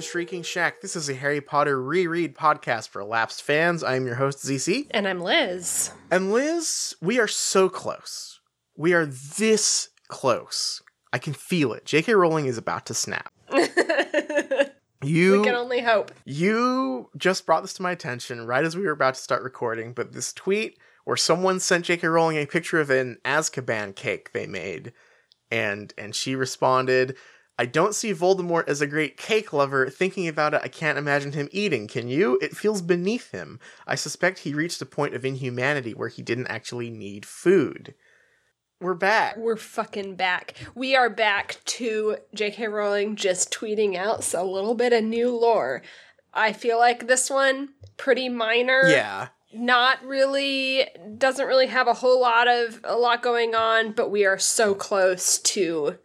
everyone, and welcome to the Shrieking Shack. This is a Harry Potter reread podcast for lapsed fans. I am your host, ZC. And I'm Liz. And Liz, we are so close. We are this close. I can feel it. J.K. Rowling is about to snap. You we can only hope. You just brought this to my attention right as we were about to start recording, but this tweet where someone sent J.K. Rowling a picture of an Azkaban cake they made, and and she responded, I don't see Voldemort as a great cake lover. Thinking about it, I can't imagine him eating. Can you? It feels beneath him. I suspect he reached a point of inhumanity where he didn't actually need food. We're back. We're fucking back. We are back to J.K. Rowling just tweeting out a little bit of new lore. I feel like this one pretty minor. Yeah. Not really doesn't really have a whole lot of a lot going on, but we are so close to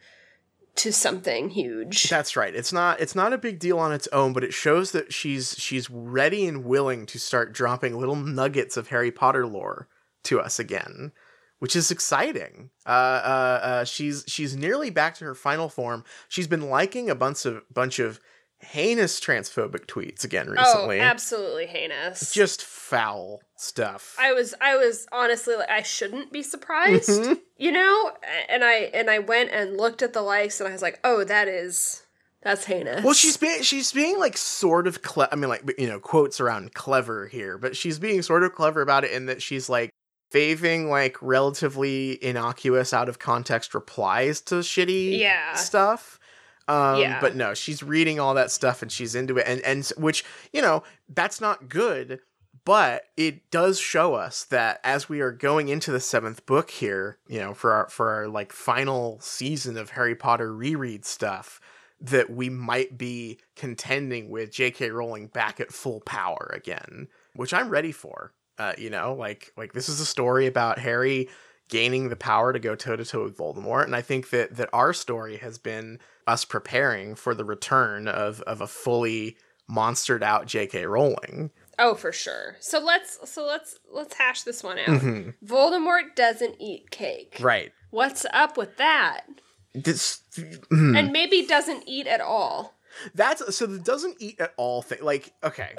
to something huge. That's right. It's not it's not a big deal on its own, but it shows that she's she's ready and willing to start dropping little nuggets of Harry Potter lore to us again which is exciting. Uh, uh, uh, she's she's nearly back to her final form. She's been liking a bunch of bunch of heinous transphobic tweets again recently. Oh, absolutely heinous. Just foul stuff. I was I was honestly like I shouldn't be surprised, mm-hmm. you know? And I and I went and looked at the likes and I was like, "Oh, that is that's heinous." Well, she's being she's being like sort of clever. I mean like you know, quotes around clever here, but she's being sort of clever about it in that she's like faving like relatively innocuous out of context replies to shitty yeah. stuff. Um, yeah. but no, she's reading all that stuff and she's into it and and which, you know, that's not good, but it does show us that as we are going into the seventh book here, you know, for our for our like final season of Harry Potter reread stuff, that we might be contending with J.K. Rowling back at full power again, which I'm ready for. Uh, you know, like like this is a story about Harry gaining the power to go toe to toe with Voldemort, and I think that that our story has been us preparing for the return of of a fully monstered out J.K. Rowling. Oh, for sure. So let's so let's let's hash this one out. Mm-hmm. Voldemort doesn't eat cake. Right. What's up with that? This mm. and maybe doesn't eat at all. That's so that doesn't eat at all thing like okay.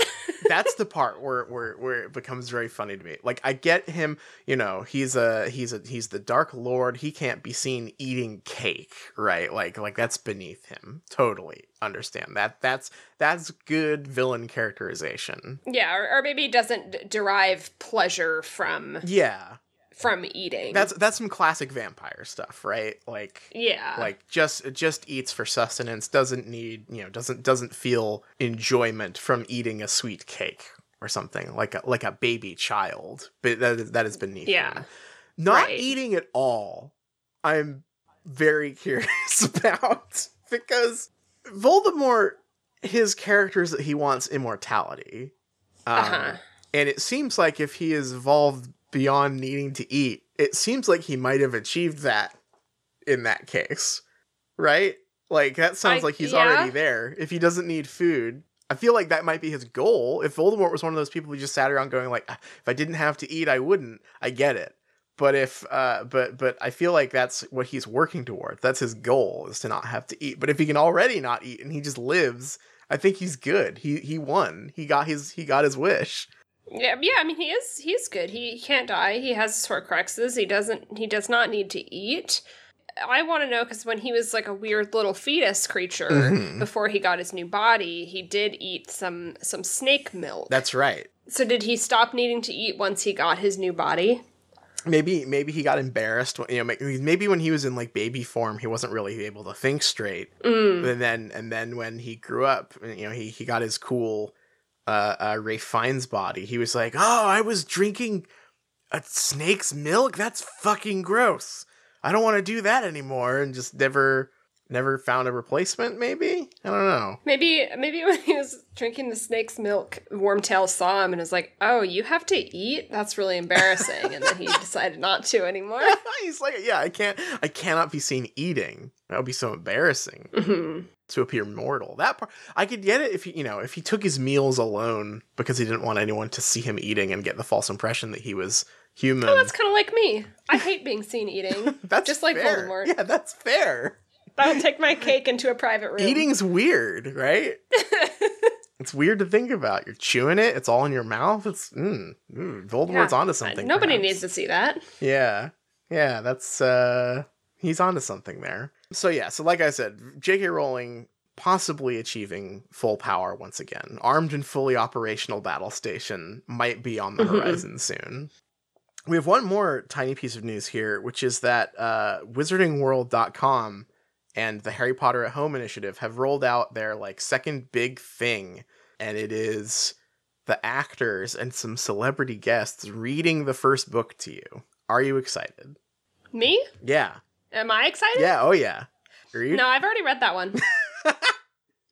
that's the part where where where it becomes very funny to me. Like I get him, you know, he's a he's a he's the dark lord. He can't be seen eating cake, right? Like like that's beneath him. Totally understand that. That's that's good villain characterization. Yeah, or, or maybe he doesn't derive pleasure from Yeah from eating. That's that's some classic vampire stuff, right? Like yeah, like just just eats for sustenance. Doesn't need you know doesn't doesn't feel enjoyment from eating a sweet cake or something like a like a baby child. But that that is beneath. Yeah, him. not right. eating at all. I'm very curious about because Voldemort, his characters that he wants immortality. Um, uh-huh. And it seems like if he is evolved beyond needing to eat, it seems like he might have achieved that in that case, right? Like that sounds I, like he's yeah. already there. If he doesn't need food, I feel like that might be his goal. If Voldemort was one of those people who just sat around going like, ah, if I didn't have to eat, I wouldn't. I get it. But if, uh, but but I feel like that's what he's working towards. That's his goal is to not have to eat. But if he can already not eat and he just lives, I think he's good. He he won. He got his he got his wish. Yeah, yeah. I mean, he is he's good. He can't die. He has Horcruxes. He doesn't. He does not need to eat. I want to know because when he was like a weird little fetus creature mm-hmm. before he got his new body, he did eat some some snake milk. That's right. So did he stop needing to eat once he got his new body? Maybe maybe he got embarrassed. You know, maybe when he was in like baby form, he wasn't really able to think straight. Mm. And then and then when he grew up, you know, he he got his cool uh, uh, Ralph Fiennes' body. He was like, "Oh, I was drinking a snake's milk. That's fucking gross. I don't want to do that anymore." And just never, never found a replacement. Maybe I don't know. Maybe maybe when he was drinking the snake's milk, Wormtail saw him and was like, "Oh, you have to eat. That's really embarrassing." and then he decided not to anymore. He's like, "Yeah, I can't. I cannot be seen eating. That would be so embarrassing." Mm-hmm to appear mortal. That part I could get it if he, you know, if he took his meals alone because he didn't want anyone to see him eating and get the false impression that he was human. Oh, that's kind of like me. I hate being seen eating. that's just like fair. Voldemort. Yeah, that's fair. I'll take my cake into a private room. Eating's weird, right? it's weird to think about. You're chewing it. It's all in your mouth. It's mm, mm, Voldemort's Yeah. onto something. Nobody perhaps. needs to see that. Yeah. Yeah, that's uh he's onto something there. So yeah, so like I said, J.K. Rowling possibly achieving full power once again. Armed and fully operational battle station might be on the Mhm. horizon soon. We have one more tiny piece of news here, which is that uh wizardingworld.com and the Harry Potter at Home initiative have rolled out their like second big thing and it is the actors and some celebrity guests reading the first book to you. Are you excited? Me? Yeah. Am I excited? Yeah. Oh, yeah. Are you? No, I've already read that one.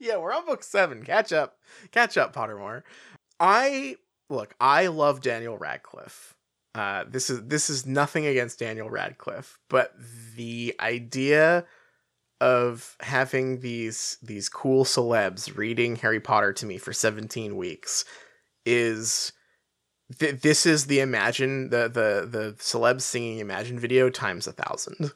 Yeah, we're on book seven. Catch up. Catch up, Pottermore. I look, I love Daniel Radcliffe. Uh, this is this is nothing against Daniel Radcliffe, but the idea of having these these cool celebs reading Harry Potter to me for 17 weeks is th- this is the imagine the the the celebs singing imagine video times a thousand.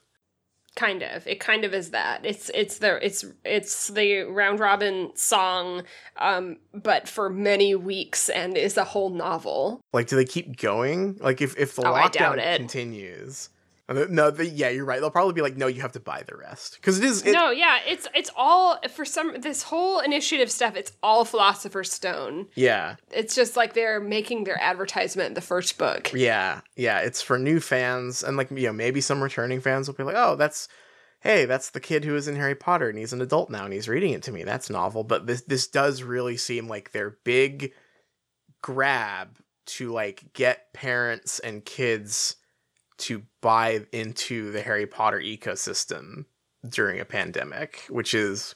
kind of. It kind of is that. It's it's the it's it's the round robin song, um, but for many weeks and is a whole novel. Like, do they keep going? Like, if if the Oh, I doubt lockdown it. continues, no, the, yeah, you're right. They'll probably be like, no, you have to buy the rest because it is. It, no, yeah, it's it's all for some this whole initiative stuff. It's all Philosopher's Stone. Yeah, It's just like they're making their advertisement in the first book. yeah, yeah. It's for new fans and like you know maybe some returning fans will be like, oh, that's hey, that's the kid who is in Harry Potter and he's an adult now and he's reading it to me. That's novel. But this this does really seem like their big grab to like get parents and kids to buy into the Harry Potter ecosystem during a pandemic, which is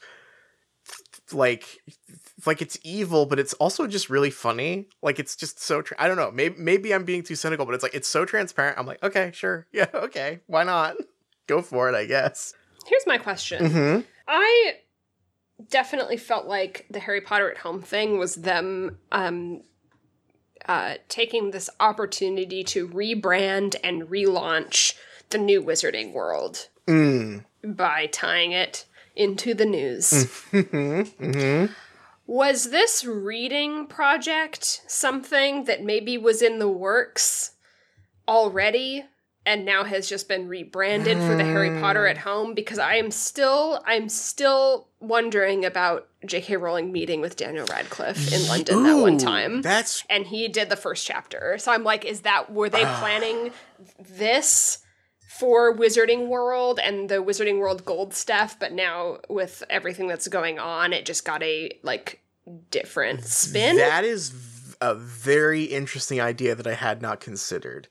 like like it's evil, but it's also just really funny. Like it's just so tra- I don't know. Maybe maybe I'm being too cynical, but it's like it's so transparent. I'm like, okay, sure, yeah, okay, why not? Go for it, I guess. Here's my question. Mm-hmm. I definitely felt like the Harry Potter at home thing was them um uh taking this opportunity to rebrand and relaunch the new wizarding world Mm. by tying it into the news. Mm-hmm. Mm-hmm. Was this reading project something that maybe was in the works already and now has just been rebranded for the Harry Potter at home because I am still I'm still wondering about J.K. Rowling meeting with Daniel Radcliffe in London that one time. That's and he did the first chapter. So I'm like, is that were they Ah. planning this for Wizarding World and the Wizarding World Gold stuff, but now with everything that's going on, it just got a like different spin. That is a very interesting idea that I had not considered.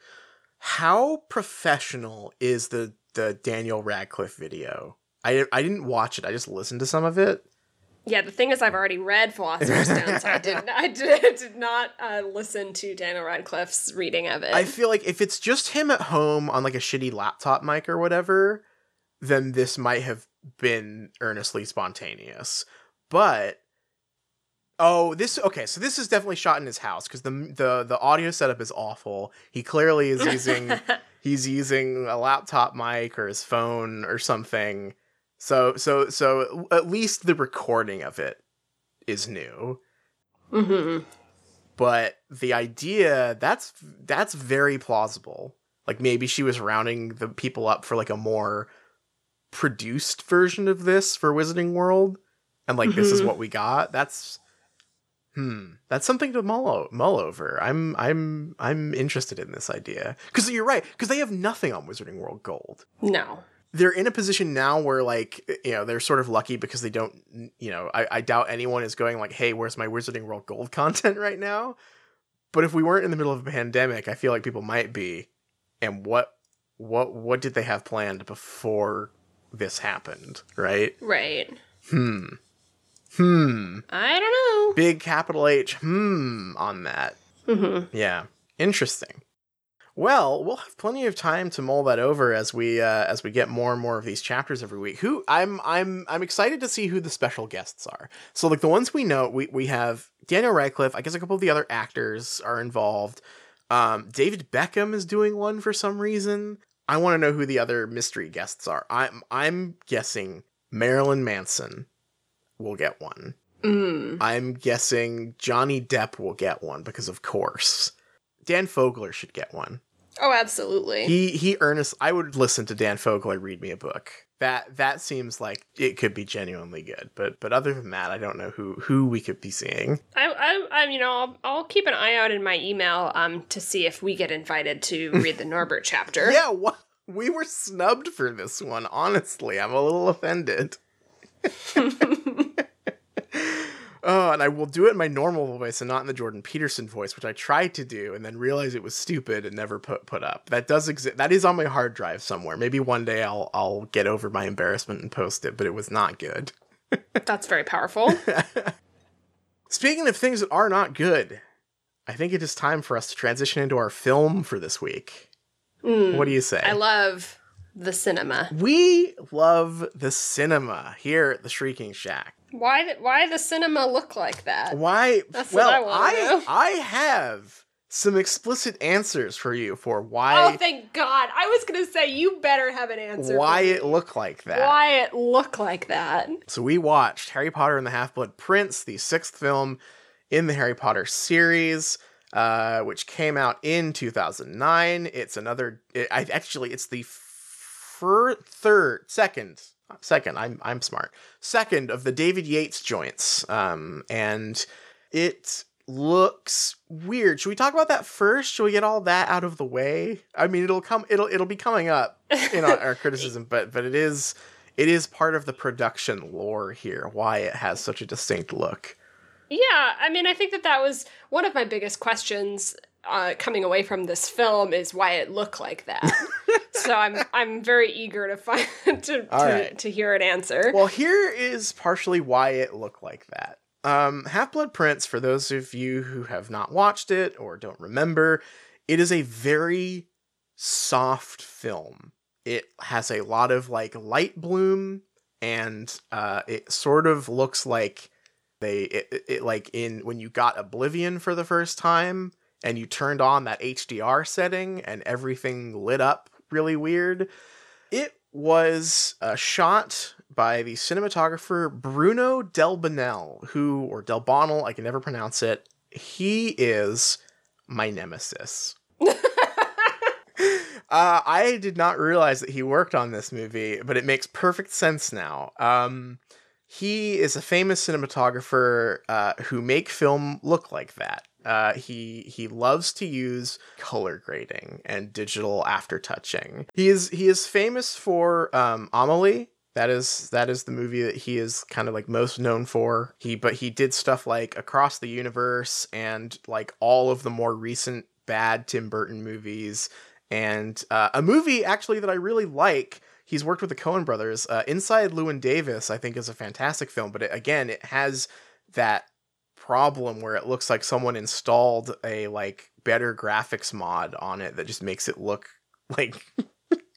How professional is the the Daniel Radcliffe video? I I didn't watch it. I just listened to some of it. yeah, the thing is, I've already read Philosopher's Stone, so I did I did, did not uh, listen to Daniel Radcliffe's reading of it. I feel like if it's just him at home on like a shitty laptop mic or whatever, then this might have been earnestly spontaneous. But oh, this okay, so this is definitely shot in his house because the the the audio setup is awful. He clearly is using he's using a laptop mic or his phone or something. So so so at least the recording of it is new. hmm But the idea that's that's very plausible. Like maybe she was rounding the people up for like a more produced version of this for Wizarding World, and like this is Mhm. what we got. That's hmm, that's something to mull o- mull over. I'm I'm I'm interested in this idea because you're right because they have nothing on Wizarding World Gold. No. They're in a position now where like you know they're sort of lucky because they don't you know I, I doubt anyone is going like hey where's my Wizarding World Gold content right now. But if we weren't in the middle of a pandemic, I feel like people might be. And what what what did they have planned before this happened, right? Right. Hmm. Hmm. I don't know. Big capital H hmm on that. hmm Yeah. Interesting. Well, we'll have plenty of time to mull that over as we uh, as we get more and more of these chapters every week. Who I'm I'm I'm excited to see who the special guests are. So like the ones we know, we we have Daniel Radcliffe. I guess a couple of the other actors are involved. Um, David Beckham is doing one for some reason. I want to know who the other mystery guests are. I'm I'm guessing Marilyn Manson will get one. Mm. I'm guessing Johnny Depp will get one because, of course, Dan Fogler should get one. Oh, absolutely. He he earnest. I would listen to Dan Fogler read me a book. That that seems like it could be genuinely good. But but other than that, I don't know who who we could be seeing. I, I, I you know, I'll, I'll keep an eye out in my email um to see if we get invited to read the Norbert chapter. Yeah, what we were snubbed for this one. Honestly, I'm a little offended. Oh, and I will do it in my normal voice and not in the Jordan Peterson voice, which I tried to do and then realized it was stupid and never put put up. That does exist. That is on my hard drive somewhere. Maybe one day I'll I'll get over my embarrassment and post it, but it was not good. That's very powerful. Speaking of things that are not good, I think it is time for us to transition into our film for this week. Mm. What do you say? I love the cinema. we love the cinema here at the Shrieking Shack. Why why the cinema look like that? Why? That's what well, I I. I have some explicit answers for you for why Oh, thank God! I was gonna say you better have an answer. why it me. looked like that. Why it look like that? So we watched Harry Potter and the Half Blood Prince, the sixth film in the Harry Potter series, uh, which came out in 2009. It's another. It, I actually, it's the fir- third, second, second. I'm I'm smart. Second of the David Yates joints, um, and it looks weird. Should we talk about that first? Should we get all that out of the way? I mean, it'll come. It'll it'll be coming up in our, our criticism, but but it is it is part of the production lore here why it has such a distinct look. Yeah, I mean, I think that that was one of my biggest questions uh, coming away from this film is why it looked like that. so I'm I'm very eager to find to to, right. to hear an answer. Well, here is partially why it looked like that. Um, Half Blood Prince, for those of you who have not watched it or don't remember, it is a very soft film. It has a lot of like light bloom, and uh, it sort of looks like they it, it, it like in when you got Oblivion for the first time and you turned on that HDR setting and everything lit up really weird. It was a shot by the cinematographer Bruno Delbonnel, who, or Delbonnel, I can never pronounce it. He is my nemesis. Uh, I did not realize that he worked on this movie, but it makes perfect sense now. Um, he is a famous cinematographer uh, who make film look like that. Uh, he he loves to use color grading and digital aftertouching. He is he is famous for um, Amelie. That is that is the movie that he is kind of like most known for. He but he did stuff like Across the Universe and like all of the more recent bad Tim Burton movies and uh, a movie actually that I really like. He's worked with the Coen Brothers. Uh, Inside Llewyn Davis, I think, is a fantastic film, but it, again, it has that problem where it looks like someone installed a like better graphics mod on it that just makes it look like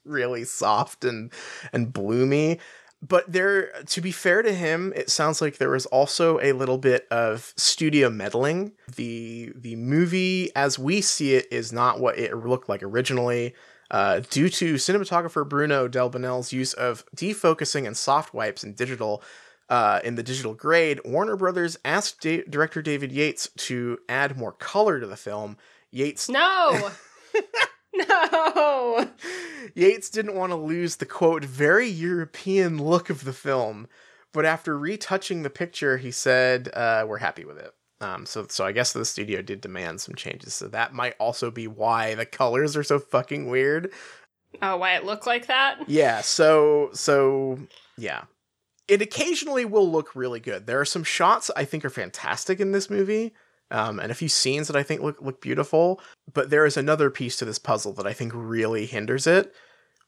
really soft and and bloomy. But there to be fair to him it sounds like there was also a little bit of studio meddling. The the movie as we see it is not what it looked like originally uh, due to cinematographer bruno delbonnel's use of defocusing and soft wipes in digital uh, in the digital grade warner brothers asked da- director david yates to add more color to the film yates no, no. Yates didn't want to lose the quote very European look of the film, but after retouching the picture, he said, uh, "We're happy with it." Um, so so I guess the studio did demand some changes. So that might also be why the colors are so fucking weird. Oh, why it looked like that? Yeah. So so yeah. It occasionally will look really good. There are some shots I think are fantastic in this movie. Um, and a few scenes that I think look look beautiful, but there is another piece to this puzzle that I think really hinders it,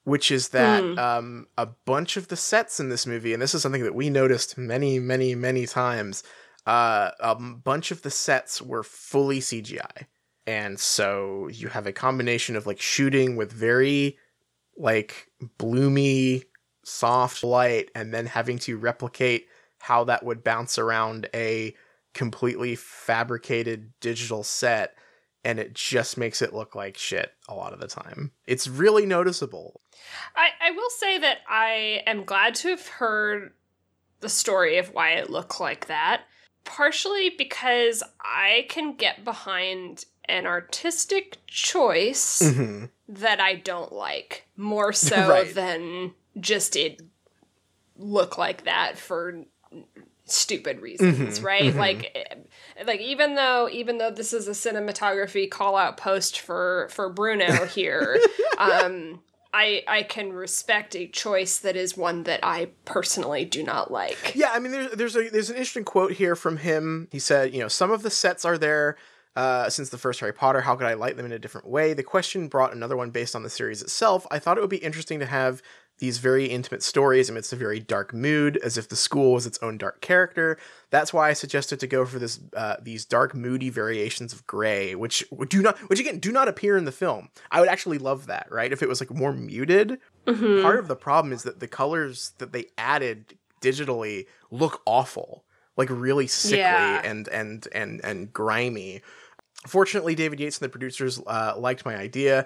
which is that Hmm. um, a bunch of the sets in this movie, and this is something that we noticed many, many, many times. Uh, a bunch of the sets were fully CGI, and so you have a combination of like shooting with very like bloomy, soft light, and then having to replicate how that would bounce around a completely fabricated digital set and it just makes it look like shit a lot of the time. It's really noticeable. I, I will say that I am glad to have heard the story of why it looked like that. Partially because I can get behind an artistic choice Mm-hmm. that I don't like more so Right. than just it look like that for stupid reasons, Mhm, right? mhm. Like eh, like even though even though this is a cinematography call out post for for Bruno here, um I I can respect a choice that is one that I personally do not like. Yeah, I mean, there's there's a there's an interesting quote here from him. He said, you know, some of the sets are there uh, since the first Harry Potter. How could I light them in a different way? The question brought another one based on the series itself. I thought it would be interesting to have these very intimate stories amidst a very dark mood, as if the school was its own dark character. That's why I suggested to go for this uh, these dark, moody variations of gray, which do not, which again do not appear in the film. I would actually love that, right? If it was like more muted, Mhm. part of the problem is that the colors that they added digitally look awful like really sickly Yeah. and and and and grimy fortunately david yates and the producers uh, liked my idea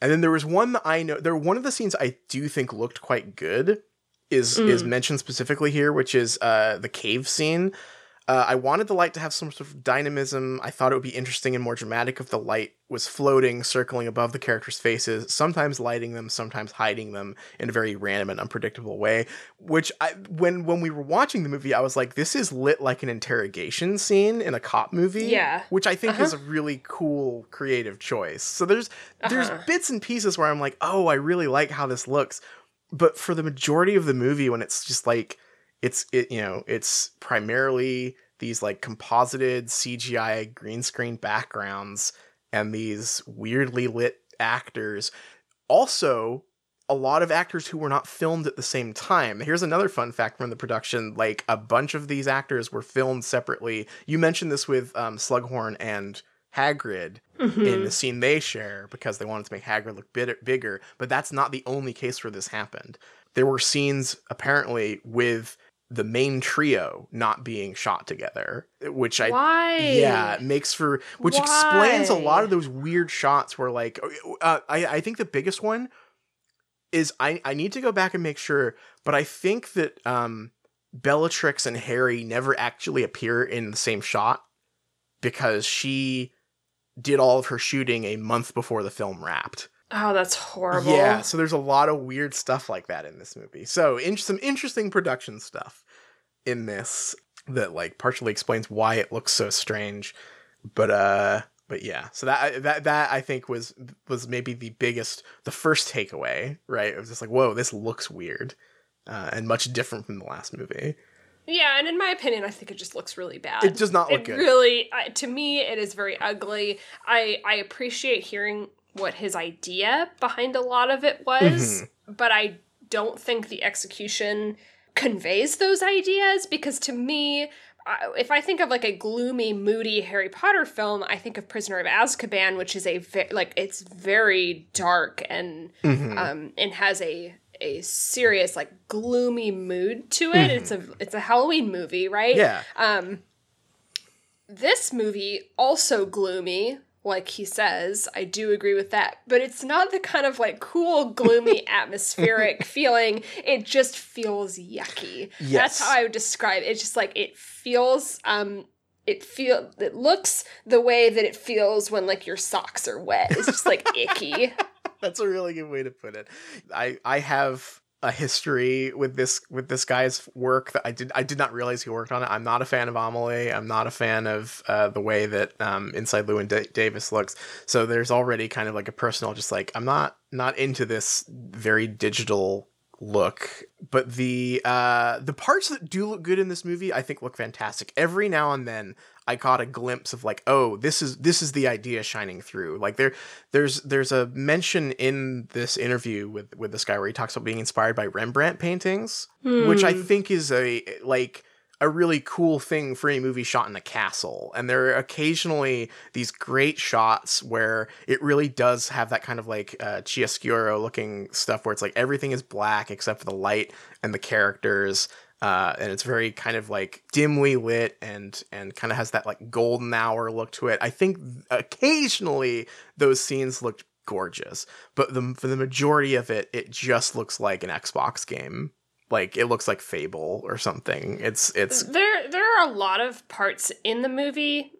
and then there was one that i know there one of the scenes i do think looked quite good is is Mm. mentioned specifically here which is uh the cave scene uh, I wanted the light to have some sort of dynamism. I thought it would be interesting and more dramatic if the light was floating, circling above the characters' faces, sometimes lighting them, sometimes hiding them in a very random and unpredictable way. Which I, when when we were watching the movie, I was like, this is lit like an interrogation scene in a cop movie. Yeah. which I think Uh-huh. is a really cool creative choice. So there's there's Uh-huh. bits and pieces where I'm like, oh, I really like how this looks, but for the majority of the movie, when it's just like it's it you know it's primarily these like composited CGI green screen backgrounds and these weirdly lit actors. Also, a lot of actors who were not filmed at the same time. Here's another fun fact from the production: like a bunch of these actors were filmed separately. You mentioned this with um, Slughorn and Hagrid Mhm. in the scene they share because they wanted to make Hagrid look bit- bigger. But that's not the only case where this happened. There were scenes apparently with the main trio not being shot together, which I Why? yeah makes for which explains a lot of those weird shots where like uh, I I think the biggest one is I I need to go back and make sure, but I think that um Bellatrix and Harry never actually appear in the same shot because she did all of her shooting a month before the film wrapped. Oh, that's horrible. Yeah, so there's a lot of weird stuff like that in this movie. So, in- some interesting production stuff in this that like partially explains why it looks so strange. But uh but yeah. So that that that I think was was maybe the biggest the first takeaway, right? It was just like, "Whoa, this looks weird." Uh, and much different from the last movie. Yeah, and in my opinion, I think it just looks really bad. It does not look it good. really I to me it is very ugly i i appreciate hearing what his idea behind a lot of it was Mm-hmm. but i don't think the execution conveys those ideas because to me if I think of like a gloomy, moody Harry Potter film, I think of Prisoner of Azkaban, which is a ve- like it's very dark and Mhm. um, and has a a serious like gloomy mood to it. It's a it's a Halloween movie, right? yeah. Um, this movie also gloomy, like he says. I do agree with that, but it's not the kind of like cool, gloomy, atmospheric feeling. It just feels yucky. Yes. That's how I would describe it. It's just like it feels. Um, it feel it looks the way that it feels when like your socks are wet. It's just like icky. That's a really good way to put it. I I have a history with this with this guy's work that I did I did not realize he worked on it. I'm not a fan of Amelie. I'm not a fan of uh, the way that um, Inside Llewyn Da- Davis looks. So there's already kind of like a personal, just like I'm not not into this very digital look. But the uh, the parts that do look good in this movie, I think, look fantastic. Every now and then, I caught a glimpse of like, oh, this is this is the idea shining through. Like there there's there's a mention in this interview with with this guy where he talks about being inspired by Rembrandt paintings, which I Hmm. think is a like a really cool thing for a movie shot in a castle. And there are occasionally these great shots where it really does have that kind of like uh, chiaroscuro looking stuff where it's like everything is black except for the light and the characters. Uh, and it's very kind of like dimly lit and and kind of has that like golden hour look to it. I think occasionally those scenes looked gorgeous, but the for the majority of it, it just looks like an Xbox game like it looks like Fable or something. It's it's There there are a lot of parts in the movie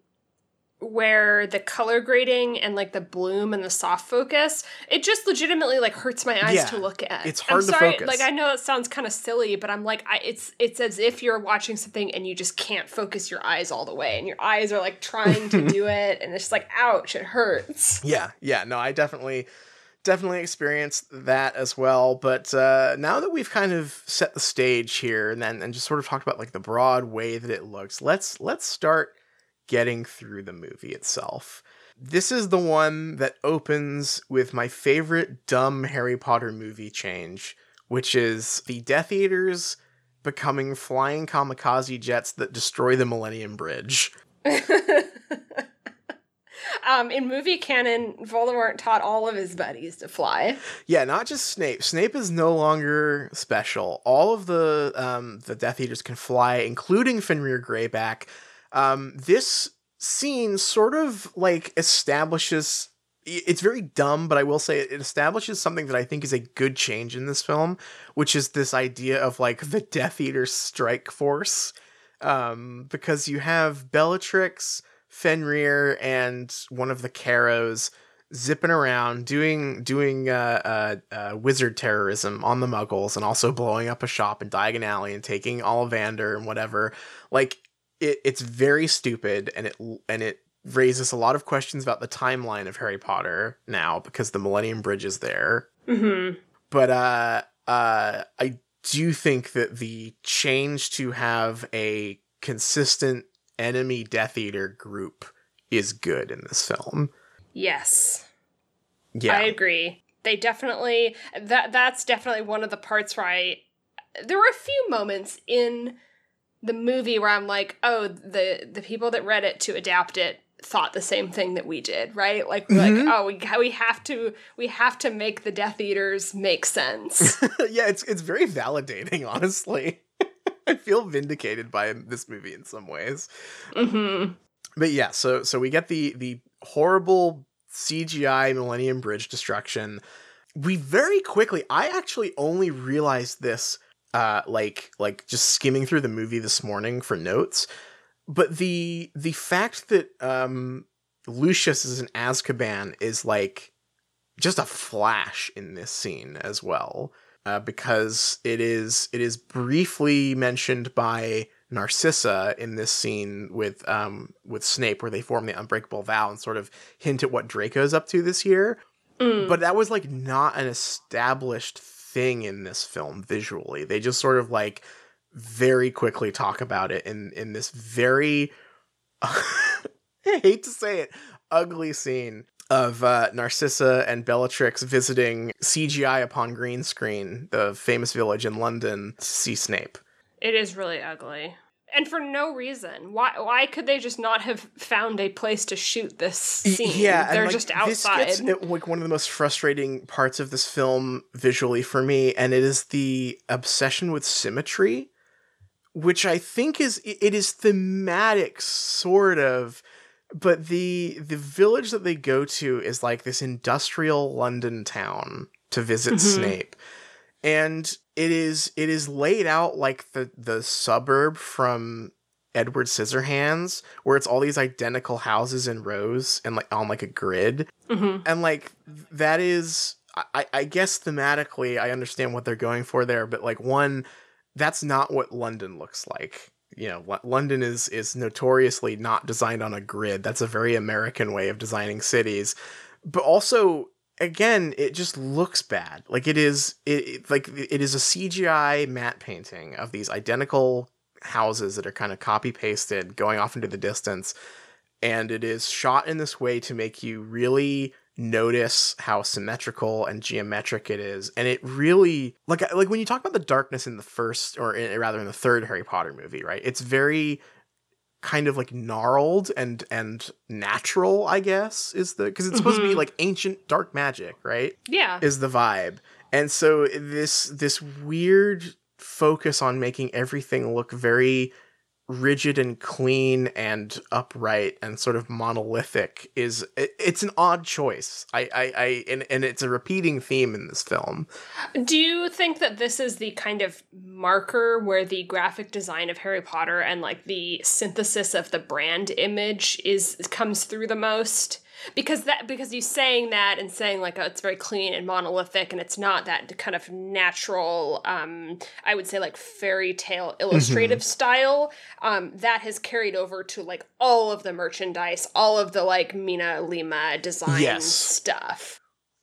where the color grading and like the bloom and the soft focus, it just legitimately like hurts my eyes Yeah, to look at. it's hard I'm to sorry, focus. Like I know it sounds kind of silly, but I'm like I, it's it's as if you're watching something and you just can't focus your eyes all the way and your eyes are like trying to do it and it's just like ouch, it hurts. Yeah, yeah, no, I definitely definitely experienced that as well. But uh, now that we've kind of set the stage here and then and just sort of talked about like the broad way that it looks, let's let's start getting through the movie itself. This is the one that opens with my favorite dumb Harry Potter movie change, which is the Death Eaters becoming flying kamikaze jets that destroy the Millennium Bridge. um, in movie canon, Voldemort taught all of his buddies to fly. Yeah, not just Snape. Snape is no longer special. All of the um, the Death Eaters can fly, including Fenrir Greyback. Um, this scene sort of like establishes. It's very dumb, but I will say it establishes something that I think is a good change in this film, which is this idea of like the Death Eater strike force. Um, because you have Bellatrix, Fenrir, and one of the Carrows zipping around doing doing uh, uh, uh, wizard terrorism on the Muggles and also blowing up a shop in Diagon Alley and taking Ollivander and whatever. Like it, it's very stupid and it and it raises a lot of questions about the timeline of Harry Potter now because the Millennium Bridge is there. hmm But uh, uh, I do think that the change to have a consistent enemy Death Eater group is good in this film. Yes. Yeah. I agree. They definitely that that's definitely one of the parts where I there were a few moments in the movie where I'm like, oh, the the people that read it to adapt it thought the same thing that we did, right? Like Mhm. like oh, we we have to we have to make the Death Eaters make sense. yeah, it's it's very validating, honestly. I feel vindicated by this movie in some ways. mhm. But yeah, so so we get the the horrible CGI Millennium Bridge destruction. We very quickly I actually only realized this uh like like just skimming through the movie this morning for notes. But the the fact that um Lucius is in Azkaban is like just a flash in this scene as well. Uh, because it is it is briefly mentioned by Narcissa in this scene with um with Snape where they form the unbreakable vow and sort of hint at what Draco's up to this year. Mm. But that was like not an established thing in this film visually. They just sort of like very quickly talk about it in in this very I hate to say it, ugly scene of uh, Narcissa and Bellatrix visiting CGI upon green screen, the famous village in London, to see Snape. It is really ugly. And for no reason. Why why could they just not have found a place to shoot this scene? Yeah, They're like, just This outside. gets at, like one of the most frustrating parts of this film visually for me, and it is the obsession with symmetry, which I think is it is thematic, sort of, but the the village that they go to is like this industrial London town to visit Mhm. Snape, and it is it is laid out like the the suburb from Edward Scissorhands, where it's all these identical houses in rows and like on like a grid. Mhm. And like that is I, I guess thematically I understand what they're going for there, but like one, that's not what London looks like. You know, Lo- London is is notoriously not designed on a grid. That's a very American way of designing cities. But also again, it just looks bad. Like it is it, it like it is a CGI matte painting of these identical houses that are kind of copy pasted going off into the distance and it is shot in this way to make you really notice how symmetrical and geometric it is and it really like like when you talk about the darkness in the first or in, rather in the third Harry Potter movie right it's very kind of like gnarled and and natural I guess is the cuz it's supposed to be Mhm. like ancient dark magic right Yeah. is the vibe. And so this this weird focus on making everything look very rigid and clean and upright and sort of monolithic is it, it's an odd choice. I I, I and, and it's a repeating theme in this film. Do you think that this is the kind of marker where the graphic design of Harry Potter and like the synthesis of the brand image is comes through the most? Because that because you saying that and saying like oh, it's very clean and monolithic and it's not that kind of natural um i would say like fairy tale illustrative mm-hmm. style um that has carried over to like all of the merchandise all of the like MinaLima design yes. stuff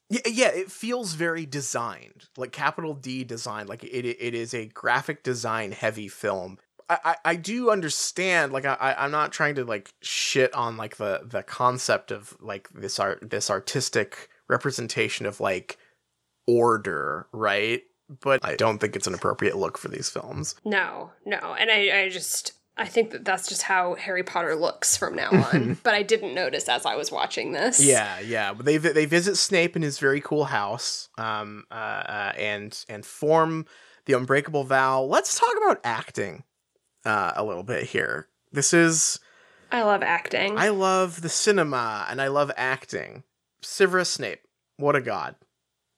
yeah, yeah, it feels very designed, like capital D design. Like it, it is a graphic design heavy film I, I do understand like I I'm not trying to like shit on like the the concept of like this art this artistic representation of like order right? But I don't think it's an appropriate look for these films. No no. And I I just I think that that's just how Harry Potter looks from now on. But I didn't notice as I was watching this. Yeah yeah. They they visit Snape in his very cool house um uh, uh and and form the unbreakable vow. Let's talk about acting uh, a little bit here. This is. I love acting. I love the cinema and I love acting. Severus Snape, what a god.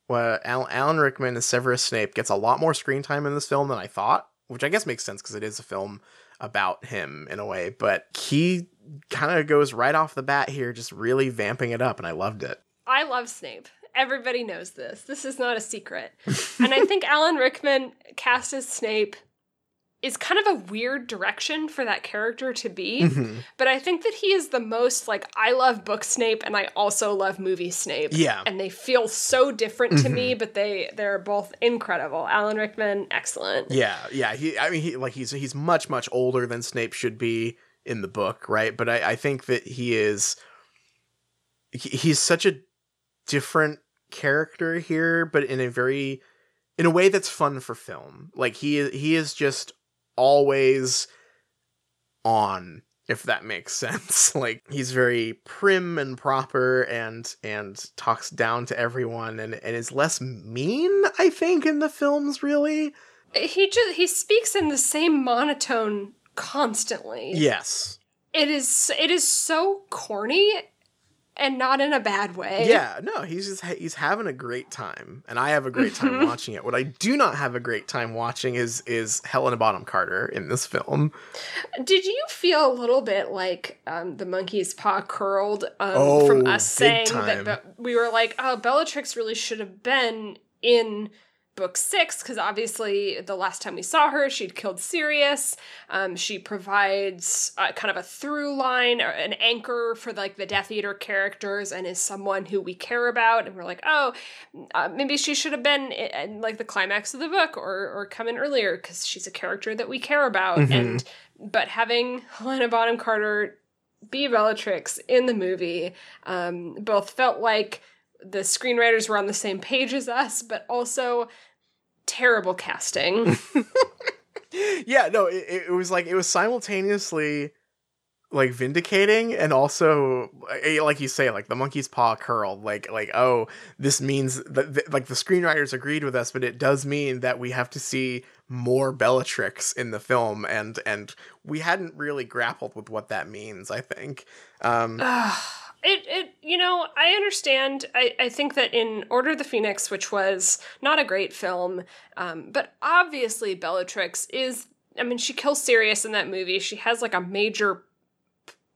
Well, Alan Rickman as Severus Snape gets a lot more screen time in this film than I thought, which I guess makes sense because it is a film about him in a way. But he kind of goes right off the bat here, just really vamping it up, and I loved it. I love Snape. Everybody knows this. This is not a secret. and I think Alan Rickman cast as Snape is kind of a weird direction for that character to be. Mm-hmm. But I think that he is the most like I love book Snape and I also love movie Snape. Yeah. And they feel so different mm-hmm. to me, mm-hmm. but they they're both incredible. Alan Rickman, excellent. Yeah, yeah. He I mean he like he's he's much, much older than Snape should be in the book, right? But I, I think that he is he, he's such a different character here, but in a very in a way that's fun for film. Like he he is just always on if that makes sense. Like he's very prim and proper and and talks down to everyone and and is less mean i think in the films really. He just he speaks in the same monotone constantly. Yes. It is it is so corny and not in a bad way. Yeah, no, he's just he's having a great time, and I have a great time mm-hmm. watching it. What I do not have a great time watching is is Helena Bonham Carter in this film. Did you feel a little bit like um, the monkey's paw curled um, oh, from us saying time. that we were like, oh, Bellatrix really should have been in book six because obviously the last time we saw her she'd killed sirius. Um, she provides a, kind of a through line or an anchor for like the death eater characters and is someone who we care about. And we're like oh uh, maybe she should have been in, in, like the climax of the book or or come in earlier because she's a character that we care about. Mm-hmm. and but having helena bonham carter be bellatrix in the movie um, both felt like the screenwriters were on the same page as us, but also terrible casting. yeah, no, it, it was like it was simultaneously like vindicating and also eh, like you say like the monkey's paw curled like like oh this means that like the screenwriters agreed with us but it does mean that we have to see more bellatrix in the film and and we hadn't really grappled with what that means i think um it it you know i understand i i think that in order of the phoenix which was not a great film um, but obviously bellatrix is i mean she kills sirius in that movie she has like a major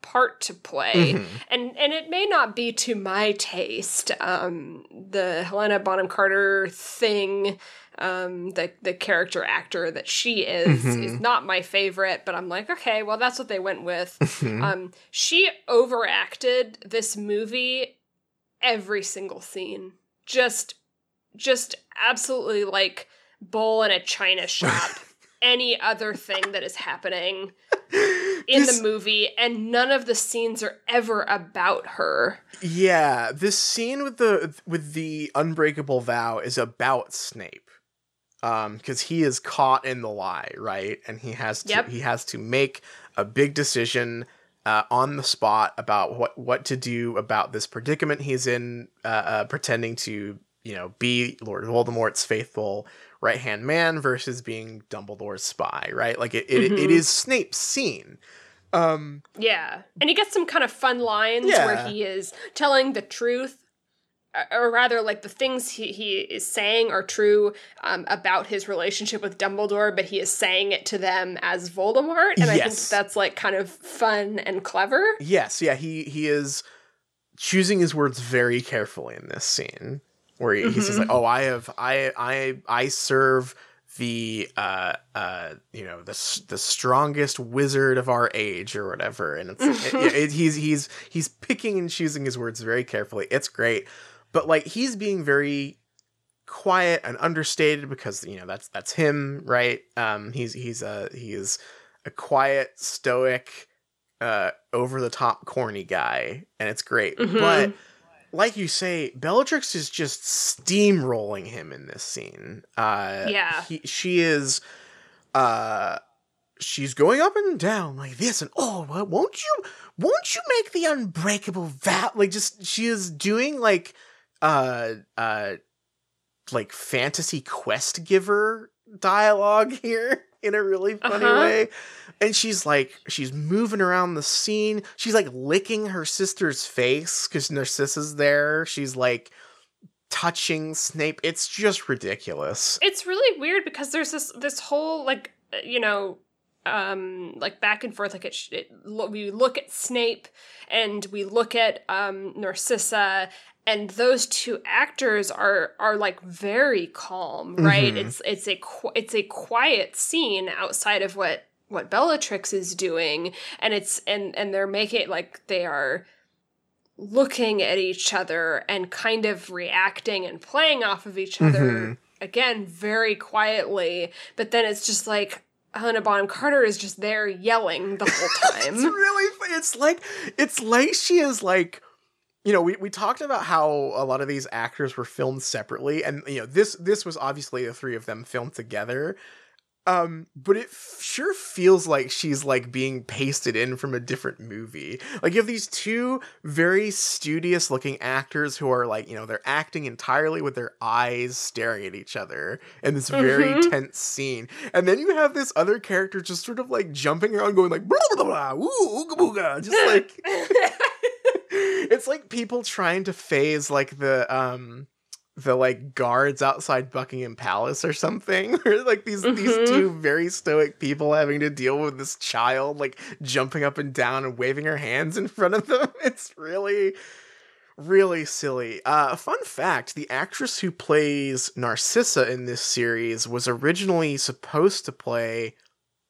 part to play mm-hmm. and and it may not be to my taste um the helena bonham carter thing um, the the character actor that she is mm-hmm. is not my favorite, but I'm like, okay, well, that's what they went with. Mm-hmm. Um, she overacted this movie every single scene, just just absolutely like bowl in a china shop. any other thing that is happening in this, the movie and none of the scenes are ever about her. Yeah, this scene with the with the unbreakable vow is about Snape um because he is caught in the lie right and he has to yep. he has to make a big decision uh, on the spot about what what to do about this predicament he's in uh, uh, pretending to you know, be Lord Voldemort's faithful right hand man versus being Dumbledore's spy, right? Like it, it, Mhm. it is Snape's scene. Um, Yeah. And he gets some kind of fun lines Yeah. where he is telling the truth. Or rather, like the things he, he is saying are true um, about his relationship with Dumbledore, but he is saying it to them as Voldemort, and I think that's like kind of fun and clever. yes, yeah, he he is choosing his words very carefully in this scene where he, he says like, "Oh, I have I I I serve the uh uh you know the the strongest wizard of our age or whatever," and it's it, it- he's he's he's picking and choosing his words very carefully. It's great, but like he's being very quiet and understated because you know that's that's him, right? Um, he's he's a he is a quiet, stoic, uh, over the top, corny guy, and it's great. Mhm. But like you say, Bellatrix is just steamrolling him in this scene. Uh, Yeah. he, she is. Uh, she's going up and down like this, and oh, well, won't you? Won't you make the unbreakable vow? Like, just she is doing like, uh, uh, like fantasy quest giver dialogue here in a really funny Uh-huh. way. And she's like, she's moving around the scene. She's like licking her sister's face because Narcissa's there. She's like touching Snape. It's just ridiculous. It's really weird because there's this this whole like uh, you know um like back and forth like it, it we look at Snape and we look at um Narcissa and those two actors are are like very calm right Mhm. it's it's a qu- it's a quiet scene outside of what what Bellatrix is doing and it's and and they're making it like they are looking at each other and kind of reacting and playing off of each other Mhm. again very quietly but then it's just like Helena Bonham Carter is just there yelling the whole time. it's really it's like it's like she is like you know we, we talked about how a lot of these actors were filmed separately and you know this this was obviously the three of them filmed together. Um but it f- sure feels like she's like being pasted in from a different movie. Like you have these two very studious looking actors who are like you know they're acting entirely with their eyes staring at each other in this very Mhm. tense scene. And then you have this other character just sort of like jumping around going like blah blah blah, blah ooh ooga booga just like it's like people trying to faze like the um the like guards outside Buckingham Palace or something or like these Mhm. these two very stoic people having to deal with this child like jumping up and down and waving her hands in front of them. It's really really silly. Uh fun fact the actress who plays Narcissa in this series was originally supposed to play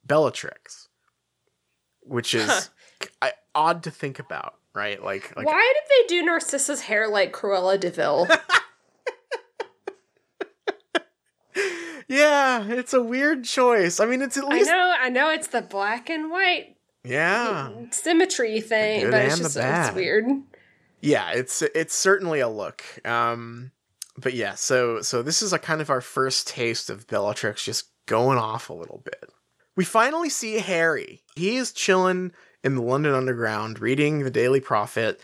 Bellatrix which is I, odd to think about right like like Why did they do Narcissa's hair like Cruella de Vil? yeah, it's a weird choice. I mean, it's at least I know, I know it's the black and white yeah, symmetry thing, but it's just it's weird. yeah. It's it's certainly a look. Um, but yeah, so so this is a kind of our first taste of Bellatrix just going off a little bit. We finally see Harry. He is chilling in the London Underground, reading the Daily Prophet,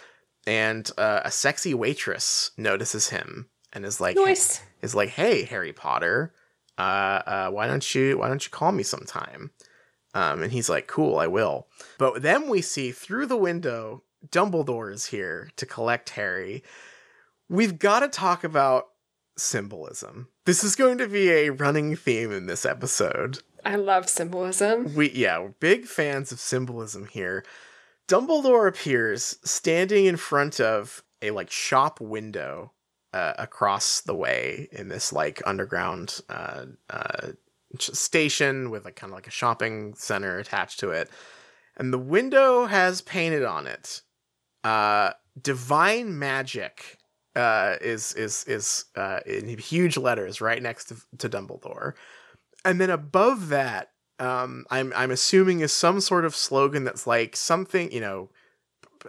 and uh, a sexy waitress notices him and is like, Nice. is like, "Hey, Harry Potter, uh, uh, why don't you why don't you call me sometime?" Um, and he's like, "Cool, I will." But then we see through the window, Dumbledore is here to collect Harry. We've got to talk about symbolism. This is going to be a running theme in this episode. I love symbolism. We yeah, we're big fans of symbolism here. Dumbledore appears standing in front of a like shop window uh, across the way in this like underground uh, uh, station with like kind of like a shopping center attached to it, and the window has painted on it, uh, "Divine Magic." Uh, is is is uh, in huge letters right next to, to Dumbledore, and then above that, um, I'm I'm assuming is some sort of slogan that's like something you know,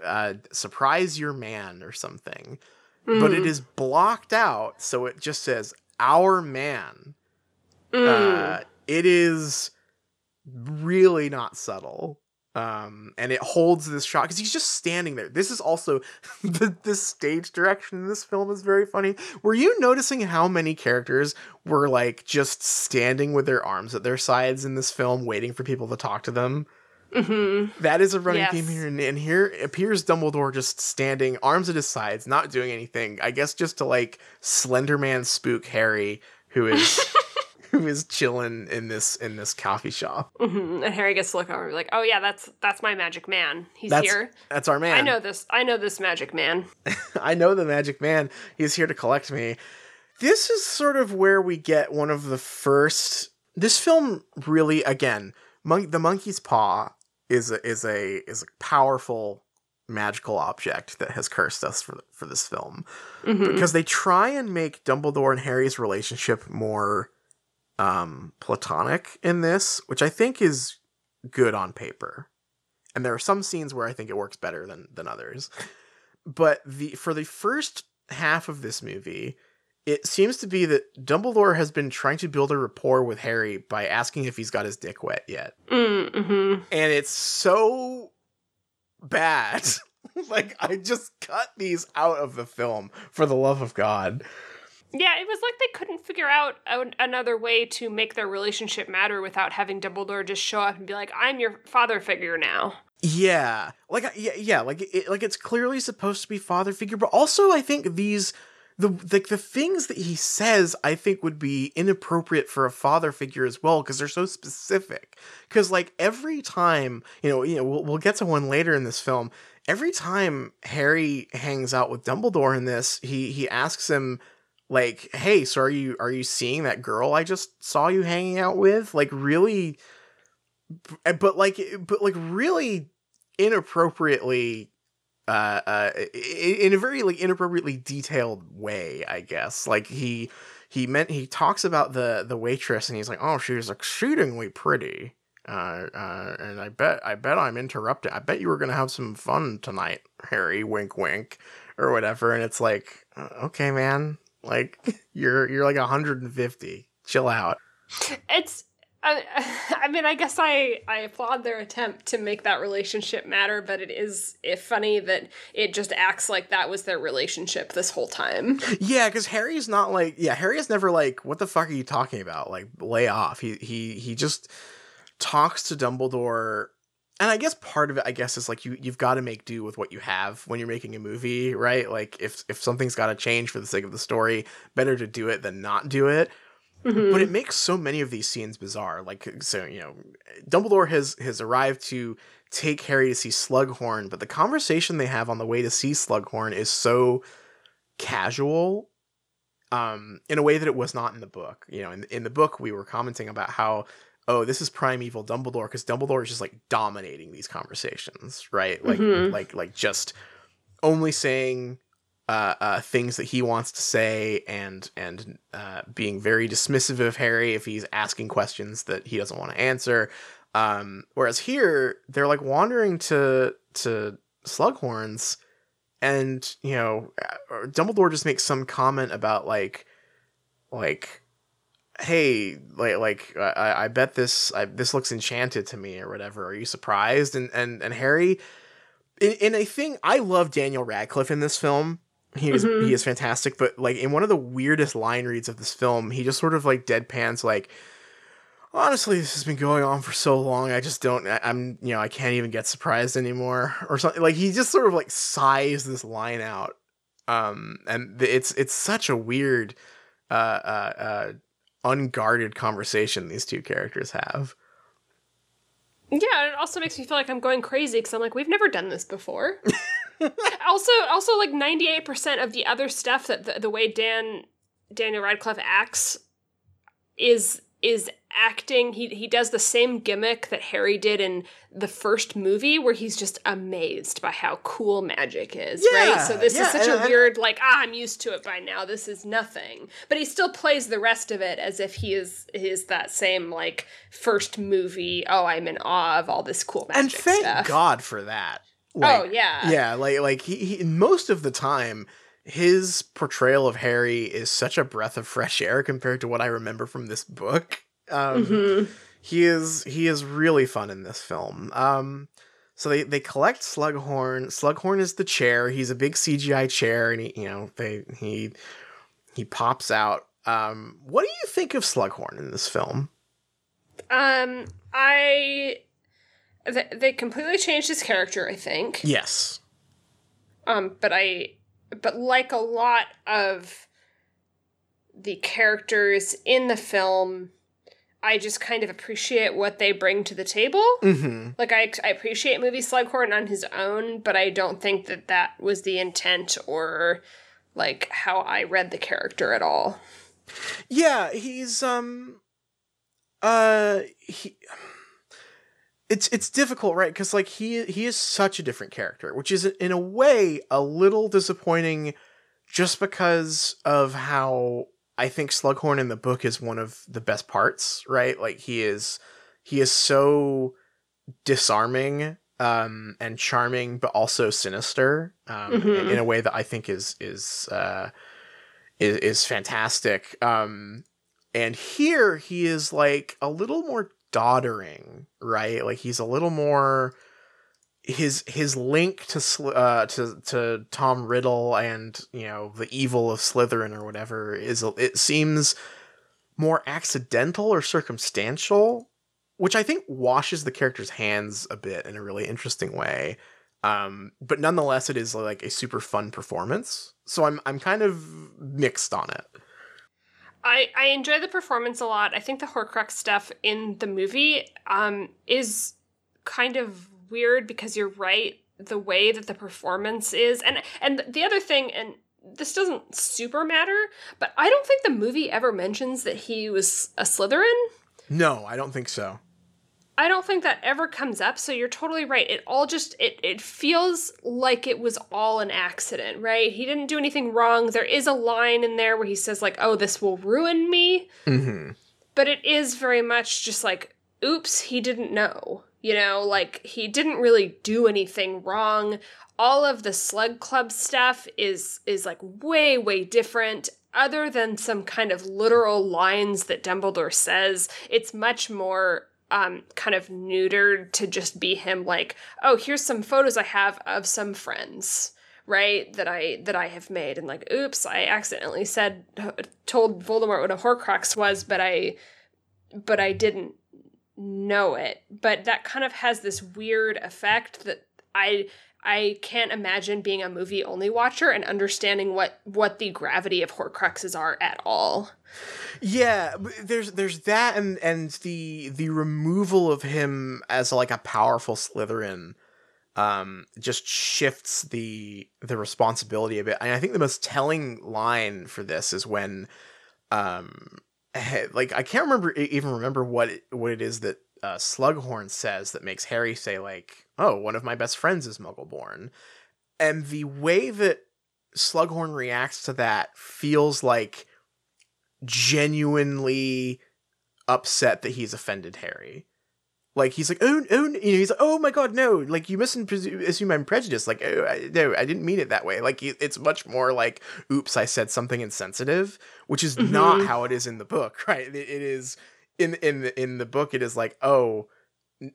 uh, surprise your man or something, but it Mm. blocked out, so it just says our man. Mm. Uh, it is really not subtle. Um, and it holds this shot because he's just standing there. This is also the this stage direction in this film is very funny. Were you noticing how many characters were like just standing with their arms at their sides in this film, waiting for people to talk to them? Mm-hmm. That is a running Yes. theme here, and, and here appears Dumbledore just standing, arms at his sides, not doing anything. I guess just to like Slenderman spook Harry, who is who is chilling in this in this coffee shop. hmm And Harry gets to look over and be like, "Oh yeah, that's that's my magic man. He's That's here. that's our man. I know this. I know this magic man." I know the Magic Man. He's here to collect me. This is sort of where we get one of the first. This film really, again, Mon- the monkey's paw is a, is a is a powerful magical object that has cursed us for for this film Mhm. because they try and make Dumbledore and Harry's relationship more um platonic in this, which I think is good on paper. And there are some scenes where I think it works better than than others. But the for the first half of this movie, it seems to be that Dumbledore has been trying to build a rapport with Harry by asking if he's got his dick wet yet. Mm-hmm. And it's so bad. like I just cut these out of the film for the love of God. Yeah, it was like they couldn't figure out a- another way to make their relationship matter without having Dumbledore just show up and be like, "I'm your father figure now." Yeah, like uh, yeah, yeah, like it, like it's clearly supposed to be father figure, but also I think these the like the things that he says I think would be inappropriate for a father figure as well because they're so specific. Because like every time you know, you know, we'll, we'll get to one later in this film. Every time Harry hangs out with Dumbledore in this, he he asks him like, "Hey, so are you are you seeing that girl I just saw you hanging out with?" Like really but like but like really inappropriately uh uh in a very like inappropriately detailed way i guess. Like he he meant he talks about the the waitress and he's like oh she's exceedingly pretty. Uh, uh and i bet i bet i'm interrupting i bet you were gonna have some fun tonight harry wink wink or whatever. And it's like okay man like you're you're like 150 chill out It's. I, I mean, I guess I, I applaud their attempt to make that relationship matter, but it is if funny that it just acts like that was their relationship this whole time. Yeah, because Harry's not like yeah, Harry is never like, what the fuck are you talking about? Like, lay off. He he he just talks to Dumbledore. And I guess part of it, I guess, is like you you've got to make do with what you have when you're making a movie, right? Like if if something's got to change for the sake of the story, better to do it than not do it. Mhm. But it makes so many of these scenes bizarre. Like so, you know, Dumbledore has has arrived to take Harry to see Slughorn, but the conversation they have on the way to see Slughorn is so casual um in a way that it was not in the book. You know, in in the book we were commenting about how oh, this is primeval Dumbledore because Dumbledore is just like dominating these conversations, right? Like Mhm. like like just only saying uh, uh, things that he wants to say and and uh, being very dismissive of Harry if he's asking questions that he doesn't want to answer. Um, whereas here they're like wandering to to Slughorns, and you know uh, Dumbledore just makes some comment about like like hey like like I, I bet this I, this looks enchanted to me or whatever. Are you surprised? And and and Harry in, in a thing I love Daniel Radcliffe in this film. He is Mhm. he is fantastic but like in one of the weirdest line reads of this film he just sort of like deadpans like honestly this has been going on for so long I just don't I, I'm you know I can't even get surprised anymore or something. Like he just sort of like sighs this line out. Um and it's it's such a weird uh uh uh unguarded conversation these two characters have Yeah, it also makes me feel like I'm going crazy because I'm like, we've never done this before. also, also like 98% of the other stuff that the, the way Dan Daniel Radcliffe acts is is acting. He he does the same gimmick that Harry did in the first movie, where he's just amazed by how cool magic is. Yeah, right. So this yeah, is such and- a weird like ah, I'm used to it by now. This is nothing. But he still plays the rest of it as if he is is that same like first movie. Oh, I'm in awe of all this cool magic and thank stuff. god for that oh yeah. yeah like like he, he most of the time his portrayal of harry is such a breath of fresh air compared to what i remember from this book um Mhm. he is he is really fun in this film um So they they collect Slughorn. Slughorn is the chair. He's a big CGI chair, and he you know they he he pops out. Um, what do you think of Slughorn in this film? Um, I th- they completely changed his character. I think. Yes. Um, but I, but like a lot of the characters in the film, I just kind of appreciate what they bring to the table. Mm-hmm. Like I, I appreciate movie Slughorn on his own, but I don't think that that was the intent or like how I read the character at all. Yeah, he's um uh he it's it's difficult, right? Cuz like he he is such a different character, which is in a way a little disappointing just because of how I think Slughorn in the book is one of the best parts, right? Like he is he is so disarming um and charming but also sinister um Mhm. in a way that I think is is uh is, is fantastic. Um, and here he is like a little more doddering, right? Like he's a little more his his link to uh to to Tom Riddle and you know the evil of Slytherin or whatever is it seems more accidental or circumstantial, which I think washes the character's hands a bit in a really interesting way. Um, but nonetheless, it is like a super fun performance. So I'm I'm kind of mixed on it. I, I enjoy the performance a lot. I think the Horcrux stuff in the movie um, is kind of weird because you're right. The way that the performance is, and and the other thing, and this doesn't super matter, but I don't think the movie ever mentions that he was a Slytherin. No, I don't think so. I don't think that ever comes up, so you're totally right. It all just it it feels like it was all an accident, right? He didn't do anything wrong. There is a line in there where he says like, "Oh, this will ruin me." Mm-hmm. But it is very much just like, "Oops, he didn't know." You know, like he didn't really do anything wrong. All of the Slug Club stuff is is like way way different other than some kind of literal lines that Dumbledore says. It's much more um, kind of neutered to just be him like oh here's some photos i have of some friends right that i that i have made. And like oops i accidentally said told voldemort what a horcrux was but i but i didn't know it. But that kind of has this weird effect that i i can't imagine being a movie only watcher and understanding what what the gravity of horcruxes are at all Yeah, there's there's that and and the the removal of him as like a powerful Slytherin um just shifts the the responsibility a bit. And I think the most telling line for this is when um like I can't remember even remember what it, what it is that uh, Slughorn says that makes Harry say like, "Oh, one of my best friends is Muggleborn," and the way that Slughorn reacts to that feels like genuinely upset that he's offended Harry. Like he's like, oh, oh, you know, he's like, oh my god, no, like you mustn't assume I'm prejudiced. Like, oh, I, no, I didn't mean it that way. Like, it's much more like, oops, I said something insensitive, which is not Mhm. how it is in the book, right? It, it is in in the in the book. It is like, oh,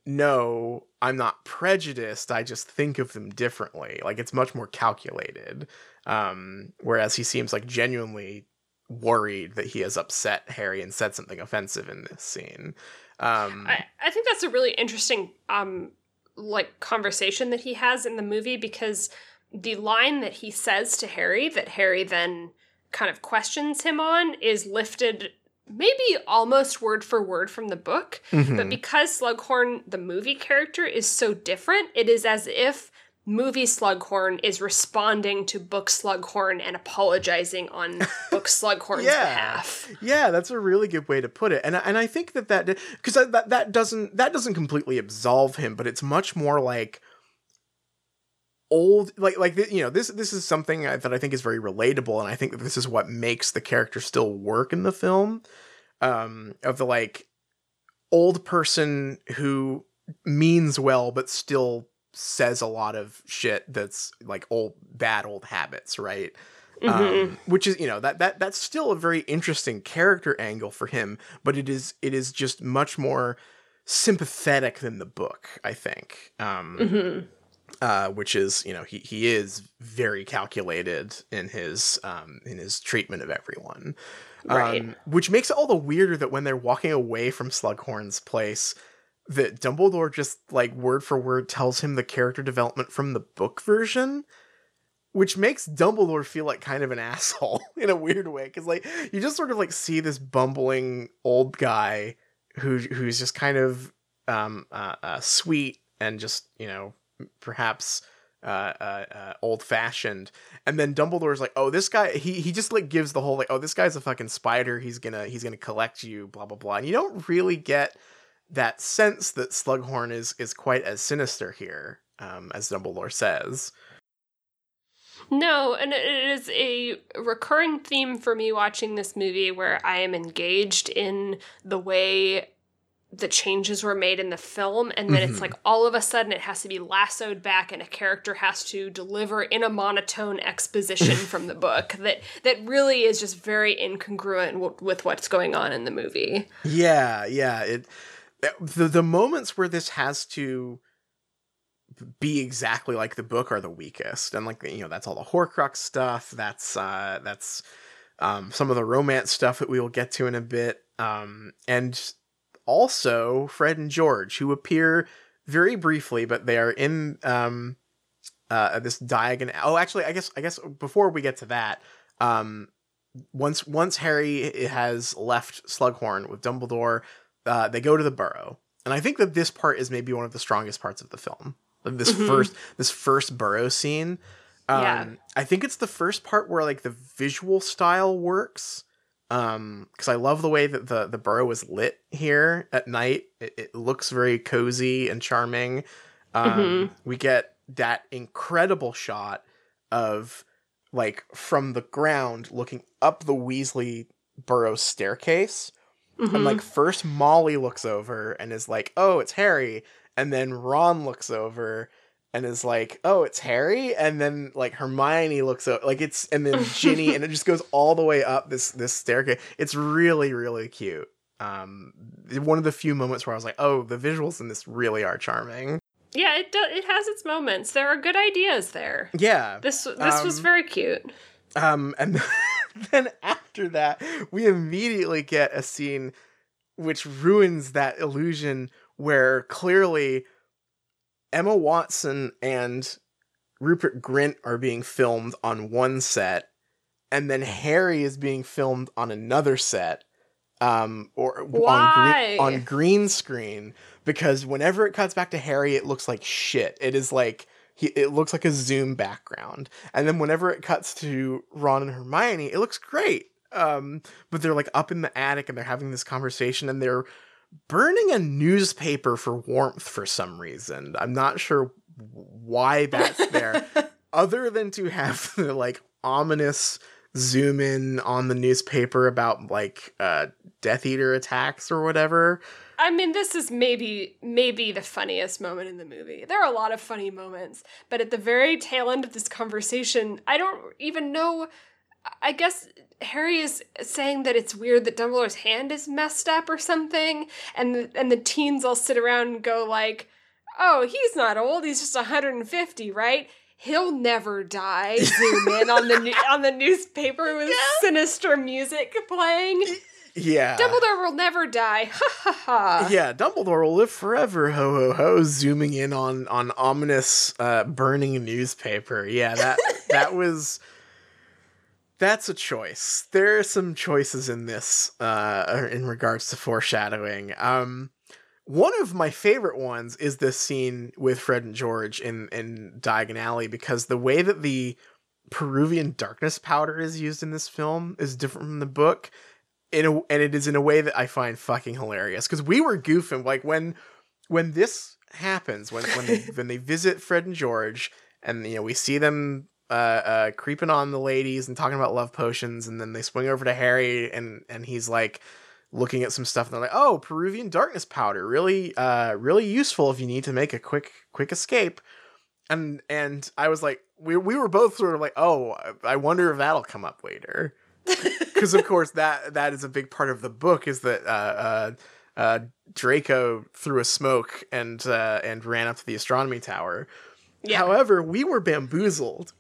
no, I'm not prejudiced. I just think of them differently. Like, it's much more calculated. Um, whereas he seems like genuinely worried that he has upset Harry and said something offensive in this scene. Um, I, I think that's a really interesting um like conversation that he has in the movie because the line that he says to Harry that Harry then kind of questions him on is lifted maybe almost word for word from the book mhm. but because Slughorn the movie character is so different it is as if movie Slughorn is responding to book Slughorn and apologizing on book Slughorn's Yeah. behalf Yeah, that's a really good way to put it, and I- and I think that that because that that doesn't that doesn't completely absolve him, but it's much more like old like like you know this this is something that I think is very relatable, and I think that this is what makes the character still work in the film. Um, of the like old person who means well but still says a lot of shit that's like old bad old habits, right? Mhm. um, which is you know that that that's still a very interesting character angle for him but it is it is just much more sympathetic than the book. I think. Um, Mhm. Uh, which is you know he he is very calculated in his um, in his treatment of everyone, Right. um, which makes it all the weirder that when they're walking away from Slughorn's place, that Dumbledore just like word for word tells him the character development from the book version. Which makes Dumbledore feel like kind of an asshole in a weird way, because like you just sort of like see this bumbling old guy who who's just kind of um uh, uh sweet and just you know perhaps uh, uh, uh old fashioned and then dumbledore's like oh this guy he he just like gives the whole like oh this guy's a fucking spider. He's gonna he's gonna collect you blah blah blah. And you don't really get that sense that slughorn is is quite as sinister here um as dumbledore says. No, and it is a recurring theme for me watching this movie where I am engaged in the way the changes were made in the film, and then Mhm. it's like all of a sudden it has to be lassoed back, and a character has to deliver in a monotone exposition from the book that that really is just very incongruent w- with what's going on in the movie. Yeah, yeah. It the the moments where this has to be exactly like the book are the weakest, and like you know that's all the Horcrux stuff. That's uh that's um some of the romance stuff that we will get to in a bit. Um and also Fred and George who appear very briefly, but they are in um uh this Diagon Alley. Oh, actually, I guess I guess before we get to that, um once once Harry has left Slughorn with Dumbledore, uh, they go to the Burrow, and I think that this part is maybe one of the strongest parts of the film. Like, This Mhm. first this first Burrow scene, um, Yeah. I think it's the first part where like the visual style works. Um, because I love the way that the the Burrow is lit here at night. It, it looks very cozy and charming. Um, Mhm. we get that incredible shot of like from the ground looking up the Weasley Burrow staircase. And Mhm. like first Molly looks over and is like, "Oh, it's Harry." And then Ron looks over and is like, "Oh, it's Harry." And then like Hermione looks up, like it's and then Ginny and it just goes all the way up this this staircase. It's really really cute. Um one of the few moments where I was like, "Oh, the visuals in this really are charming." yeah, it do- it has its moments. There are good ideas there. Yeah. This this was Um, very cute. Um, and then after that, we immediately get a scene which ruins that illusion where clearly Emma Watson and Rupert Grint are being filmed on one set, and then Harry is being filmed on another set. Um, or on Why? green, on green screen because whenever it cuts back to Harry, it looks like shit. It is like he, it looks like a zoom background, and then whenever it cuts to Ron and Hermione, it looks great. Um, but they're like up in the attic and they're having this conversation and they're burning a newspaper for warmth for some reason. I'm not sure why that's there, other than to have the like ominous zoom in on the newspaper about like uh Death Eater attacks or whatever. I mean, this is maybe maybe the funniest moment in the movie. There are a lot of funny moments, but at the very tail end of this conversation, I don't even know. I guess Harry is saying that it's weird that Dumbledore's hand is messed up or something, and the, and the teens all sit around and go like, "Oh, he's not old. He's just 150, right?" He'll never die. Zoom in on the on the newspaper with sinister music playing. Yeah. Dumbledore will never die. Ha ha ha. yeah, Dumbledore will live forever. Ho ho ho! Zooming in on on ominous uh, burning newspaper. Yeah, that that was that's a choice. There are some choices in this uh, in regards to foreshadowing. Um, one of my favorite ones is this scene with Fred and George in in Diagon Alley because the way that the Peruvian darkness powder is used in this film is different from the book. In a, and it is in a way that I find fucking hilarious because we were goofing like when when this happens when when they, when they visit Fred and George and you know we see them uh, uh, creeping on the ladies and talking about love potions and then they swing over to Harry and and he's like looking at some stuff and they're like oh Peruvian darkness powder really uh really useful if you need to make a quick quick escape and and I was like we we were both sort of like oh I wonder if that'll come up later because of course that that is a big part of the book is that uh, uh, uh, Draco threw a smoke and uh, and ran up to the astronomy tower. Yeah. However, we were bamboozled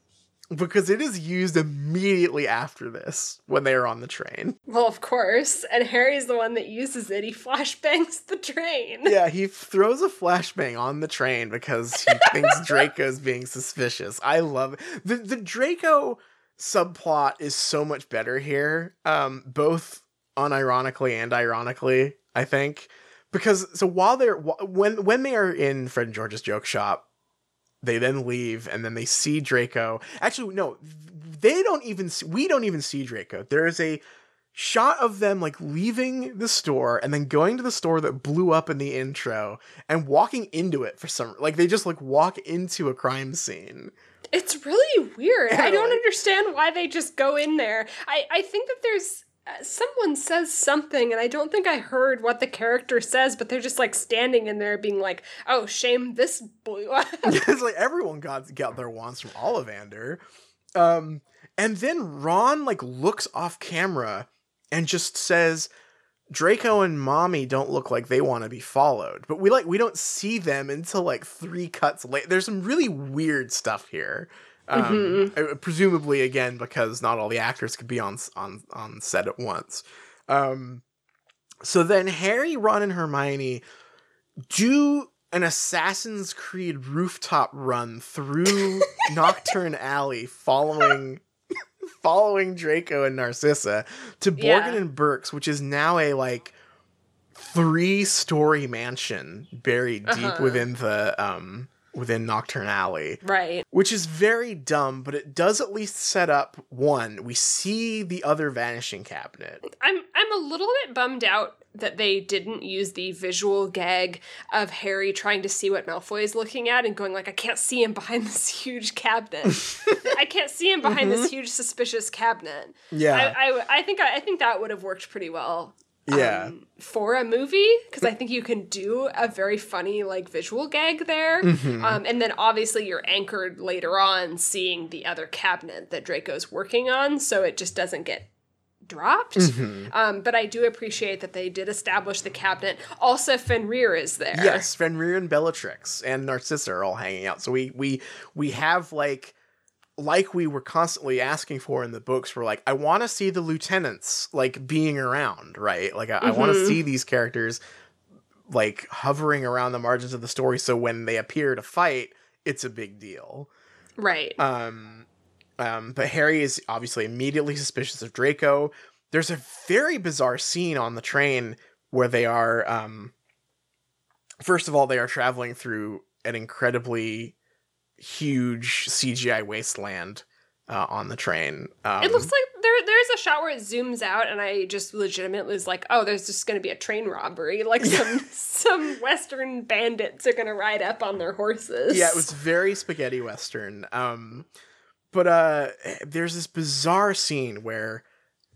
because it is used immediately after this when they are on the train. Well, of course. And Harry's the one that uses it. He flashbangs the train. Yeah, he throws a flashbang on the train because he thinks Draco's being suspicious. I love it. The the Draco subplot is so much better here. Um both unironically and ironically, I think. Because so while they're when when they are in Fred and George's joke shop, they then leave and then they see Draco. Actually, no, they don't even see, we don't even see Draco. There is a shot of them like leaving the store and then going to the store that blew up in the intro and walking into it for some like they just like walk into a crime scene. It's really weird. Yeah, I don't like- understand why they just go in there. I, I think that there's someone says something, and I don't think I heard what the character says, but they're just like standing in there being like, oh, shame this blew up. it's like everyone got got their wants from Ollivander. Um and then Ron like looks off camera and just says Draco and Mommy don't look like they want to be followed. But we like we don't see them until like 3 cuts late There's some really weird stuff here. Um uh, presumably again because not all the actors could be on on on set at once. Um so then Harry, Ron and Hermione do an Assassin's Creed rooftop run through Knockturn Alley following following Draco and Narcissa to Borgin Yeah. and Burke's, which is now a like three story mansion buried deep Uh-huh. within the um within Knockturn Alley right. which is very dumb, but it does at least set up one. We see the other vanishing cabinet. I'm I'm a little bit bummed out that they didn't use the visual gag of Harry trying to see what Malfoy is looking at and going like, I can't see him behind this huge cabinet. I can't see him behind this mm-hmm. huge suspicious cabinet. Yeah, I, I, I think I, I think that would have worked pretty well. Yeah, um, for a movie because I think you can do a very funny like visual gag there, Mhm. um, and then obviously you're anchored later on seeing the other cabinet that Draco's working on, so it just doesn't get dropped. Mhm. Um, but I do appreciate that they did establish the cabinet. Also, Fenrir is there. yes. Fenrir and Bellatrix and Narcissa are all hanging out. So we we we have like like we were constantly asking for in the books. We're like, I want to see the lieutenants like being around, right? Like I, I want to see these characters like hovering around the margins of the story. So when they appear to fight, it's a big deal. right. Um, um, but Harry is obviously immediately suspicious of Draco. There's a very bizarre scene on the train where they are, um, first of all, they are traveling through an incredibly huge CGI wasteland uh, on the train. Um, it looks like there there's a shot where it zooms out, and I just legitimately was like, "Oh, there's just going to be a train robbery. Like some some Western bandits are going to ride up on their horses." yeah, it was very spaghetti western. Um, but uh, there's this bizarre scene where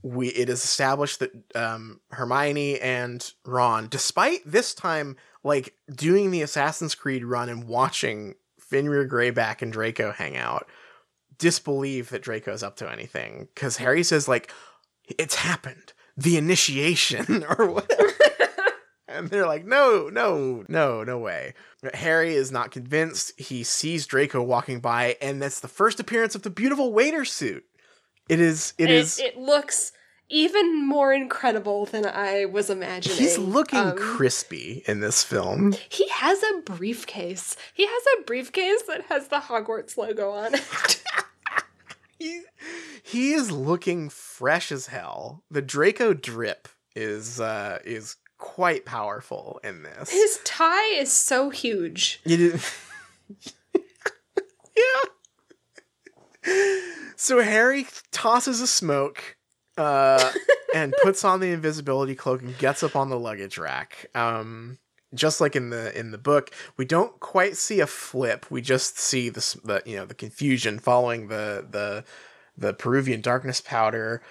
we it is established that um, Hermione and Ron, despite this time like doing the Assassin's Creed run and watching Fenrir Greyback and Draco hang out, disbelieve that Draco's up to anything because Harry says like it's happened, the initiation or whatever. And they're like, no, no, no, no way. Harry is not convinced. He sees Draco walking by, and that's the first appearance of the beautiful waiter suit. It is, it it, is. it looks even more incredible than I was imagining. he's looking Um, crispy in this film. He has a briefcase. He has a briefcase that has the Hogwarts logo on it. He, he is looking fresh as hell. The Draco drip is, uh, is quite powerful in this. His tie is so huge. It is. yeah. So Harry tosses a smoke uh, and puts on the invisibility cloak and gets up on the luggage rack. Um, just like in the in the book, we don't quite see a flip. We just see the the you know the confusion following the the the Peruvian darkness powder.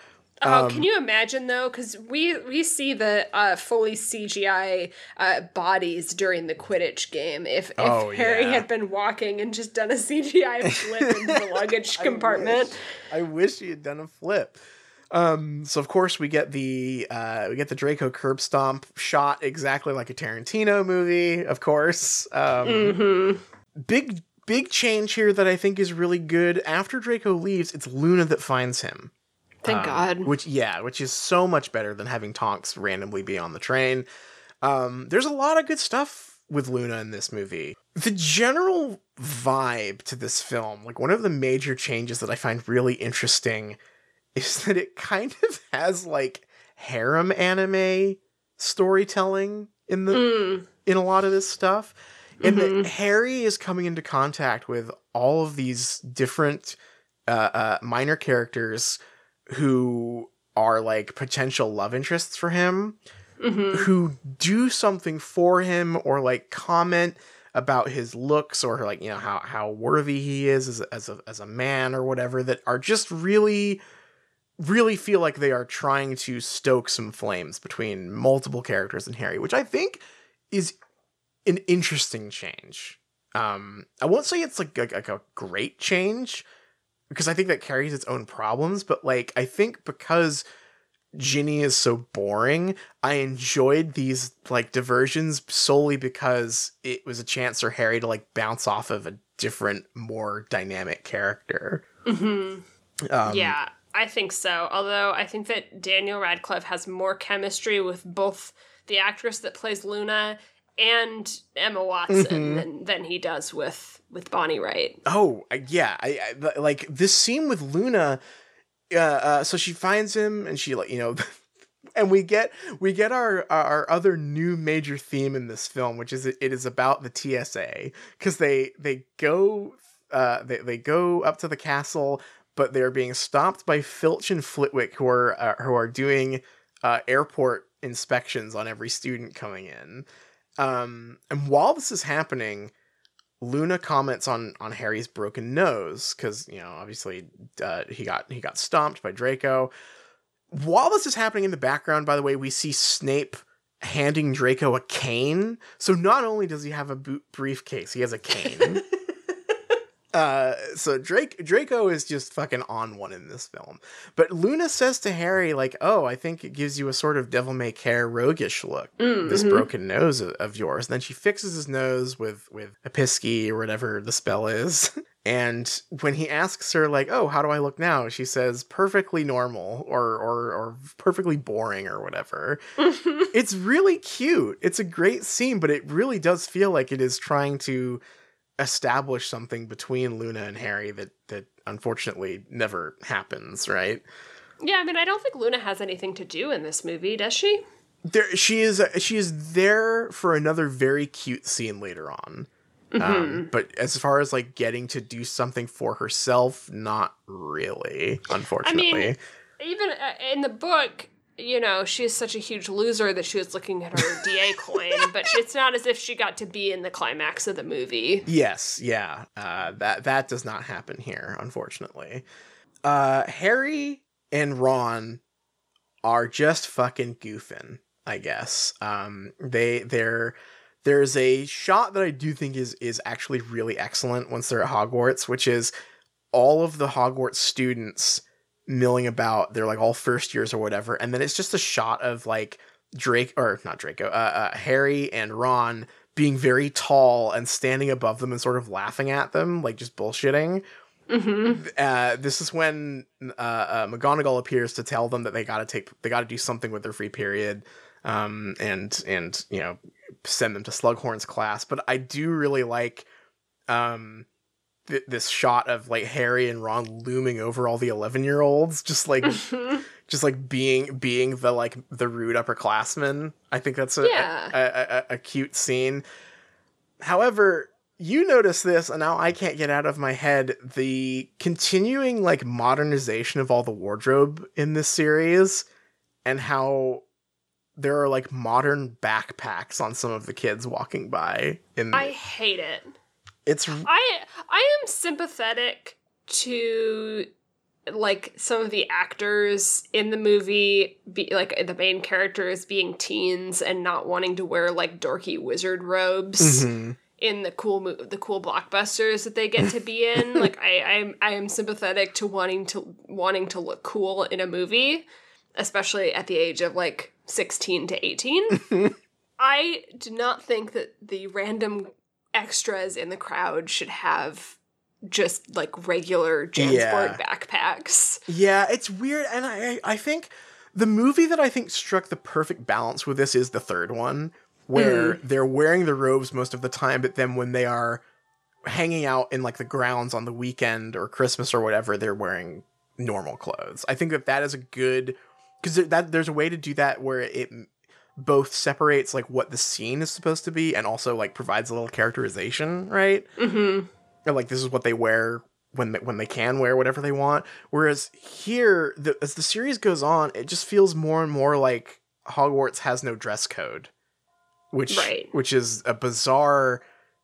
Oh, Um, can you imagine though? Because we we see the uh, fully CGI uh, bodies during the Quidditch game. If if Oh, Harry yeah. had been walking and just done a CGI flip into the luggage I compartment, wish- I wish he had done a flip. Um, so of course we get the uh, we get the Draco curb stomp shot exactly like a Tarantino movie. Of course, um, Mm-hmm. big big change here that I think is really good. After Draco leaves, it's Luna that finds him. Thank Um, God. Which yeah, which is so much better than having Tonks randomly be on the train. Um, there's a lot of good stuff with Luna in this movie. The general vibe to this film, like one of the major changes that I find really interesting, is that it kind of has like harem anime storytelling in the Mm. in a lot of this stuff. And Mhm. that Harry is coming into contact with all of these different uh, uh, minor characters who are like potential love interests for him, hmm who do something for him or like comment about his looks or like you know how how worthy he is as, as a as a man or whatever that are just really really feel like they are trying to stoke some flames between multiple characters and Harry, which I think is an interesting change. Um, I won't say it's like, like like a great change because I think that carries its own problems, but like I think because Ginny is so boring, I enjoyed these like diversions solely because it was a chance for Harry to like bounce off of a different, more dynamic character. hmm Um, yeah, I think so. Although I think that Daniel Radcliffe has more chemistry with both the actress that plays Luna and Emma Watson Mhm. than, than he does with with Bonnie Wright. Oh, yeah. I, I like this scene with Luna. Uh, uh, so she finds him, and she like you know, and we get we get our our other new major theme in this film, which is it is about the TSA because they they go uh they they go up to the castle, but they're being stopped by Filch and Flitwick, who are uh, who are doing uh, airport inspections on every student coming in. Um, and while this is happening, Luna comments on on Harry's broken nose because you know obviously uh, he got he got stomped by Draco. While this is happening in the background, by the way, we see Snape handing Draco a cane. So not only does he have a briefcase, he has a cane. uh, so Drake Draco is just fucking on one in this film. But Luna says to Harry like, "Oh, I think it gives you a sort of devil may care roguish look." Mm, this mhm. broken nose of, of yours. And then she fixes his nose with with Episkey or whatever the spell is. And when he asks her like, "Oh, how do I look now?" she says, "Perfectly normal or or or perfectly boring or whatever." it's really cute. It's a great scene, but it really does feel like it is trying to establish something between Luna and Harry that that unfortunately never happens, right? yeah, I mean, I don't think Luna has anything to do in this movie, does she? there she is she is there for another very cute scene later on Mm-hmm. um, but as far as like getting to do something for herself not really unfortunately Even uh, in the book, you know, she's such a huge loser that she was looking at her DA coin, but it's not as if she got to be in the climax of the movie. yes yeah uh, that that does not happen here unfortunately uh harry and ron are just fucking goofing i guess um they they're there's a shot that I do think is is actually really excellent once they're at Hogwarts, which is all of the Hogwarts students milling about. They're like all first years or whatever, and then it's just a shot of like Drake or not Draco, uh, uh, Harry and Ron being very tall and standing above them and sort of laughing at them, like just bullshitting. hmm Uh, this is when uh, uh, McGonagall appears to tell them that they got to take, they got to do something with their free period, um, and and you know send them to Slughorn's class. But I do really like um th- this shot of like Harry and Ron looming over all the eleven year olds, just like just like being being the like the rude upperclassmen. I think that's a Yeah. a, a, a, a cute scene. However, you notice this, and now I can't get out of my head the continuing like modernization of all the wardrobe in this series, and how there are like modern backpacks on some of the kids walking by. In the- I hate it. It's I I am sympathetic to like some of the actors in the movie be like the main characters being teens and not wanting to wear like dorky wizard robes Mhm. in the cool mo- the cool blockbusters that they get to be in. like I I'm I am sympathetic to wanting to wanting to look cool in a movie, especially at the age of like 16 to 18. I do not think that the random extras in the crowd should have just like regular Jansport Yeah. backpacks. Yeah, it's weird, and I I think the movie that I think struck the perfect balance with this is the third one, where mm-hmm. they're wearing the robes most of the time, but then when they are hanging out in like the grounds on the weekend or Christmas or whatever, they're wearing normal clothes. I think that that is a good because that there's a way to do that where it both separates like what the scene is supposed to be and also like provides a little characterization, right? Mm-hmm. and like this is what they wear when they, when they can wear whatever they want. Whereas here, the, as the series goes on, it just feels more and more like Hogwarts has no dress code, which Right. which is a bizarre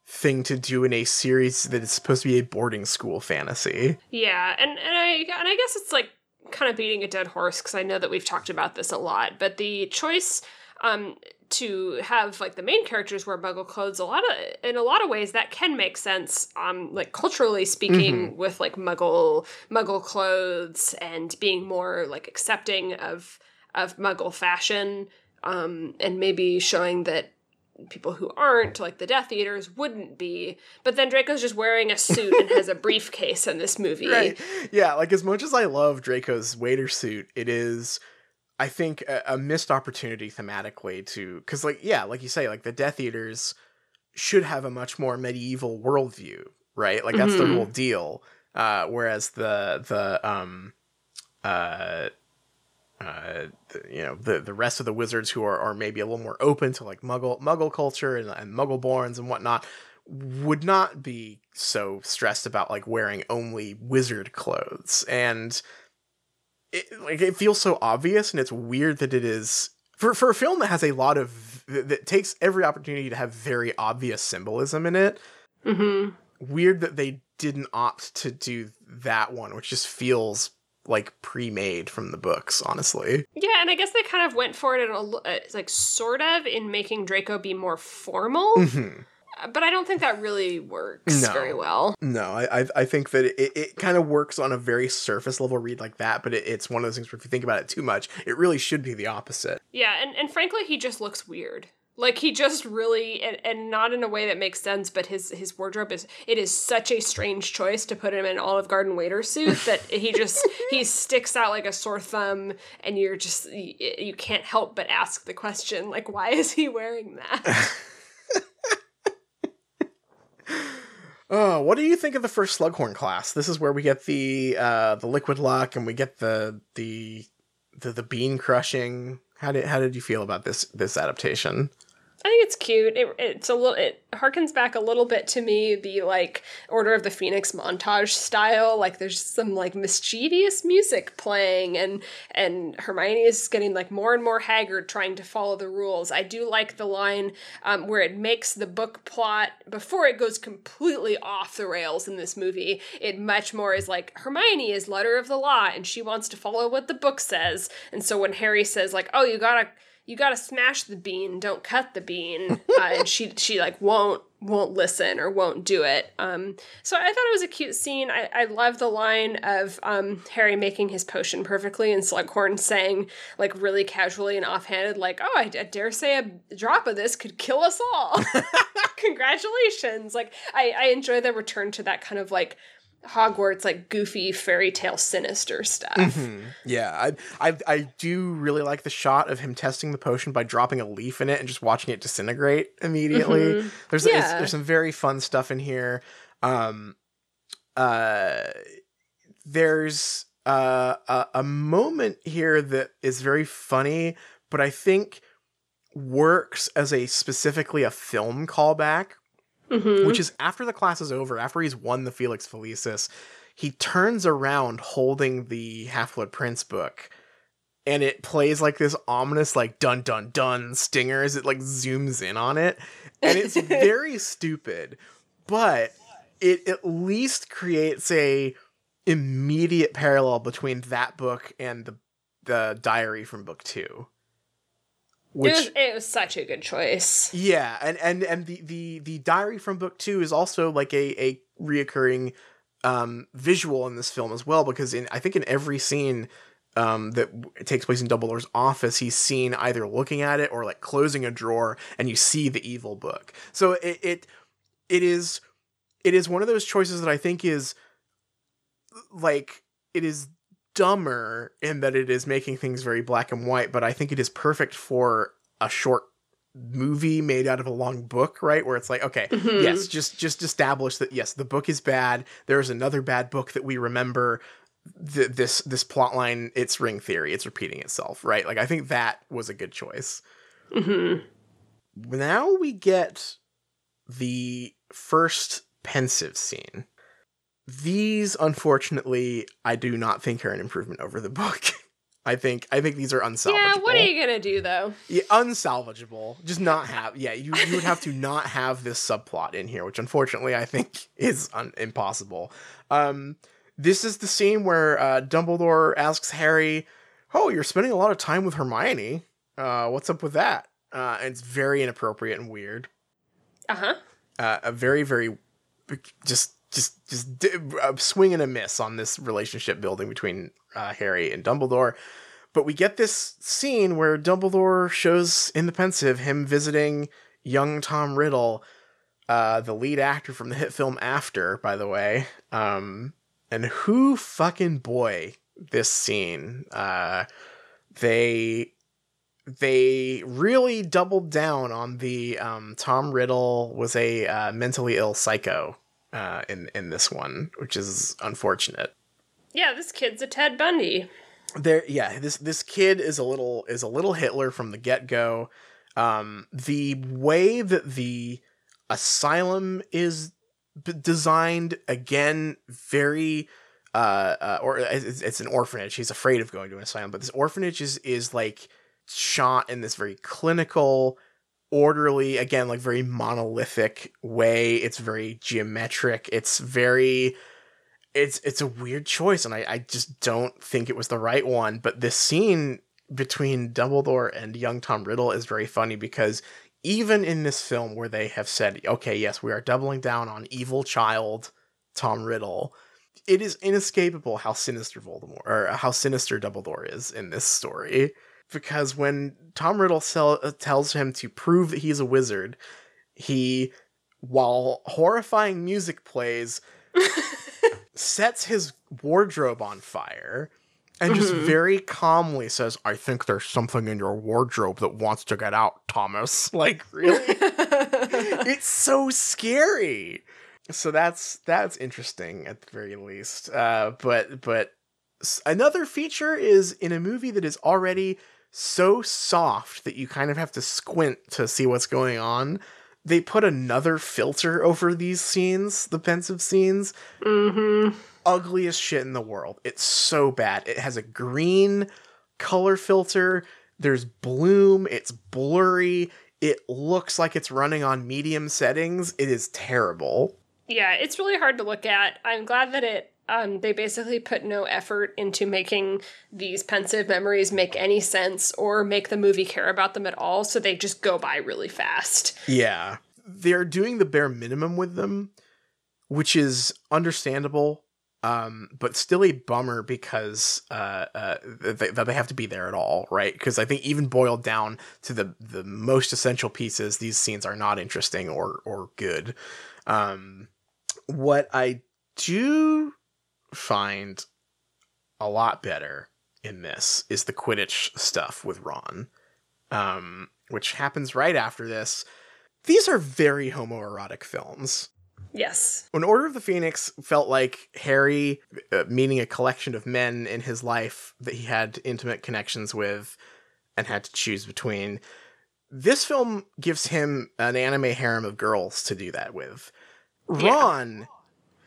thing to do in a series that is supposed to be a boarding school fantasy. Yeah, and and I and I guess it's like kind of beating a dead horse because I know that we've talked about this a lot, but the choice um to have like the main characters wear muggle clothes a lot of in a lot of ways that can make sense um like culturally speaking with like muggle muggle clothes and being more like accepting of of muggle fashion um and maybe showing that people who aren't like the death eaters wouldn't be. But then draco's just wearing a suit and has a briefcase in this movie. Right. Yeah, like as much as I love Draco's waiter suit, it is I think a, a missed opportunity thematically to because like yeah, like you say, like the Death Eaters should have a much more medieval worldview, right? Like that's Mhm. the whole deal. Uh, whereas the the um uh uh, the, you know the the rest of the wizards who are, are maybe a little more open to like muggle muggle culture and, and muggle borns and whatnot would not be so stressed about like wearing only wizard clothes and it like it feels so obvious and it's weird that it is for for a film that has a lot of that takes every opportunity to have very obvious symbolism in it mm-hmm. weird that they didn't opt to do that one which just feels like pre-made from the books honestly. Yeah, and I guess they kind of went for it in a uh, like sort of in making Draco be more formal, Mhm. But I don't think that really works No. very well. No, I I- I think that it, it kind of works on a very surface level read like that, but it, it's one of those things where if you think about it too much, it really should be the opposite. Yeah, and and frankly, he just looks weird. Like he just really and, and not in a way that makes sense, but his his wardrobe is it is such a strange choice to put him in Olive Garden waiter suit that he just he sticks out like a sore thumb, and you're just you, you can't help but ask the question like, why is he wearing that? Oh, what do you think of the first Slughorn class? This is where we get the uh the liquid luck and we get the the the, the bean crushing. How did how did you feel about this this adaptation? I think it's cute. It, it's a little. It harkens back a little bit to me the like Order of the Phoenix montage style. Like there's some like mischievous music playing, and and Hermione is getting like more and more haggard trying to follow the rules. I do like the line um, where it makes the book plot before it goes completely off the rails in this movie. It much more is like Hermione is letter of the law, and she wants to follow what the book says. And so when Harry says like, "Oh, you gotta." You gotta smash the bean don't cut the bean uh, and she she like won't won't listen or won't do it. Um so i thought it was a cute scene. I i love the line of um harry making his potion perfectly and slughorn saying like really casually and offhanded like oh i, I dare say a drop of this could kill us all. Congratulations. Like i i enjoy the return to that kind of like hogwarts like goofy fairy tale sinister stuff Yeah, I, I I do really like the shot of him testing the potion by dropping a leaf in it and just watching it disintegrate immediately. Mhm. There's Yeah. there's some very fun stuff in here. Um, uh, there's uh, a a moment here that is very funny, but I think works as a specifically a film callback Mhm. which is after the class is over, after he's won the Felix Felicis, he turns around holding the Half Blood Prince book, and it plays like this ominous, like dun dun dun stinger as it like zooms in on it, and it's very stupid, but it at least creates a immediate parallel between that book and the the diary from book two. Which it, was, it was such a good choice. yeah, and and and the the the diary from book two is also like a a reoccurring um visual in this film as well because in I think in every scene um that w- takes place in Dumbledore's office he's seen either looking at it or like closing a drawer and you see the evil book. So it it it is it is one of those choices that I think is like it is dumber in that it is making things very black and white, but I think it is perfect for a short movie made out of a long book, right? Where it's like, okay, Mhm. yes, just just establish that yes, the book is bad. There's another bad book that we remember. Th- this this plot line, it's ring theory. It's repeating itself, right? Like I think that was a good choice. hmm Now we get the first Pensieve scene. These, unfortunately, I do not think are an improvement over the book. I think I think these are unsalvageable. Yeah, what are you gonna do though? Yeah, unsalvageable. Just not have. Yeah, you you would have to not have this subplot in here, which unfortunately I think is un- impossible. Um, this is the scene where uh, Dumbledore asks Harry, "Oh, you're spending a lot of time with Hermione. Uh, what's up with that?" Uh, and it's very inappropriate and weird. Uh huh. Uh, a very very just just just d- a swing and a miss on this relationship building between uh, Harry and Dumbledore. But we get this scene where Dumbledore shows in the Pensieve him visiting young Tom Riddle, uh, the lead actor from the hit film After, by the way. Um, and who fucking boy this scene. Uh, they they really doubled down on the um, Tom Riddle was a uh, mentally ill psycho uh, in in this one, which is unfortunate. Yeah, this kid's a Ted Bundy. There, yeah, this this kid is a little is a little Hitler from the get go. Um, the way that the asylum is b- designed again very uh, uh or it's, it's an orphanage he's afraid of going to an asylum but this orphanage is is like shot in this very clinical orderly again like very monolithic way. It's very geometric. It's very it's it's a weird choice and I, I just don't think it was the right one. But this scene between dumbledore and young tom riddle is very funny because even in this film where they have said okay yes we are doubling down on evil child tom riddle it is inescapable how sinister voldemort or how sinister dumbledore is in this story because when tom riddle sell, uh, tells him to prove that he's a wizard he while horrifying music plays sets his wardrobe on fire and just Mhm. very calmly says, I think there's something in your wardrobe that wants to get out, Thomas. Like, really? it's so scary. So that's that's interesting at the very least. Uh, but but another feature is in a movie that is already so soft that you kind of have to squint to see what's going on. They put another filter over these scenes, the Pensieve scenes, mm-hmm. ugliest shit in the world. It's so bad. It has a green color filter. There's bloom. It's blurry. It looks like it's running on medium settings. It is terrible. Yeah, it's really hard to look at. I'm glad that it um they basically put no effort into making these Pensieve memories make any sense or make the movie care about them at all, so they just go by really fast. Yeah. They're doing the bare minimum with them, which is understandable, um, but still a bummer because uh, uh, th- that they have to be there at all, right? Because I think even boiled down to the the most essential pieces, these scenes are not interesting or or good. Um, what I do find a lot better in this is the Quidditch stuff with Ron, um, which happens right after this. These are very homoerotic films. Yes. When Order of the Phoenix felt like Harry, uh, meaning a collection of men in his life that he had intimate connections with and had to choose between, this film gives him an anime harem of girls to do that with. Yeah. Ron,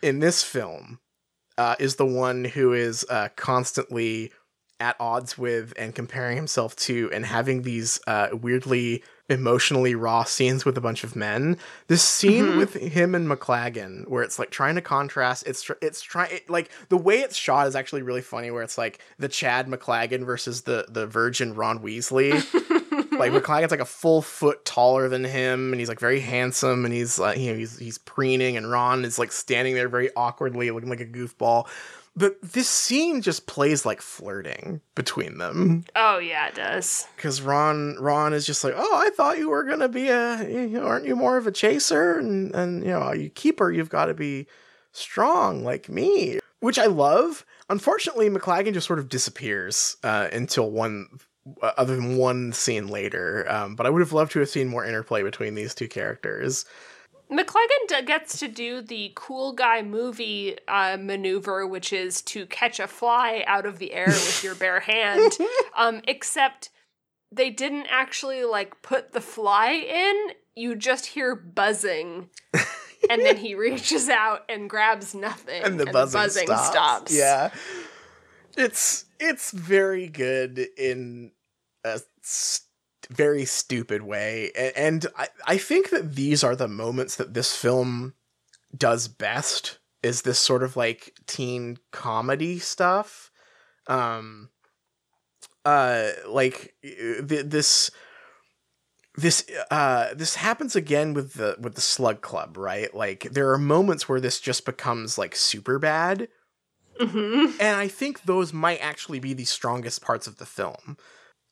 in this film, uh, is the one who is uh, constantly at odds with and comparing himself to and having these uh, weirdly emotionally raw scenes with a bunch of men. This scene Mhm. with him and McLaggen, where it's like trying to contrast, it's tr- it's trying it, like the way it's shot is actually really funny. Where it's like the Chad McLaggen versus the the virgin Ron Weasley, like McLaggen's like a full foot taller than him, and he's like very handsome, and he's like you know he's he's preening, and Ron is like standing there very awkwardly, looking like a goofball. But this scene just plays like flirting between them. Oh yeah, it does. Because Ron Ron is just like, oh, I thought you were gonna be a, you know, aren't you more of a chaser? And and you know, you keeper, you've got to be strong like me, which I love. Unfortunately, McLaggen just sort of disappears uh, until one, other than one scene later. Um, but I would have loved to have seen more interplay between these two characters. McLaggen d- gets to do the cool guy movie uh, maneuver, which is to catch a fly out of the air with your bare hand. Um, except they didn't actually like put the fly in. You just hear buzzing, and then he reaches out and grabs nothing, and the buzzing, stops. Yeah, it's it's very good in a st- very stupid way, and I I think that these are the moments that this film does best. Is this sort of like teen comedy stuff? Um, uh, like th- this this uh this happens again with the with the slug club right like there are moments where this just becomes like super bad Mhm. and i think those might actually be the strongest parts of the film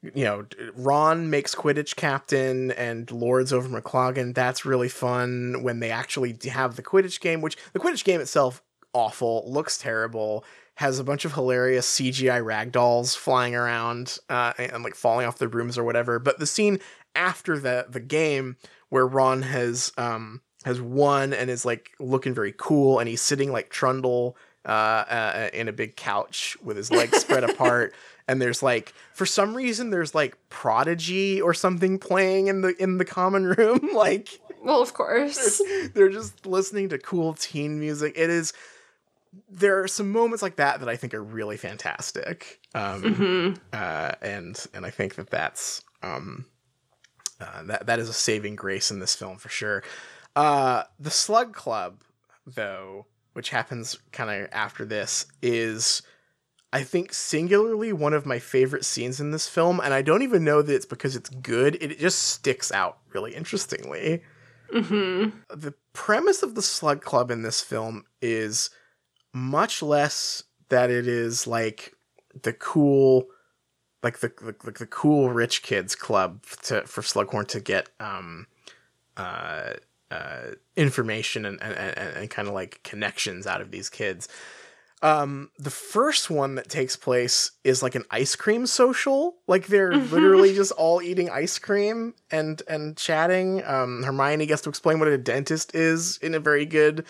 you know ron makes quidditch captain and lords over McLaggen that's really fun when they actually have the quidditch game which the quidditch game itself awful looks terrible has a bunch of hilarious cgi ragdolls flying around uh, and, and like falling off their brooms or whatever. But the scene after the the game where ron has um has won and is like looking very cool and he's sitting like trundle uh, uh in a big couch with his legs spread apart and there's like for some reason there's like prodigy or something playing in the in the common room like Well, of course. they're just listening to cool teen music. It is there are some moments like that that i think are really fantastic um hmm uh and and i think that that's um uh, that that is a saving grace in this film for sure. Uh the slug club though which happens kind of after this is I think singularly one of my favorite scenes in this film, and I don't even know that it's because it's good. It just sticks out really interestingly. hmm The premise of the Slug Club in this film is much less that it is like the cool, like the the, the cool rich kids club to for Slughorn to get um uh uh information and and, and, and kind of like connections out of these kids. Um, the first one that takes place is like an ice cream social. Like they're Mhm. literally just all eating ice cream and and chatting. Um, Hermione gets to explain what a dentist is in a very good.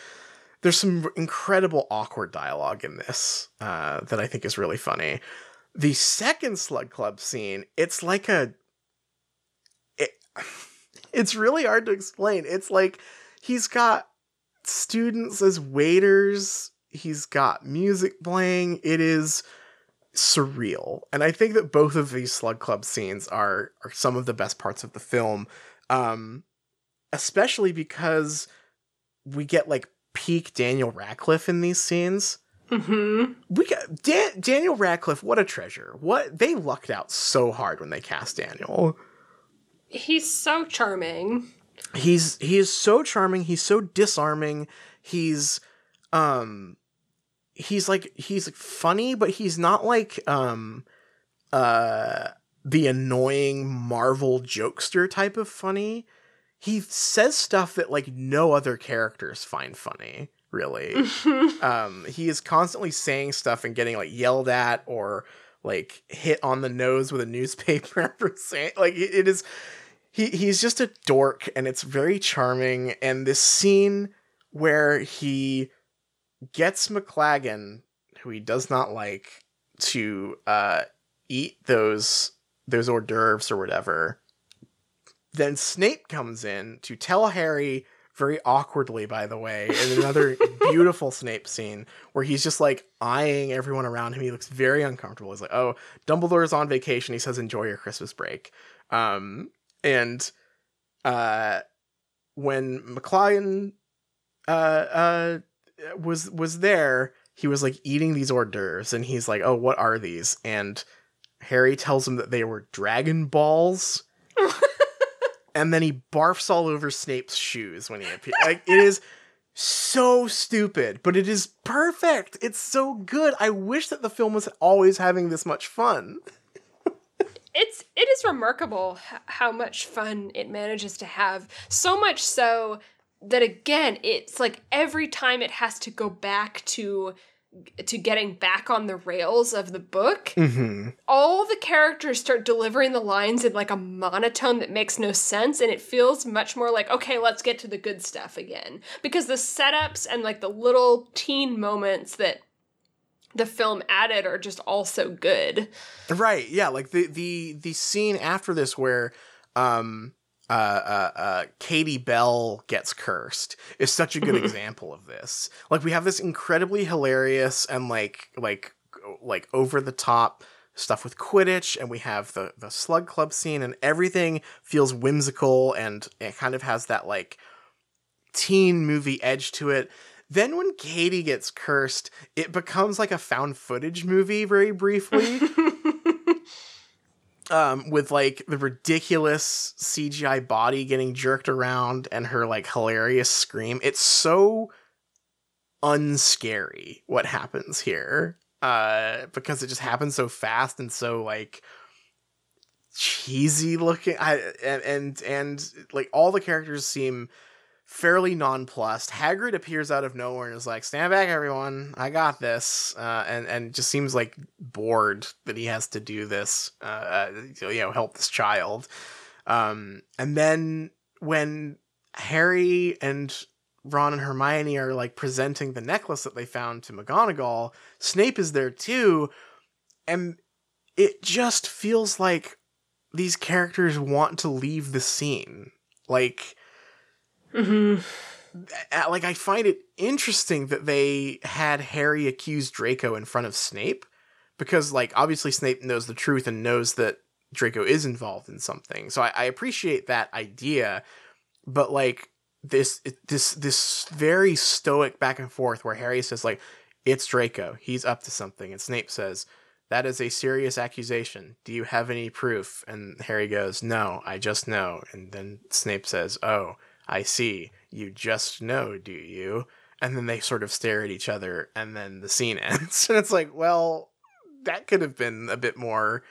There's some incredible awkward dialogue in this uh, that I think is really funny. The second Slug Club scene, it's like a. It, it's really hard to explain. It's like he's got students as waiters he's got music playing. It is surreal. And i think that both of these slug club scenes are are some of the best parts of the film um especially because we get like peak daniel radcliffe in these scenes. Hmm we got Dan- daniel radcliffe what a treasure. What they lucked out so hard when they cast daniel. He's so charming. he's he is so charming. He's so disarming. He's um he's like he's funny but he's not like um uh the annoying marvel jokester type of funny. He says stuff that like no other characters find funny really. Um he is constantly saying stuff and getting like yelled at or like hit on the nose with a newspaper for saying like it it is he he's just a dork and it's very charming. And this scene where he gets McLaggen who he does not like to uh eat those those hors d'oeuvres or whatever then Snape comes in to tell Harry very awkwardly by the way in another beautiful Snape scene where he's just like eyeing everyone around him. He looks very uncomfortable. He's like oh Dumbledore's on vacation. He says enjoy your Christmas break. Um and uh when McLaggen uh uh was was there he was like eating these hors d'oeuvres and he's like oh what are these and Harry tells him that they were dragon balls and then he barfs all over Snape's shoes when he appears. Like it is so stupid, but it is perfect. It's so good. I wish that the film was always having this much fun. it's it is remarkable how much fun it manages to have. So much so that again, it's like every time it has to go back to to getting back on the rails of the book, Mm-hmm. all the characters start delivering the lines in like a monotone that makes no sense and it feels much more like okay let's get to the good stuff again because the setups and like the little teen moments that the film added are just also good Right. Yeah. Like the the the scene after this where um uh uh, uh Katie Bell gets cursed is such a good Mhm. example of this. Like we have this incredibly hilarious and like like like over the top stuff with Quidditch and we have the the slug club scene and everything feels whimsical and it kind of has that like teen movie edge to it. Then when Katie gets cursed, it becomes like a found footage movie very briefly um, with like the ridiculous CGI body getting jerked around and her like hilarious scream. It's so unscary what happens here uh, because it just happens so fast and so like cheesy looking. I and and, and like all the characters seem fairly nonplussed. Hagrid appears out of nowhere and is like, "Stand back, everyone! I got this," uh, and and just seems like bored that he has to do this, uh, uh, you know, help this child. Um, and then when Harry and Ron and Hermione are like presenting the necklace that they found to McGonagall, Snape is there too, and it just feels like these characters want to leave the scene, like hmm uh, like I find it interesting that they had Harry accuse Draco in front of Snape because like obviously Snape knows the truth and knows that Draco is involved in something. So I, I appreciate that idea, but like this this this very stoic back and forth where Harry says like it's Draco, he's up to something, and Snape says that is a serious accusation. Do you have any proof? And Harry goes, "No, I just know." And then Snape says, "Oh, I see. You just know, do you? And then they sort of stare at each other, and then the scene ends. And it's like, well, that could have been a bit more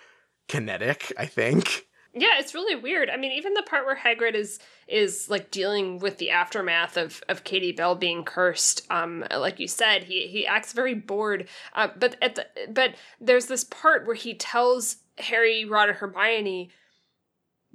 kinetic, I think. Yeah, it's really weird. I mean, even the part where Hagrid is is like dealing with the aftermath of of Katie Bell being cursed. Um, like you said, he he acts very bored. Uh, but at the but there's this part where he tells Harry, Ron, and Hermione,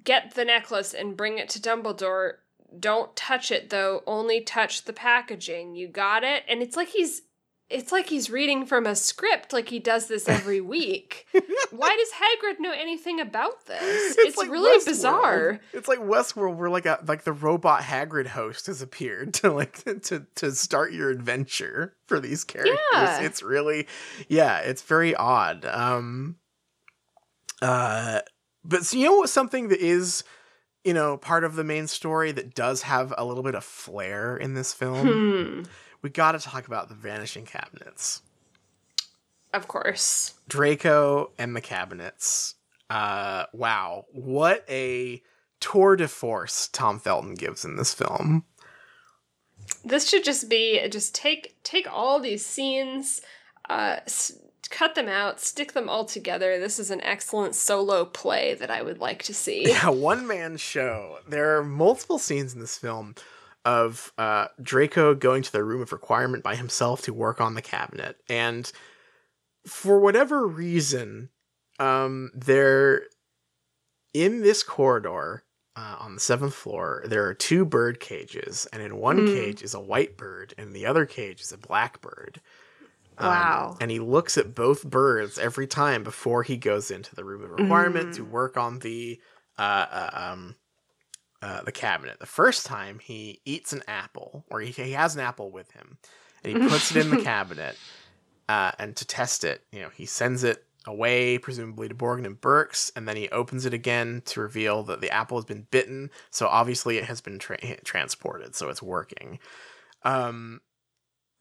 get the necklace and bring it to Dumbledore. Don't touch it though. Only touch the packaging. You got it? And it's like he's it's like he's reading from a script like he does this every week. Why does Hagrid know anything about this? It's, like really Westworld. bizarre. It's like Westworld, where like a like the robot Hagrid host has appeared to like to to start your adventure for these characters. Yeah. It's really, yeah, it's very odd. Um, uh, but so you know what? Something that is, you know, part of the main story that does have a little bit of flair in this film. Hmm. We got to talk about the vanishing cabinets. Of course. Draco and the cabinets. Uh, wow, what a tour de force Tom Felton gives in this film. This should just be just take take all these scenes, uh, s- cut them out, stick them all together. This is an excellent solo play that I would like to see. Yeah, one man show. There are multiple scenes in this film of uh, Draco going to the room of requirement by himself to work on the cabinet, and for whatever reason, um, there in this corridor uh, on the seventh floor, there are two bird cages, and in one Mm. cage is a white bird, and the other cage is a black bird. Um, Wow. and he looks at both birds every time before he goes into the room of requirement Mm. to work on the uh, uh, um, uh, the cabinet. The first time he eats an apple, or he, he has an apple with him, and he puts it in the cabinet. Uh, and to test it, you know, he sends it away, presumably to Borgin and Burkes, and then he opens it again to reveal that the apple has been bitten. So obviously it has been tra- transported, so it's working. Um,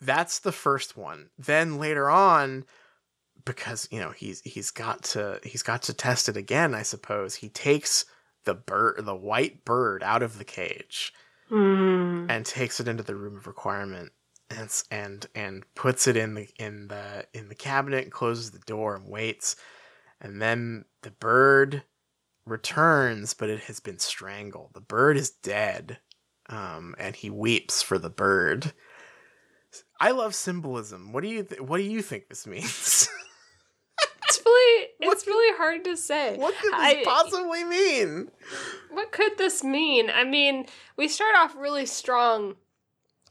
that's the first one. Then later on, because you know he's he's got to he's got to test it again. I suppose he takes the bird, the white bird, out of the cage Mm. and takes it into the room of requirement and and and puts it in the in the in the cabinet and closes the door and waits and then the bird returns but it has been strangled the bird is dead um and he weeps for the bird i love symbolism what do you th- what do you think this means It's really What it's really hard to say. what could this I- possibly mean What could this mean? I mean, we start off really strong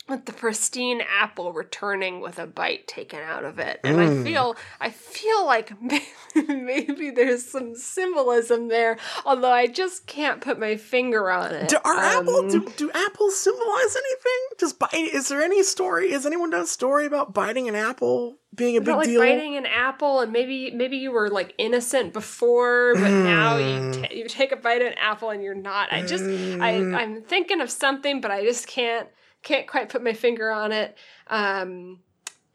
with the pristine apple returning with a bite taken out of it. And Mm. I feel I feel like maybe, there's some symbolism there, although I just can't put my finger on it. do, are apple Um, do, do apples symbolize anything does bite is there any story has anyone done a story about biting an apple being a big like deal biting an apple and maybe maybe you were like innocent before but now you, Mm. ta you take a bite of an apple and you're not i just I, Mm. i'm thinking of something but i just can't can't quite put my finger on it um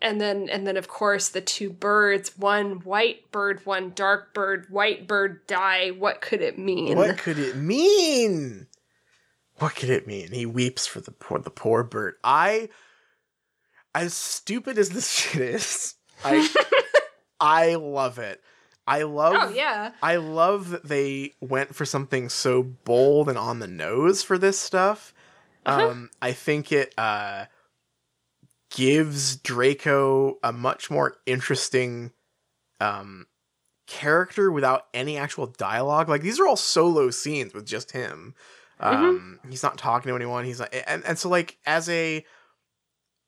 and then and then of course the two birds one white bird one dark bird white bird die what could it mean What could it mean? What could it mean? He weeps for the poor the poor bird. I as stupid as this shit is, I I love it. I love oh yeah I love that they went for something so bold and on the nose for this stuff. Uh-huh. Um I think it uh gives Draco a much more interesting um character without any actual dialogue. Like these are all solo scenes with just him. Um he's not talking to anyone. He's not and, and so like as a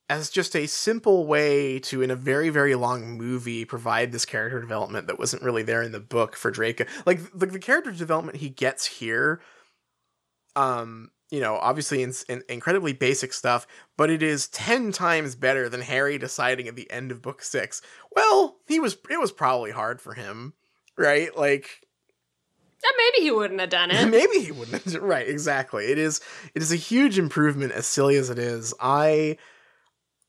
as just a simple way to in a very very long movie provide this character development that wasn't really there in the book for Draco. Like the, the character development he gets here um you know, obviously in, in incredibly basic stuff, but it is 10 times better than Harry deciding at the end of book 6. Well, he was it was probably hard for him, right? Like Yeah, maybe he wouldn't have done it. maybe he wouldn't have right exactly. It is it is a huge improvement as silly as it is. I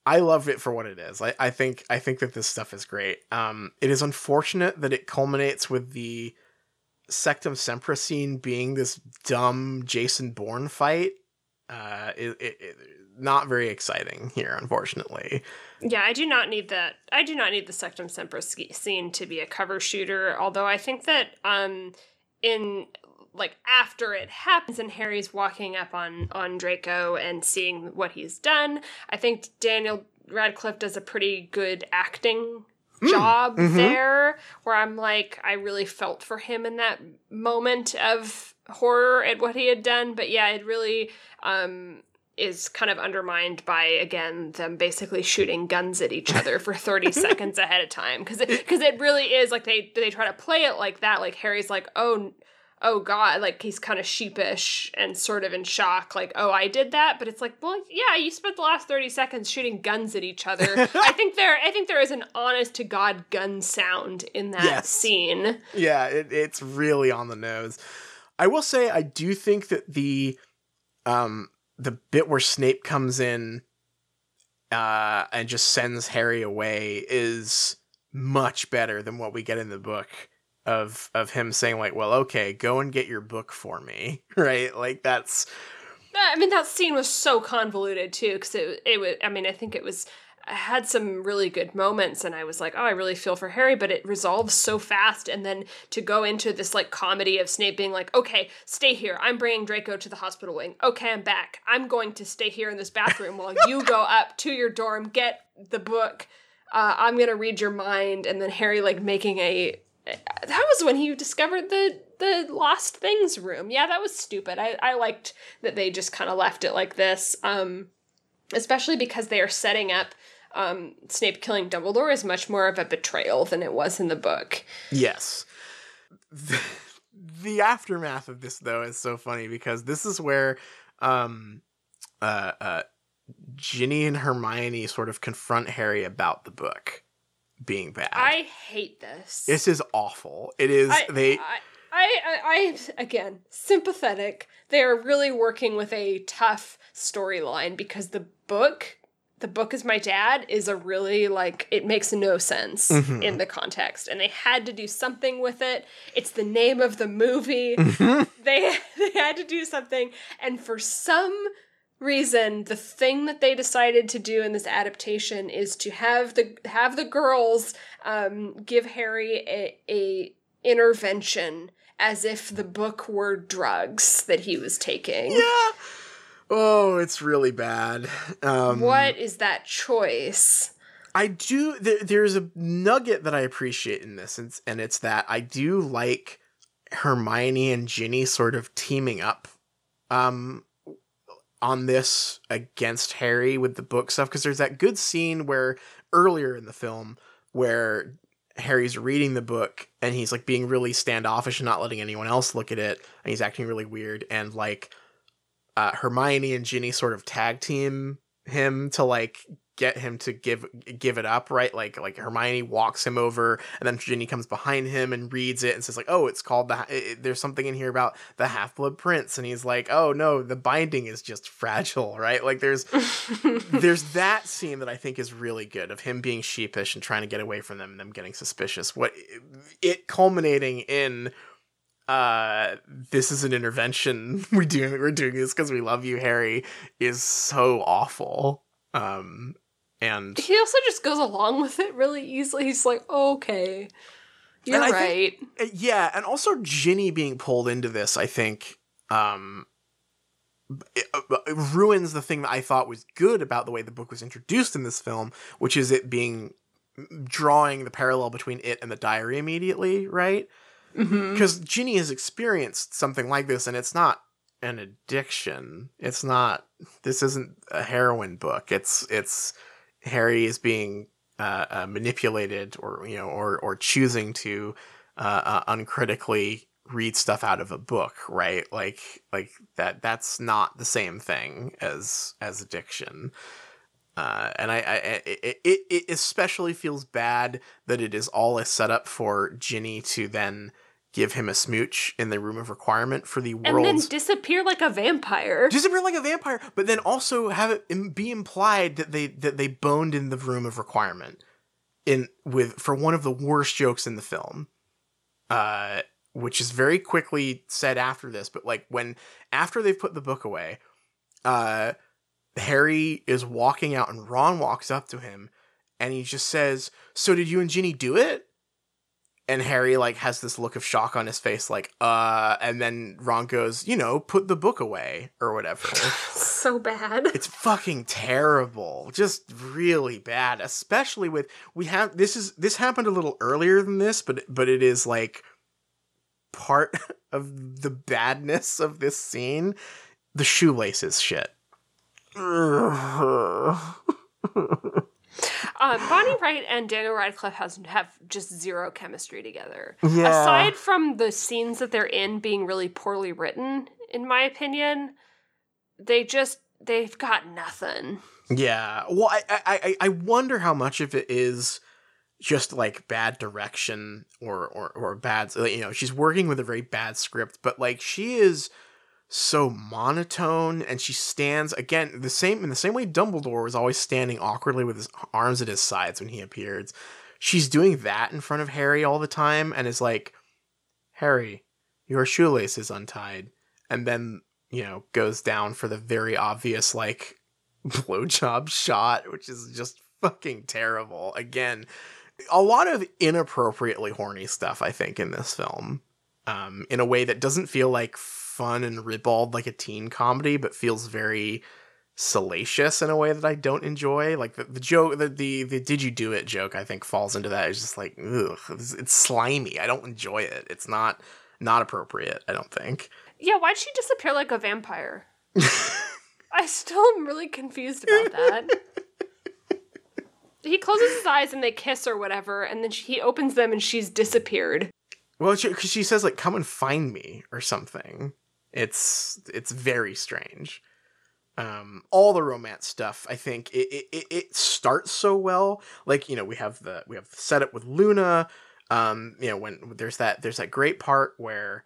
i love it for what it is. I, I think i think that this stuff is great. Um it is unfortunate that it culminates with the Sectumsempra scene being this dumb jason bourne fight uh it, it, it not very exciting here unfortunately Yeah, I do not need that. I do not need the Sectumsempra scene to be a cover shooter. Although I think that um, in like after it happens and Harry's walking up on on Draco and seeing what he's done, I think Daniel Radcliffe does a pretty good acting job mhm. there. Where I'm like, I really felt for him in that moment of horror at what he had done. But yeah, it really um is kind of undermined by again them basically shooting guns at each other for 30 seconds ahead of time because it, because it really is like they they try to play it like that like Harry's like oh oh god like he's kind of sheepish and sort of in shock like oh I did that? But it's like well yeah you spent the last 30 seconds shooting guns at each other. I think there I think there is an honest to god gun sound in that Yes. scene. Yeah it, it's really on the nose. I will say i do think that the um the bit where snape comes in uh and just sends harry away is much better than what we get in the book of of him saying like well okay go and get your book for me right like that's I mean, that scene was so convoluted too, because it it was. I mean, I think it was had some really good moments, and I was like, oh, I really feel for Harry, but it resolves so fast, and then to go into this like comedy of Snape being like, okay, stay here, I'm bringing Draco to the hospital wing. Okay, I'm back. I'm going to stay here in this bathroom while you go up to your dorm, get the book. Uh, I'm gonna read your mind, and then Harry like making a. That was when he discovered the the lost things room. Yeah, that was stupid. I, I liked that they just kind of left it like this. Um, especially because they are setting up um, Snape killing Dumbledore is much more of a betrayal than it was in the book. Yes. The, the aftermath of this though is so funny because this is where um uh uh Ginny and Hermione sort of confront Harry about the book being bad. I hate this. this is awful. It is I, they I, I, I, I, again, sympathetic. They are really working with a tough storyline because the book the book is my dad is a really like it makes no sense Mhm. in the context and they had to do something with it it's the name of the movie they they had to do something and for some reason the thing that they decided to do in this adaptation is to have the have the girls um, give harry a, a intervention as if the book were drugs that he was taking yeah. Oh, it's really bad. Um, what is that choice I do. There, there's a nugget that I appreciate in this, and, and it's that I do like Hermione and Ginny sort of teaming up, um, on this against Harry with the book stuff. Because there's that good scene where earlier in the film where Harry's reading the book and he's like being really standoffish and not letting anyone else look at it, and he's acting really weird, and like uh, Hermione and Ginny sort of tag team him to like get him to give give it up, right? Like like Hermione walks him over, and then Ginny comes behind him and reads it and says like, "Oh, it's called the. It, there's something in here about the Half Blood Prince," and he's like, "Oh no, the binding is just fragile, right?" Like there's there's that scene that I think is really good of him being sheepish and trying to get away from them and them getting suspicious. What it culminating in uh this is an intervention we do we're doing this because we love you harry is so awful um and he also just goes along with it really easily he's like okay you're right Uh, yeah and also ginny being pulled into this i think um it, uh, it ruins the thing that i thought was good about the way the book was introduced in this film which is it being drawing the parallel between it and the diary immediately right because Ginny has experienced something like this, and it's not an addiction. It's not. This isn't a heroin book. It's it's Harry is being uh, uh, manipulated, or you know, or or choosing to uh, uh, uncritically read stuff out of a book, right? Like like that. That's not the same thing as as addiction. Uh, and I, I it, it, it especially feels bad that it is all a setup for Ginny to then give him a smooch in the room of requirement for the world. and then disappear like a vampire disappear like a vampire, but then also have it be implied that they that they boned in the room of requirement in with for one of the worst jokes in the film. Uh which is very quickly said after this, but like when after they've put the book away, uh Harry is walking out and Ron walks up to him and he just says, "So did you and Ginny do it?" And Harry like has this look of shock on his face like, "Uh," and then Ron goes, "You know, put the book away or whatever." so bad it's fucking terrible. Just really bad, especially with we have this is this happened a little earlier than this, but but it is like part of the badness of this scene, the shoelaces shit. um, bonnie wright and daniel radcliffe has have just zero chemistry together Yeah. aside from the scenes that they're in being really poorly written in my opinion they just they've got nothing Yeah. Well, I, I I I wonder how much of it is just like bad direction or or or bad. You know, she's working with a very bad script, but like she is so monotone and she stands again the same in the same way Dumbledore was always standing awkwardly with his arms at his sides when he appeared. She's doing that in front of Harry all the time and is like, Harry, your shoelace is untied, and then you know goes down for the very obvious like blowjob shot, which is just fucking terrible. Again, a lot of inappropriately horny stuff, I think, in this film. Um, in a way that doesn't feel like fun and ribald like a teen comedy, but feels very salacious in a way that I don't enjoy. Like the, the joke, the, the the did you do it joke, I think falls into that. It's just like, ugh, it's, it's slimy. I don't enjoy it. It's not not appropriate. I don't think. yeah why'd she disappear like a vampire i still am really confused about that he closes his eyes and they kiss or whatever and then she, he opens them and she's disappeared Well, because she, says like, "Come and find me" or something. It's it's very strange. Um, all the romance stuff, I think it, it it- starts so well. Like you know, we have the we have the setup with Luna. Um, you know, when there's that there's that great part where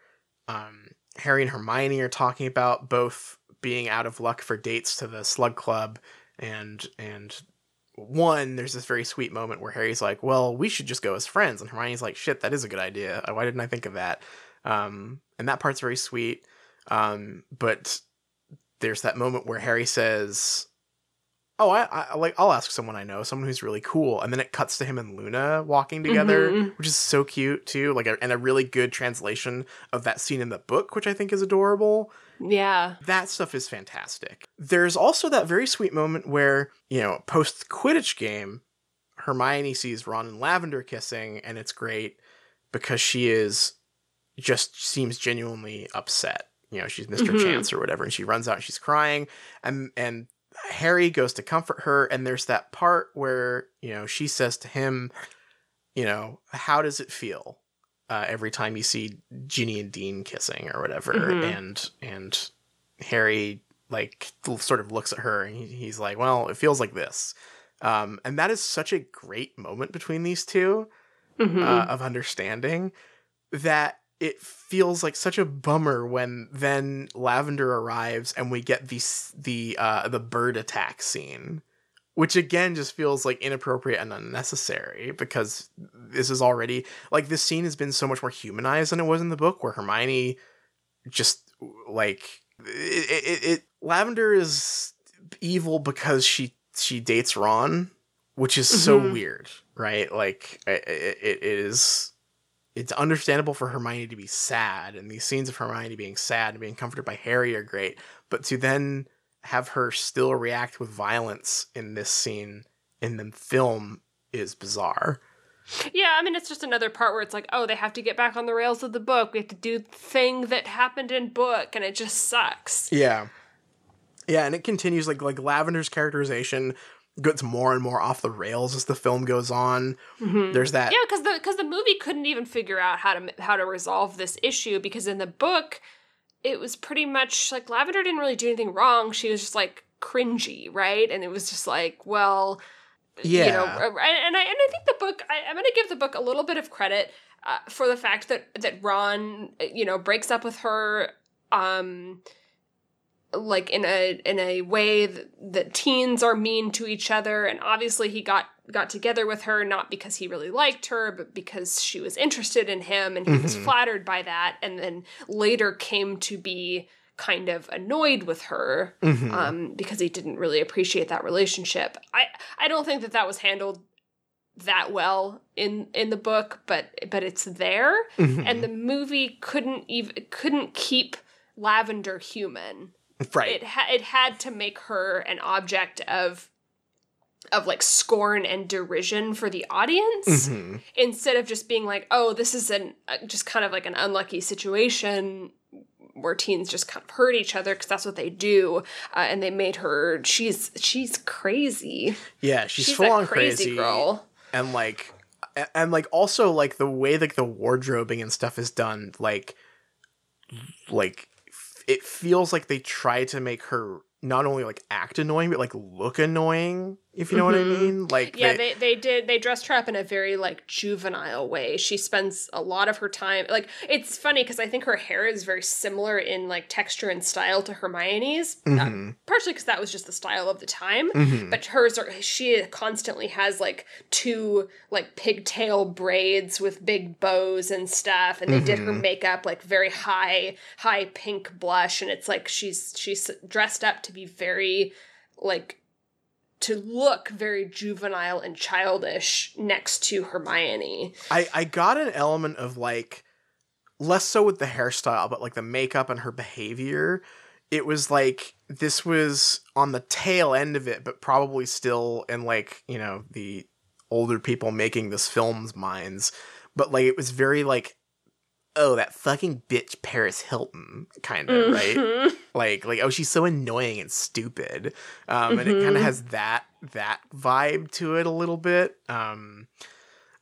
um Harry and Hermione are talking about both being out of luck for dates to the Slug Club, and and one there's this very sweet moment where Harry's like, "Well, we should just go as friends," and Hermione's like, "Shit, that is a good idea. Why didn't I think of that?" Um, and that part's very sweet. Um, but there's that moment where Harry says, "Oh, I, I like I'll ask someone I know, someone who's really cool," and then it cuts to him and Luna walking together, Mhm. which is so cute too. Like, a, and a really good translation of that scene in the book, which I think is adorable. Yeah. That stuff is fantastic. There's also that very sweet moment where, you know, post Quidditch game, Hermione sees Ron and Lavender kissing, and it's great because she is just seems genuinely upset. You know, she's mister Mhm. Chance or whatever, and she runs out and she's crying, and and Harry goes to comfort her, and there's that part where you know she says to him, you know, how does it feel uh, every time you see Ginny and Dean kissing or whatever, Mhm. and and Harry like sort of looks at her and he, he's like, well, it feels like this, um, and that is such a great moment between these two Mhm. uh, of understanding that it feels like such a bummer when then Lavender arrives and we get the the uh, the bird attack scene, which again just feels like inappropriate and unnecessary because this is already like this scene has been so much more humanized than it was in the book where Hermione just like it, it, it Lavender is evil because she she dates Ron, which is so Mhm. weird, right? Like it, it, it is it's understandable for Hermione to be sad, and these scenes of Hermione being sad and being comforted by Harry are great, but to then have her still react with violence in this scene in the film is bizarre. Yeah, I mean, it's just another part where it's like, oh, they have to get back on the rails of the book. We have to do the thing that happened in book, and it just sucks. Yeah. Yeah, and it continues like like Lavender's characterization gets more and more off the rails as the film goes on. Mhm. There's that Yeah, because the because the movie couldn't even figure out how to how to resolve this issue because in the book, it was pretty much like Lavender didn't really do anything wrong. She was just like cringy, right? And it was just like, well, Yeah. you know, and I and I think the book. I, I'm going to give the book a little bit of credit uh, for the fact that that Ron, you know, breaks up with her. Um, like in a in a way that, that teens are mean to each other and obviously he got got together with her not because he really liked her but because she was interested in him and he was Mhm. flattered by that and then later came to be kind of annoyed with her Mhm. um, because he didn't really appreciate that relationship. I I don't think that that was handled that well in in the book, but but it's there, Mhm. and the movie couldn't even couldn't keep Lavender human. Right. It ha- it had to make her an object of of like scorn and derision for the audience Mhm. instead of just being like, oh, this is an uh, just kind of like an unlucky situation where teens just kind of hurt each other because that's what they do, uh, and they made her she's she's crazy. Yeah, she's, She's, full on crazy, crazy girl. and like and like also like the way like the wardrobing and stuff is done like like it feels like they try to make her not only like act annoying but like look annoying if you know what i Mhm. mean like Yeah, they- they, they did they dressed her up in a very like juvenile way. She spends a lot of her time like it's funny because I think her hair is very similar in like texture and style to Hermione's. Uh, Mhm. partially because that was just the style of the time. Mhm. But hers are she constantly has like two like pigtail braids with big bows and stuff, and they did her Mhm. makeup like very high, high pink blush, and it's like she's she's dressed up to be very like to look very juvenile and childish next to Hermione. I I got an element of like less so with the hairstyle, but like the makeup and her behavior. It was like this was on the tail end of it, but probably still in like you know the older people making this film's minds. But like it was very like, oh that fucking bitch Paris Hilton kind of right? Mhm. like like oh she's so annoying and stupid. Um and it kind of has that that vibe to it a little bit. Um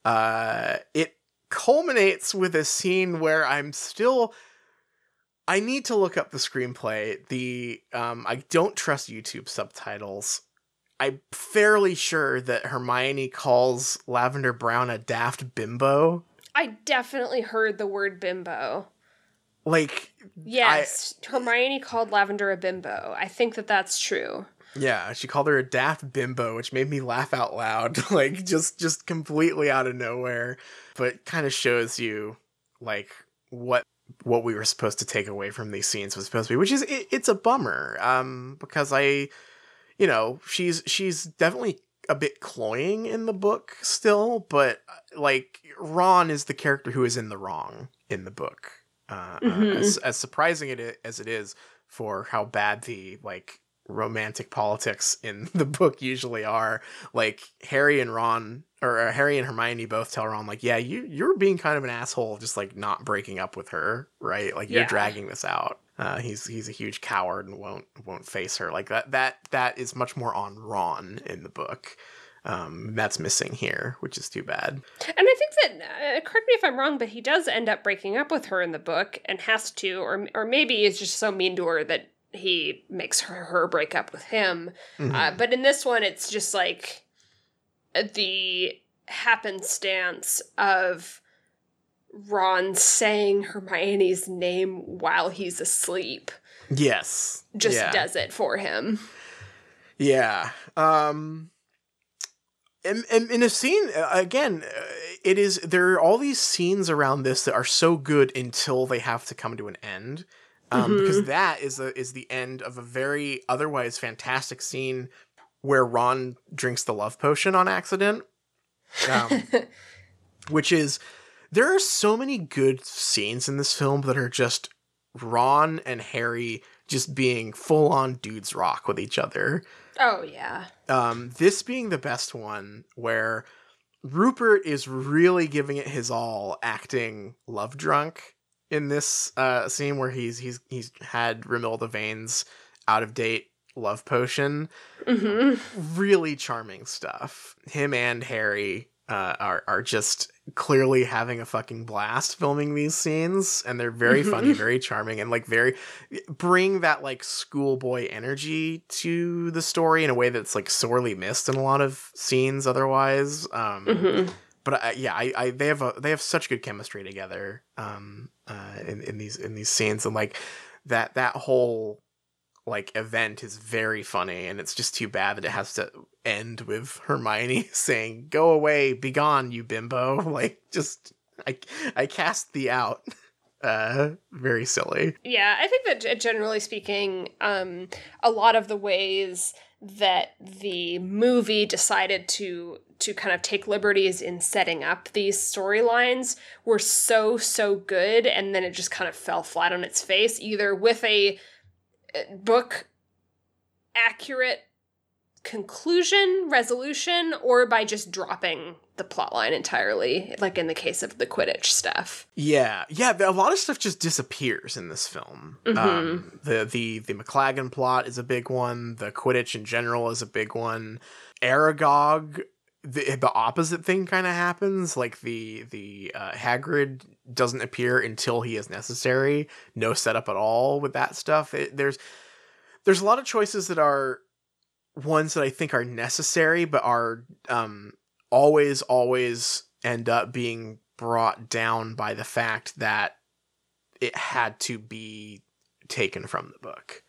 uh it culminates with a scene where i'm still i need to look up the screenplay. The um i don't trust youtube subtitles. I'm fairly sure that hermione calls lavender brown a daft bimbo I definitely heard the word bimbo. like Yes, Hermione called Lavender a bimbo. I think that that's true. Yeah, she called her a daft bimbo, which made me laugh out loud, like just just completely out of nowhere, but kind of shows you like what what we were supposed to take away from these scenes was supposed to be, which is it, it's a bummer um because I you know, she's she's definitely a bit cloying in the book still, but uh, like Ron is the character who is in the wrong in the book. Uh, Mhm. uh, as, as surprising it as it is for how bad the like romantic politics in the book usually are, like Harry and Ron or uh, Harry and Hermione both tell Ron like, yeah, you you're being kind of an asshole, just like not breaking up with her, right? Like you're dragging this out. Uh, he's he's a huge coward and won't won't face her like that. That that is much more on Ron in the book. Um, that's missing here, which is too bad. And I think that, uh, correct me if I'm wrong, but he does end up breaking up with her in the book and has to, or or maybe is just so mean to her that he makes her, her break up with him. Mhm. Uh, but in this one, it's just like the happenstance of Ron saying Hermione's name while he's asleep yes, just yeah. does it for him. Yeah. Um and, and in a scene uh, again, uh, it is there are all these scenes around this that are so good until they have to come to an end. Um, because that is the is the end of a very otherwise fantastic scene where Ron drinks the love potion on accident. Um, which is there are so many good scenes in this film that are just Ron and Harry just being full on dudes rock with each other. oh, yeah. Um, this being the best one where Rupert is really giving it his all, acting love drunk in this uh, scene where he's he's he's had Romilda Vane's out of date love potion. hmm Really charming stuff. Him and Harry uh, are are just clearly having a fucking blast filming these scenes, and they're very funny, very charming, and like very bring that like schoolboy energy to the story in a way that's like sorely missed in a lot of scenes otherwise. Um, hmm but I, yeah, I, I they have a they have such good chemistry together um uh in, in these in these scenes. And like that that whole like event is very funny. And it's just too bad that it has to end with Hermione saying go away be gone you bimbo. Like just I I cast thee out uh very silly. Yeah, I think that generally speaking, um, a lot of the ways that the movie decided to to kind of take liberties in setting up these storylines were so so good, and then it just kind of fell flat on its face, either with a uh, book accurate conclusion resolution or by just dropping the plotline entirely like in the case of the quidditch stuff Yeah, yeah. A lot of stuff just disappears in this film. Mhm. Um, the the the McLaggen plot is a big one. The Quidditch in general is a big one. Aragog, the the opposite thing kind of happens. Like the the uh, Hagrid doesn't appear until he is necessary. No setup at all with that stuff. It, there's there's a lot of choices that are ones that I think are necessary, but are um always always end up being brought down by the fact that it had to be taken from the book.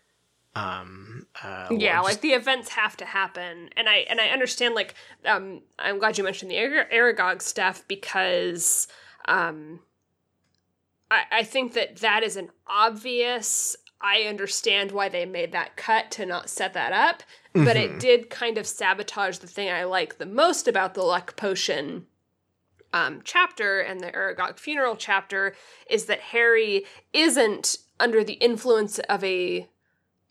Um, uh, yeah just- like the events have to happen and i and i understand like um i'm glad you mentioned the Ar- aragog stuff because um i i think that that is an obvious i understand why they made that cut to not set that up but it Mhm. did kind of sabotage the thing i like the most about the luck potion um, chapter and the Aragog funeral chapter is that Harry isn't under the influence of a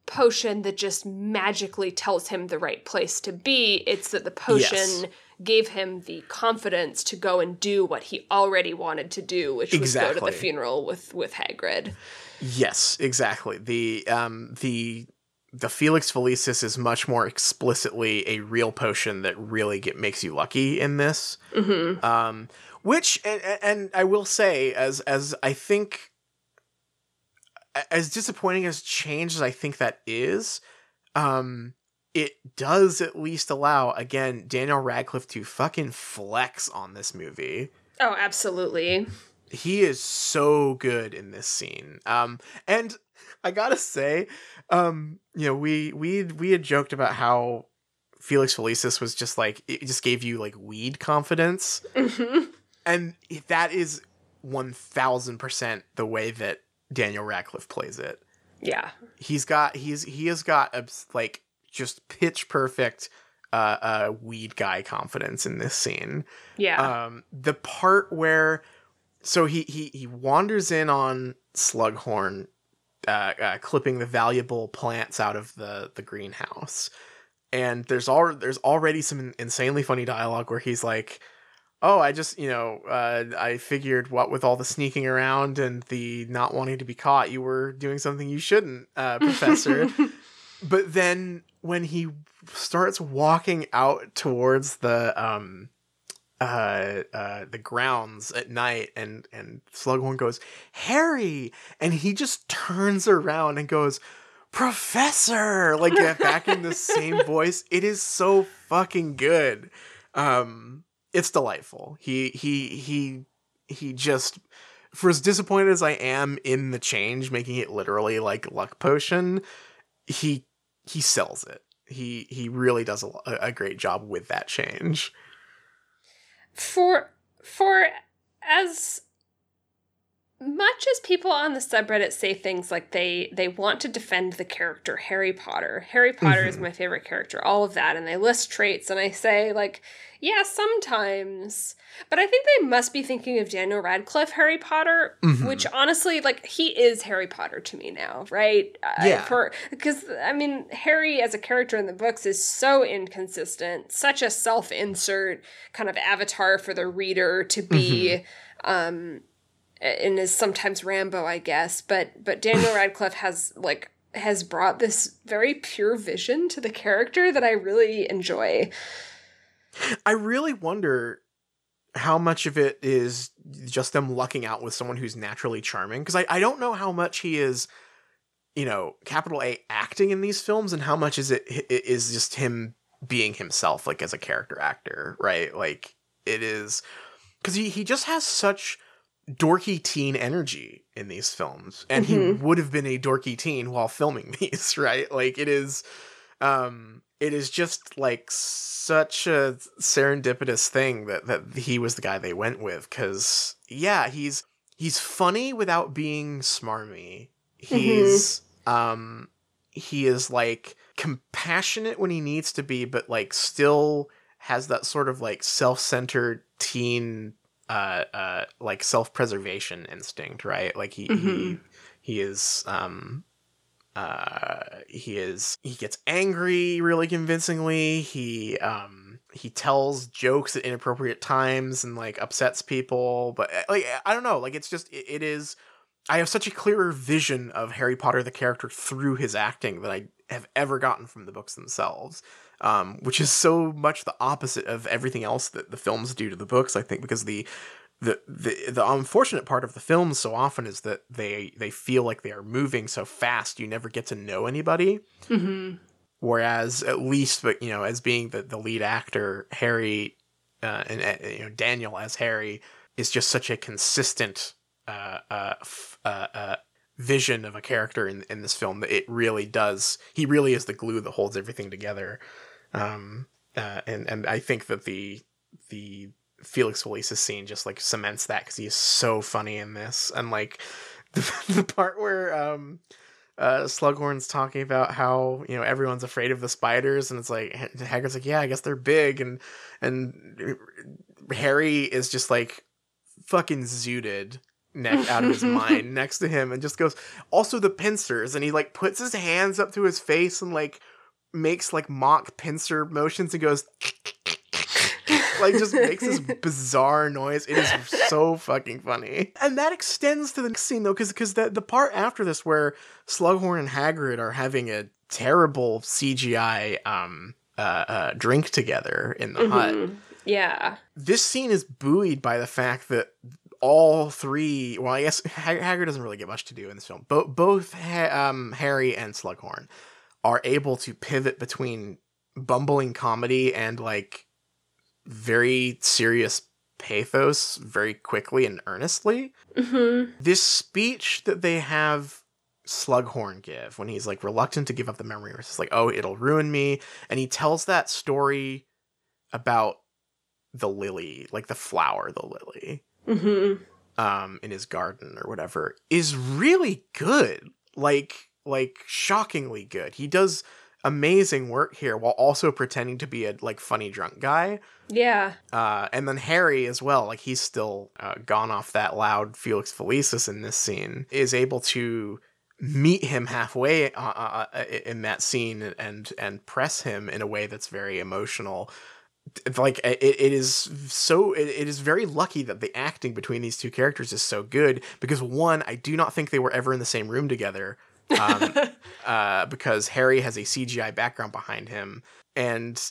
potion that just magically tells him the right place to be. It's that the potion Yes. gave him the confidence to go and do what he already wanted to do, which was go to the funeral with with Hagrid. Yes, exactly. The um the the Felix Felicis is much more explicitly a real potion that really get makes you lucky in this. hmm Um which and, and I will say as as I think as disappointing as change as I think that is, um it does at least allow again Daniel Radcliffe to fucking flex on this movie Oh, absolutely. he is so good in this scene um and I gotta say, um, you know, we we we had joked about how Felix Felicis was just like it just gave you like weed confidence, Mhm. and that is one thousand percent the way that Daniel Radcliffe plays it. Yeah. He's got he's he has got a, like just pitch perfect uh, uh weed guy confidence in this scene. Yeah. Um, the part where so he he he wanders in on Slughorn, uh, uh, clipping the valuable plants out of the the greenhouse, and there's all there's already some insanely funny dialogue where he's like. Oh, I just, you know, uh, I figured what with all the sneaking around and the not wanting to be caught, you were doing something you shouldn't, uh, Professor. but then when he starts walking out towards the um uh uh the grounds at night and and Slughorn goes Harry! And he just turns around and goes professor! Like back in the same voice. It is so fucking good. Um it's delightful he he he he just for as disappointed as I am in the change making it literally like luck potion he he sells it. He he really does a, a great job with that change. for for as much as people on the subreddit say things like they they want to defend the character Harry Potter. Harry Potter is Mhm. my favorite character, all of that and they list traits and I say like, yeah, sometimes. But I think they must be thinking of Daniel Radcliffe Harry Potter, Mhm. which honestly like he is Harry Potter to me now, right? Uh, Yeah. for because I mean, Harry as a character in the books is so inconsistent, such a self-insert kind of avatar for the reader to be um and is sometimes Rambo, I guess, but but Daniel Radcliffe has like has brought this very pure vision to the character that I really enjoy. I really wonder how much of it is just them lucking out with someone who's naturally charming because I, I don't know how much he is you know capital a acting in these films and how much is it i- just him being himself like as a character actor right like it is because he, he just has such dorky teen energy in these films and he Mhm. would have been a dorky teen while filming these right? Like it is um it is just like such a serendipitous thing that that he was the guy they went with cuz yeah he's he's funny without being smarmy. He's um he is like compassionate when he needs to be but like still has that sort of like self-centered teen uh uh like self-preservation instinct right? Like he he, Mhm. he is um uh he is he gets angry really convincingly. He um he tells jokes at inappropriate times and like upsets people. But uh, like i don't know. Like it's just it, it is i have such a clearer vision of harry potter the character through his acting than i have ever gotten from the books themselves um which is so much the opposite of everything else that the films do to the books i think because the the, the the unfortunate part of the films so often is that they they feel like they are moving so fast you never get to know anybody Mm-hmm. whereas at least but you know as being the, the lead actor harry uh, and uh, you know daniel as harry is just such a consistent uh, uh, f- uh, uh, vision of a character in, in this film that it really does he really is the glue that holds everything together um, uh, and and i think that the the felix felicis scene just like cements that because he is so funny in this. And like the, the part where um uh, Slughorn's talking about how you know everyone's afraid of the spiders, and it's like Hagrid's like, yeah, I guess they're big, and and Harry is just like fucking zooted neck out of his mind next to him, and just goes, also the pincers, and he like puts his hands up to his face and like makes like mock pincer motions and goes. like just makes this bizarre noise. It is so fucking funny. And that extends to the next scene though, because because the the part after this where Slughorn and Hagrid are having a terrible CGI um uh, uh drink together in the hut. Mhm. Yeah. This scene is buoyed by the fact that all three well i guess Hag- hagrid doesn't really get much to do in this film Bo- both ha- um, harry and slughorn are able to pivot between bumbling comedy and like very serious pathos very quickly and earnestly Mm-hmm. this speech that they have Slughorn give when he's like reluctant to give up the memory. It's like, oh, it'll ruin me. And he tells that story about the lily, like the flower, the lily, Mm-hmm. um, in his garden or whatever, is really good. Like, like shockingly good. He does amazing work here while also pretending to be a like funny drunk guy. Yeah. Uh, and then Harry as well, like he's still uh, gone off that loud Felix Felicis in this scene, is able to meet him halfway uh, uh, uh, in that scene and and press him in a way that's very emotional. Like it, it is so it, it is very lucky that the acting between these two characters is so good because one I do not think they were ever in the same room together um, uh, because Harry has a CGI background behind him, and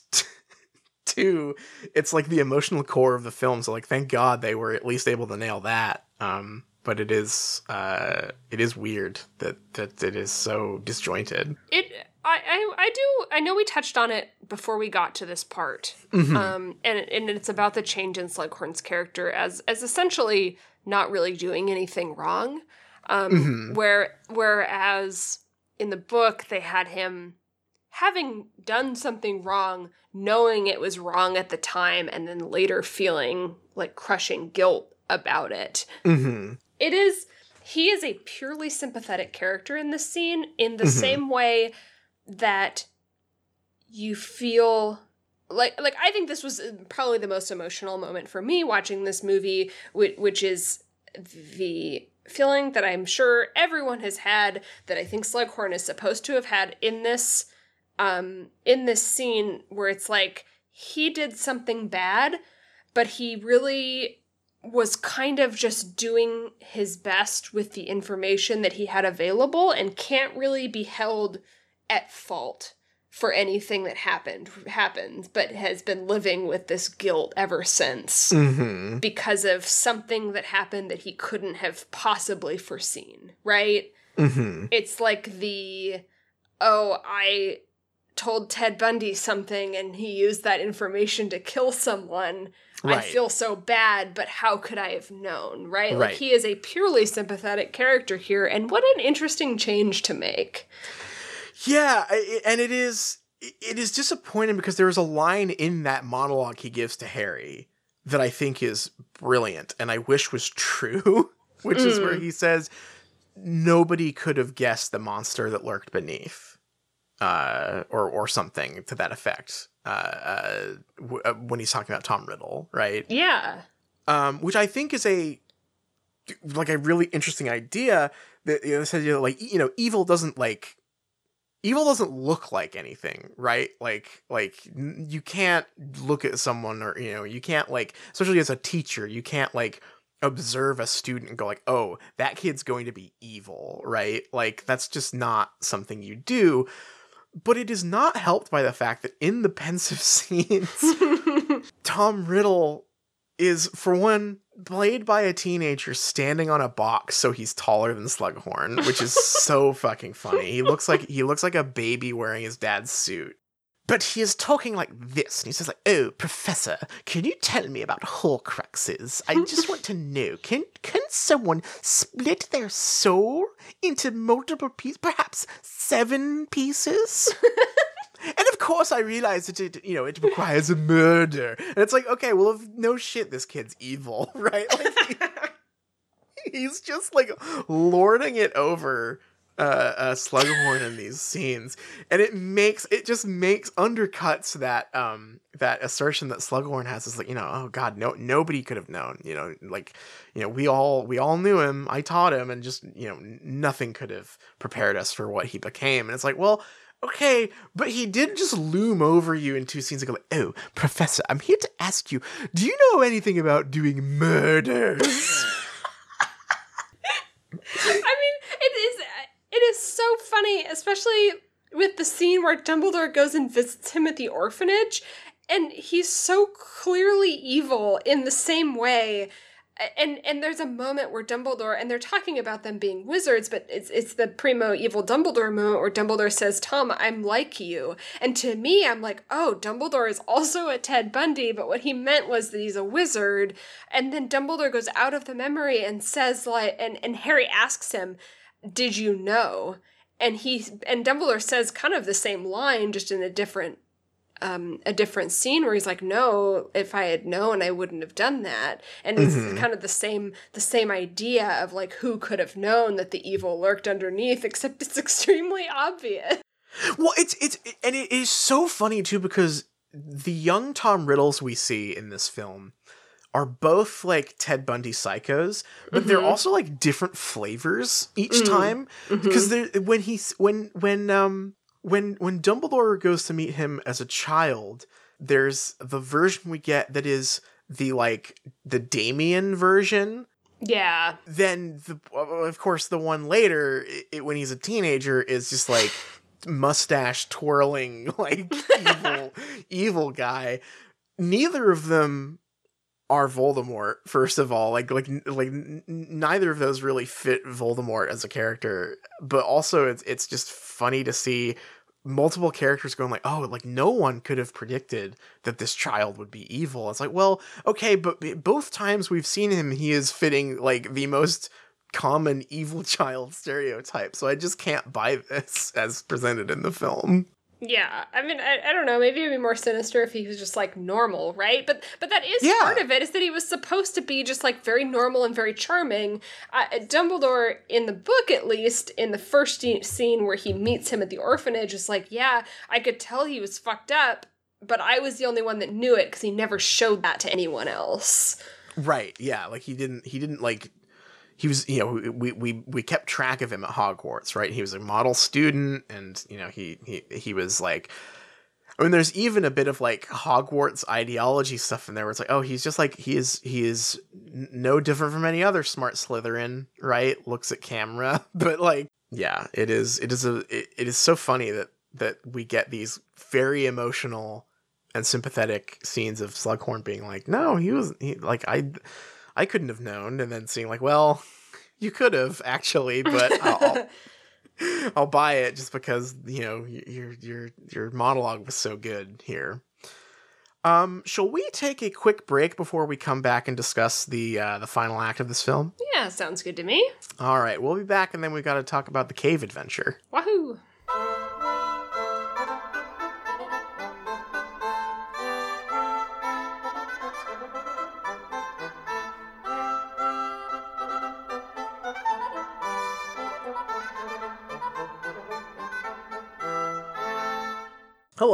two, it's like the emotional core of the film. So like, thank God they were at least able to nail that. Um, but it is uh, it is weird that that it is so disjointed. It I, I I do I know we touched on it before we got to this part. Mhm. Um and and it's about the change in Slughorn's character as as essentially not really doing anything wrong. Um Mhm. where whereas in the book they had him having done something wrong, knowing it was wrong at the time and then later feeling like crushing guilt about it hmm it is he is a purely sympathetic character in this scene in the Mhm. same way that you feel like like I think this was uh, probably the most emotional moment for me watching this movie which, which is the feeling that I'm sure everyone has had that I think Slughorn is supposed to have had in this um in this scene where it's like he did something bad but he really was kind of just doing his best with the information that he had available and can't really be held at fault for anything that happened happens, but has been living with this guilt ever since hmm because of something that happened that he couldn't have possibly foreseen right hmm it's like the oh i told ted bundy something and he used that information to kill someone Right. I feel so bad, but how could I have known, right? Right. Like he is a purely sympathetic character here, and what an interesting change to make. Yeah, I- I- and it is it is disappointing because there is a line in that monologue he gives to Harry that I think is brilliant and I wish was true, which is where he says nobody could have guessed the monster that lurked beneath. Uh, or or something to that effect. Uh, uh, w- uh, when he's talking about Tom Riddle, right? Yeah. um, which I think is a like a really interesting idea. That you know, this idea that, like you know, evil doesn't like evil doesn't look like anything, right? Like like you can't look at someone or you know you can't like especially as a teacher you can't like observe a student and go like oh that kid's going to be evil right like that's just not something you do but it is not helped by the fact that in the Pensieve scenes Tom Riddle is, for one, played by a teenager standing on a box, so he's taller than Slughorn, which is so fucking funny. He looks like he looks like a baby wearing his dad's suit. But he is talking like this, and he says like, "Oh, Professor, can you tell me about Horcruxes? I just want to know. Can can someone split their soul into multiple pieces, perhaps seven pieces?" And of course, I realize that it, you know, it requires a murder. And it's like, okay, well, no shit, this kid's evil, right? Like, he's just like lording it over uh, uh, Slughorn in these scenes, and it makes it just makes undercuts that um that assertion that Slughorn has. Is like, you know, oh god, no, nobody could have known, you know, like, you know, we all we all knew him, I taught him, and just you know, nothing could have prepared us for what he became, and it's like, well okay, but he did just loom over you in two scenes and go like, oh, Professor, I'm here to ask you, do you know anything about doing murders? I mean, it is it is so funny, especially with the scene where Dumbledore goes and visits him at the orphanage, and he's so clearly evil in the same way. And and there's a moment where Dumbledore and they're talking about them being wizards, but it's it's the primo evil Dumbledore moment where Dumbledore says, "Tom, I'm like you." And to me, I'm like, "Oh, Dumbledore is also a Ted Bundy," but what he meant was that he's a wizard. And then Dumbledore goes out of the memory and says like and and Harry asks him, did you know? And he and Dumbledore says kind of the same line, just in a different um, a different scene where he's like, "No, if I had known, I wouldn't have done that." And it's Mhm. kind of the same the same idea of like who could have known that the evil lurked underneath, except it's extremely obvious. Well, it's it's and it is so funny too because the young Tom Riddles we see in this film are both like Ted Bundy psychos, but they're Mhm. also like different flavors each Mm. time because they're when he's when when um when when Dumbledore goes to meet him as a child, there's the version we get that is the like the Damien version. Yeah, then the of course the one later i when he's a teenager is just like mustache twirling like evil evil guy. Neither of them are Voldemort first of all. Like like like n- neither of those really fit Voldemort as a character. But also it's it's just funny to see multiple characters going like oh like no one could have predicted that this child would be evil. It's like well okay but both times we've seen him he is fitting like the most common evil child stereotype so i just can't buy this as presented in the film yeah. I mean, I, I don't know. Maybe it'd be more sinister if he was just like normal, right? But but that is Yeah. part of it. Is that he was supposed to be just like very normal and very charming. Uh, Dumbledore, in the book at least, in the first scene where he meets him at the orphanage, is like, yeah, I could tell he was fucked up, but I was the only one that knew it because he never showed that to anyone else. right yeah like he didn't he didn't like he was you know we we we kept track of him at hogwarts right he was a model student and you know he he he was like I mean, there's even a bit of like Hogwarts ideology stuff in there where it's like, oh, he's just like he is he is no different from any other smart Slytherin, right? Looks at camera, but like, yeah, it is it is a it, it is so funny that that we get these very emotional and sympathetic scenes of Slughorn being like, no, he was he, like I I couldn't have known, and then seeing like, well, you could have actually, but I'll, I'll buy it just because you know your your your monologue was so good here. Um, shall we take a quick break before we come back and discuss the uh, the final act of this film? Yeah, sounds good to me. All right, we'll be back, and then we got to talk about the cave adventure. Wahoo!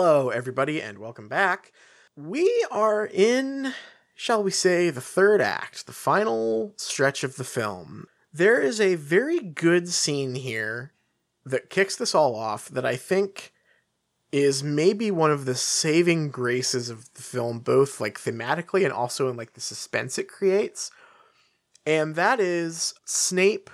Hello, everybody, and welcome back. We are in, shall we say, the third act, the final stretch of the film. There is a very good scene here that kicks this all off that I think is maybe one of the saving graces of the film, both like thematically and also in like the suspense it creates. And that is Snape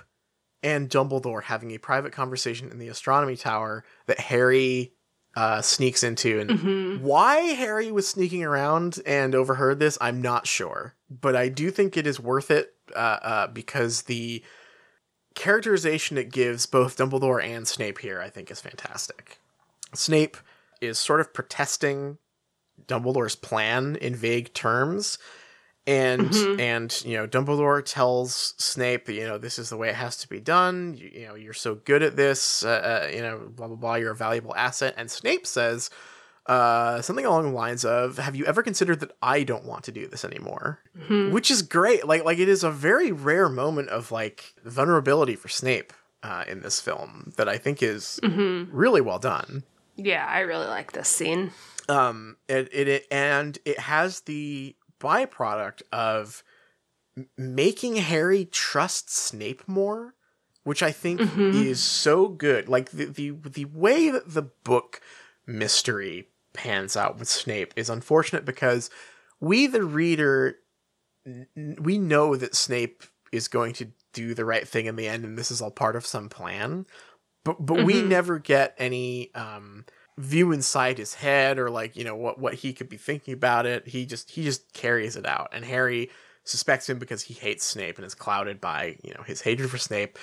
and Dumbledore having a private conversation in the astronomy tower that Harry uh, sneaks into. And Mhm. why Harry was sneaking around and overheard this, I'm not sure. But I do think it is worth it uh, uh, because the characterization it gives both Dumbledore and Snape here, I think, is fantastic. Snape is sort of protesting Dumbledore's plan in vague terms. And Mhm. and you know Dumbledore tells Snape you know this is the way it has to be done. You, you know you're so good at this. Uh, uh, you know blah blah blah. You're a valuable asset. And Snape says uh, something along the lines of, "Have you ever considered that I don't want to do this anymore?" Mhm. which is great. Like like it is a very rare moment of like vulnerability for Snape uh, in this film that I think is Mhm. really well done. Yeah, I really like this scene. Um, it, it, it and it has the byproduct of m- making Harry trust Snape more, which I think Mhm. is so good. Like the the the way that the book mystery pans out with Snape is unfortunate because we the reader n- we know that Snape is going to do the right thing in the end and this is all part of some plan. But but we Mhm. never get any um view inside his head or like, you know, what what he could be thinking about it. He just he just carries it out. And Harry suspects him because he hates Snape and is clouded by, you know, his hatred for Snape.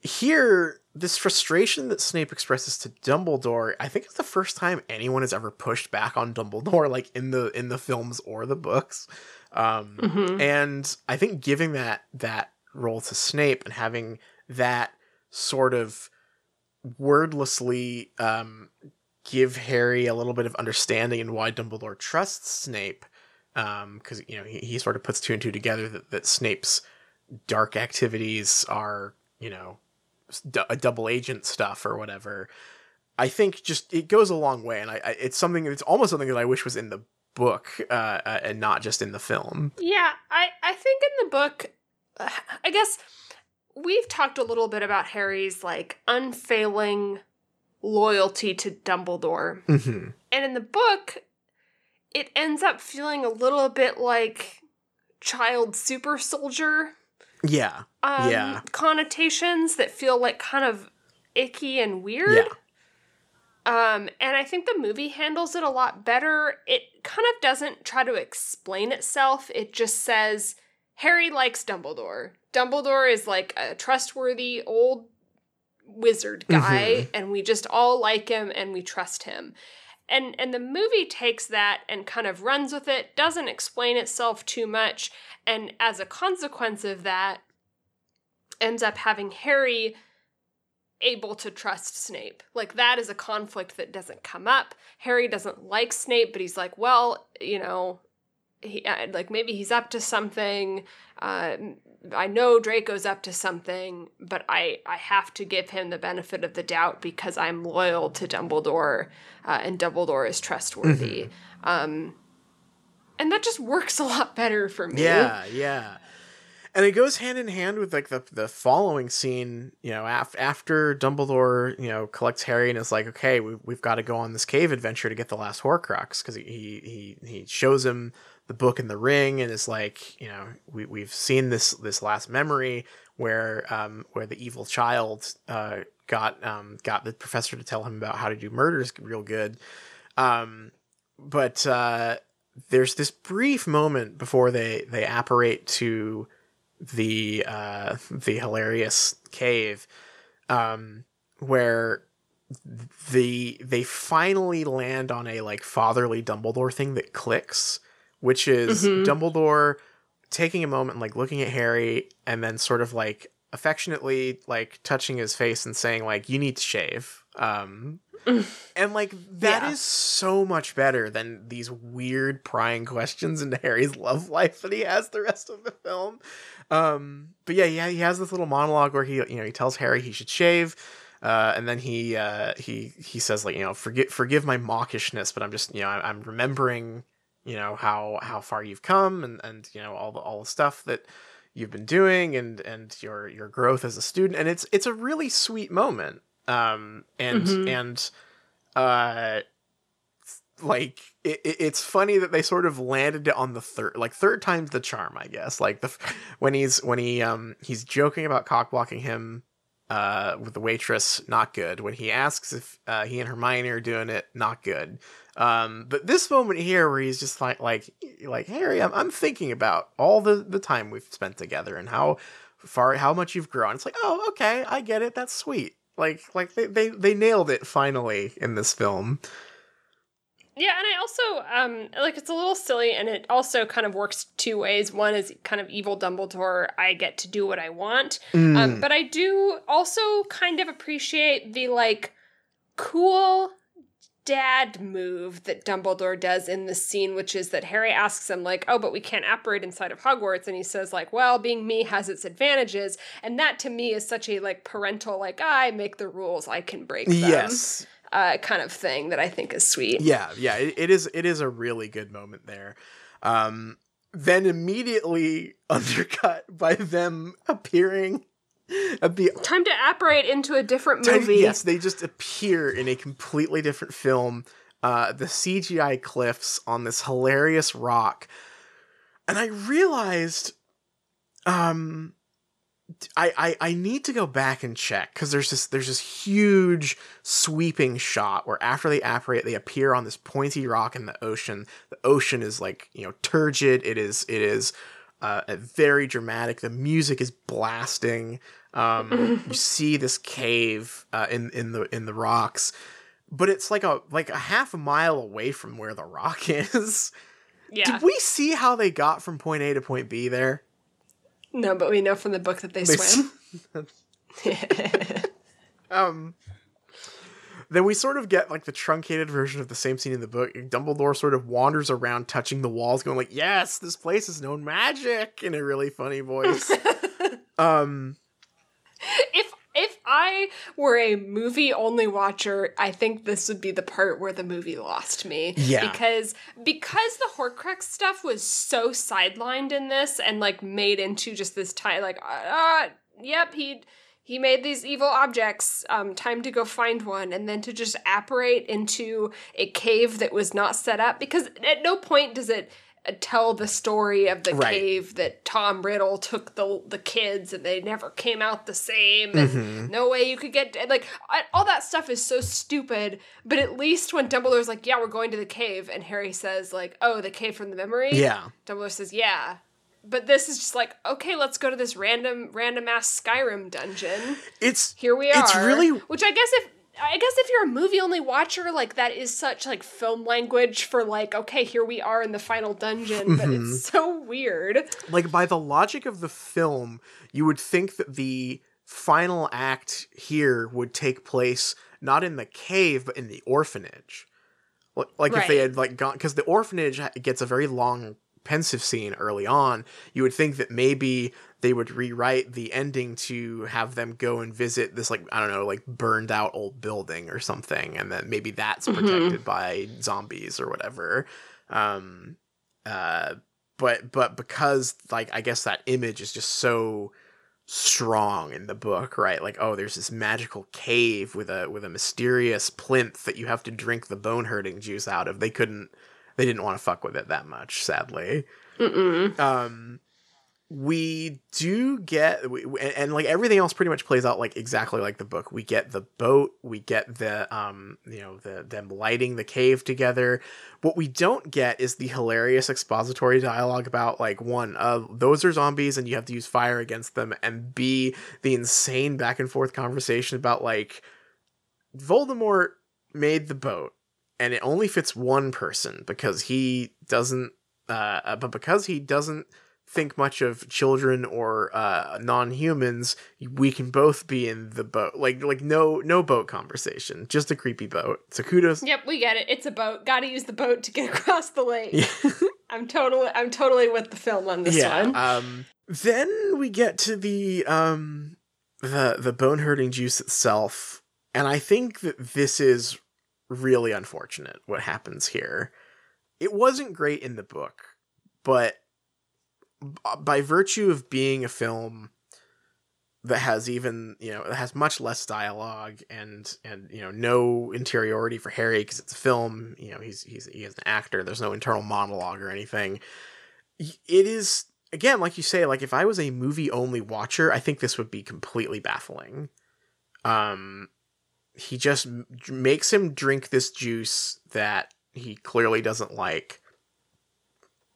Here, this frustration that Snape expresses to Dumbledore, I think it's the first time anyone has ever pushed back on Dumbledore, like in the in the films or the books. Um, Mhm. and I think giving that that role to Snape and having that sort of wordlessly um, give Harry a little bit of understanding in why Dumbledore trusts Snape, because um, you know he, he sort of puts two and two together that, that Snape's dark activities are you know a double agent stuff or whatever. I think just it goes a long way, and I, I it's something it's almost something that I wish was in the book uh, uh, and not just in the film. Yeah, I I think in the book, I guess we've talked a little bit about Harry's like unfailing loyalty to Dumbledore, mm-hmm. and in the book, it ends up feeling a little bit like child super soldier. Yeah. Um, yeah. Connotations that feel like kind of icky and weird. Yeah. Um, and I think the movie handles it a lot better. It kind of doesn't try to explain itself. It just says Harry likes Dumbledore. Dumbledore is like a trustworthy old wizard guy, mm-hmm. and we just all like him and we trust him. And and the movie takes that and kind of runs with it, doesn't explain itself too much, and as a consequence of that, ends up having Harry able to trust Snape. Like that is a conflict that doesn't come up. Harry doesn't like Snape, but he's like, well, you know, he uh, like maybe he's up to something. Uh, I know Draco's up to something, but I I have to give him the benefit of the doubt because I'm loyal to Dumbledore, uh, and Dumbledore is trustworthy. Mm-hmm. Um, and that just works a lot better for me. Yeah, yeah and it goes hand in hand with like the the following scene you know af- after dumbledore you know collects harry and is like okay we, we've got to go on this cave adventure to get the last horcrux because he, he he shows him the book and the ring and is like you know we, we've seen this this last memory where um where the evil child uh got um got the professor to tell him about how to do murders real good. Um but uh there's this brief moment before they they apparate to the uh, the hilarious cave, um, where the they finally land on a like fatherly Dumbledore thing that clicks, which is mm-hmm. Dumbledore taking a moment, like looking at Harry, and then sort of like affectionately like touching his face and saying like you need to shave um and like that yeah. is so much better than these weird prying questions into harry's love life that he has the rest of the film um, but yeah, yeah, he has this little monologue where he, you know, he tells Harry he should shave. Uh, and then he uh, he he says like you know forgive forgive my mawkishness, but I'm just you know I'm remembering you know how how far you've come and and you know all the all the stuff that you've been doing and and your your growth as a student and it's it's a really sweet moment um and mm-hmm. and uh like it, it's funny that they sort of landed it on the third like third time's the charm i guess like the when he's when he um he's joking about cock blocking him uh with the waitress not good. When he asks if uh, he and hermione are doing it not good. Um but this moment here where he's just like like like harry i'm, I'm thinking about all the the time we've spent together and how far how much you've grown. It's like oh okay i get it. That's sweet. Like like they they, they nailed it finally in this film yeah, and I also um like it's a little silly and it also kind of works two ways. One is kind of evil Dumbledore, I get to do what I want. Mm. Um, but I do also kind of appreciate the like cool dad move that Dumbledore does in the scene, which is that Harry asks him, like, oh, but we can't apparate inside of Hogwarts. And he says, like, well, being me has its advantages. And that to me is such a like parental, like, I make the rules, I can break them. Yes uh, kind of thing that I think is sweet. Yeah, yeah, it, it is. It is a really good moment there. Um, then immediately undercut by them appearing at the time to apparate into a different movie. yes, they just appear in a completely different film. Uh, the CGI cliffs on this hilarious rock, and I realized, um, I, I, I need to go back and check because there's this there's this huge sweeping shot where after they apparate they appear on this pointy rock in the ocean. The ocean is like you know turgid. It is it is uh, very dramatic. The music is blasting. Um, you see this cave uh, in in the in the rocks, but it's like a like a half a mile away from where the rock is. Yeah. Did we see how they got from point A to point B there? No, but we know from the book that they, they swim. um then we sort of get like the truncated version of the same scene in the book. Dumbledore sort of wanders around touching the walls, going like, Yes, this place is known magic in a really funny voice. um if if I were a movie only watcher, I think this would be the part where the movie lost me. Yeah. Because because the Horcrux stuff was so sidelined in this and like made into just this tie like uh, yep, he he made these evil objects. Um, time to go find one, and then to just apparate into a cave that was not set up. Because at no point does it uh, tell the story of the Right. cave that Tom Riddle took the the kids and they never came out the same and Mhm. no way you could get like I, all that stuff is so stupid but at least when Dumbledore's like yeah we're going to the cave and Harry says like oh the cave from the memory Yeah. Dumbledore says yeah but this is just like okay let's go to this random random ass Skyrim dungeon It's here we are It's really- which I guess if I guess if you're a movie only watcher, like that is such like film language for like, okay, here we are in the final dungeon, but Mm-hmm. it's so weird. like by the logic of the film, you would think that the final act here would take place not in the cave but in the orphanage. Like, like if they had like gone because the orphanage gets a very long Pensieve scene early on, you would think that maybe they would rewrite the ending to have them go and visit this like I don't know like burned out old building or something, and then maybe that's Mhm. protected by zombies or whatever. Um, uh, but but because like I guess that image is just so strong in the book, right? Like oh, there's this magical cave with a with a mysterious plinth that you have to drink the bone hurting juice out of. They couldn't, they didn't want to fuck with it that much, sadly Mm-mm. um we do get we, and, and like everything else pretty much plays out like exactly like the book. We get the boat we get the um you know the them lighting the cave together. What we don't get is the hilarious expository dialogue about like one uh those are zombies and you have to use fire against them and b the insane back and forth conversation about like voldemort made the boat and it only fits one person because he doesn't uh, uh, but because he doesn't think much of children or uh, non-humans, we can both be in the boat. Like like no no boat conversation, just a creepy boat. So kudos. Yep, we get it. It's a boat. Got to use the boat to get across the lake. Yeah. I'm totally, I'm totally with the film on this yeah. one. Um. Then we get to the um the the bone hurting juice itself, and I think that this is really unfortunate. What happens here? It wasn't great in the book, but by virtue of being a film that has even you know has much less dialogue and and you know no interiority for Harry because it's a film you know he's he's he is an actor there's no internal monologue or anything. It is again like you say like if I was a movie only watcher I think this would be completely baffling. Um he just makes him drink this juice that he clearly doesn't like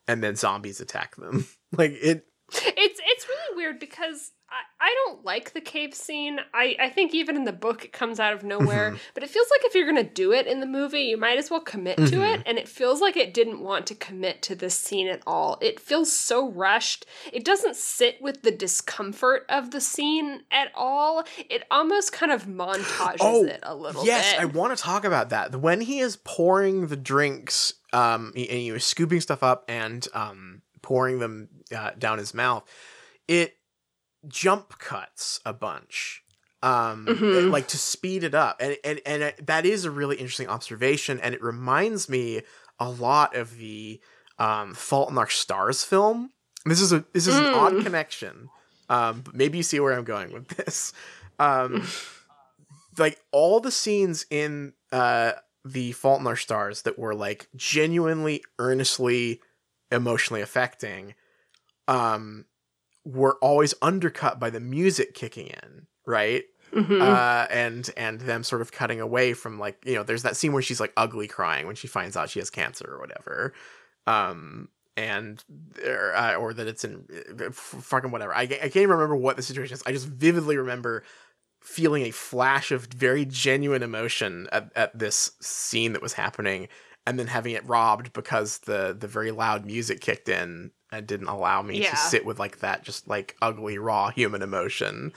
and then zombies attack them. Like it It's it's really weird because I, I don't like the cave scene. I, I think even in the book it comes out of nowhere. Mhm. But it feels like if you're gonna do it in the movie, you might as well commit to Mhm. it. And it feels like it didn't want to commit to this scene at all. It feels so rushed. It doesn't sit with the discomfort of the scene at all. It almost kind of montages Oh, it a little bit. yes bit. i want to talk about that when he is pouring the drinks um and he was scooping stuff up and um pouring them uh, down his mouth it jump cuts a bunch um Mhm. it- like to speed it up and and and it- that is a really interesting observation and it reminds me a lot of the um fault in our stars film this is a this is an odd Mm. connection um but maybe you see where i'm going with this um like all the scenes in uh the fault in our stars that were like genuinely earnestly emotionally affecting um were always undercut by the music kicking in right? Mhm. uh and and them sort of cutting away from like you know there's that scene where she's like ugly crying when she finds out she has cancer or whatever. Um and or, uh, or that it's in uh, f- fucking whatever. I, I can't even remember what the situation is. I just vividly remember feeling a flash of very genuine emotion at, at this scene that was happening and then having it robbed because the the very loud music kicked in and didn't allow me Yeah. to sit with like that just like ugly raw human emotion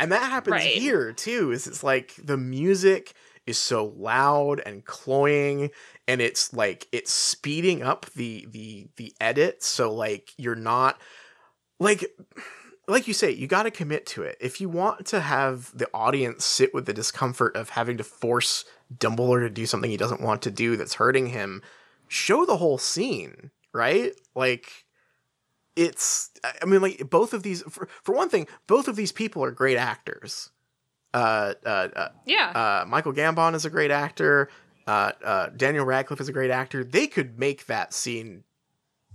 And that happens Right. here too. Is it's like the music is so loud and cloying and it's like it's speeding up the the the edit so like you're not like like you say you got to commit to it if you want to have the audience sit with the discomfort of having to force dumbledore to do something he doesn't want to do that's hurting him show the whole scene right like it's i mean like both of these for, for one thing both of these people are great actors uh uh, uh Yeah. uh, Michael Gambon is a great actor. Uh, uh, Daniel Radcliffe is a great actor. They could make that scene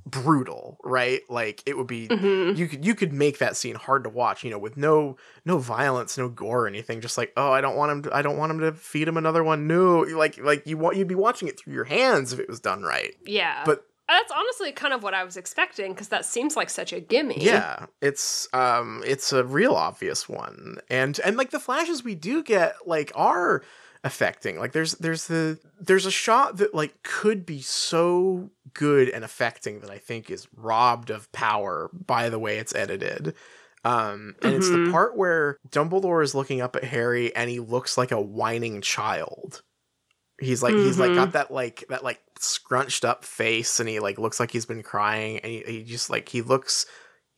brutal, right? Like it would be Mhm. you could you could make that scene hard to watch, you know, with no no violence, no gore or anything. Just like oh, I don't want him. To, I don't want him to feed him another one. No, like like you want you'd be watching it through your hands if it was done right. Yeah. But That's honestly kind of what I was expecting because that seems like such a gimme. Yeah, it's um it's a real obvious one. And and like the flashes we do get like are affecting. Like there's there's the there's a shot that like could be so good and affecting that I think is robbed of power by the way it's edited. Um and it's the Mhm. part where Dumbledore is looking up at Harry and he looks like a whining child. He's like he's like mm-hmm. got that like that like scrunched up face and he like looks like he's been crying and he, he just like he looks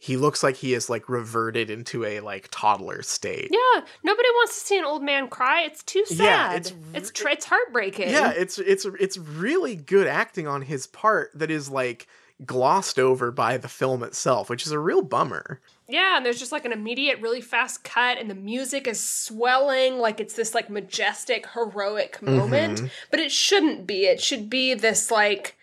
he looks like he is like reverted into a like toddler state. Yeah. Nobody wants to see an old man cry. It's too sad. Yeah, it's it's tr- it's heartbreaking. Yeah, it's it's it's really good acting on his part that is like glossed over by the film itself, which is a real bummer. Yeah, and there's just like an immediate, really fast cut, and the music is swelling like it's this like majestic, heroic moment. Mhm. But it shouldn't be. It should be this like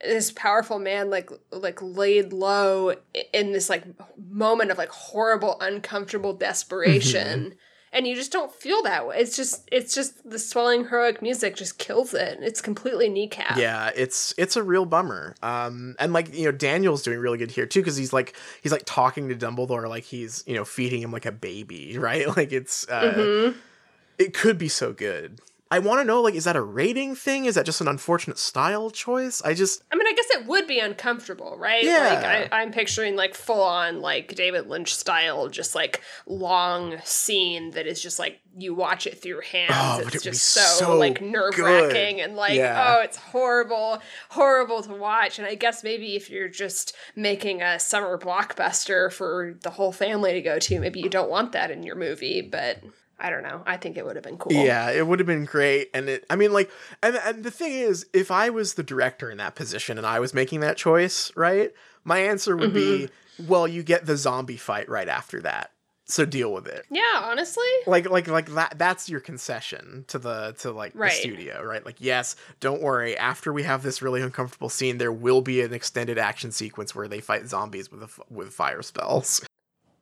this powerful man like like laid low in this like moment of like horrible, uncomfortable desperation. And you just don't feel that way. It's just it's just the swelling heroic music just kills it. It's completely kneecap. Yeah, it's it's a real bummer. Um, and like you know, Daniel's doing really good here too because he's like he's like talking to Dumbledore like he's you know feeding him like a baby, right? Like it's uh, Mhm. it could be so good. I want to know like is that a rating thing? Is that just an unfortunate style choice? I just I mean, I guess it would be uncomfortable, right? Yeah. Like, I, I'm picturing like full on like David Lynch style, just like long scene that is just like you watch it through hands. Oh, it's it would be just so, so like nerve wracking and like Yeah. oh, it's horrible, horrible to watch. And I guess maybe if you're just making a summer blockbuster for the whole family to go to, maybe you don't want that in your movie. But I don't know. I think it would have been cool. Yeah, it would have been great. And it, I mean, like, and, and the thing is, if I was the director in that position and I was making that choice, right, my answer would be, Mm-hmm. well, you get the zombie fight right after that. So deal with it. Yeah, honestly. Like, like, like that. That's your concession to the to like Right. the studio, right? Like, yes, don't worry. After we have this really uncomfortable scene, there will be an extended action sequence where they fight zombies with a with fire spells.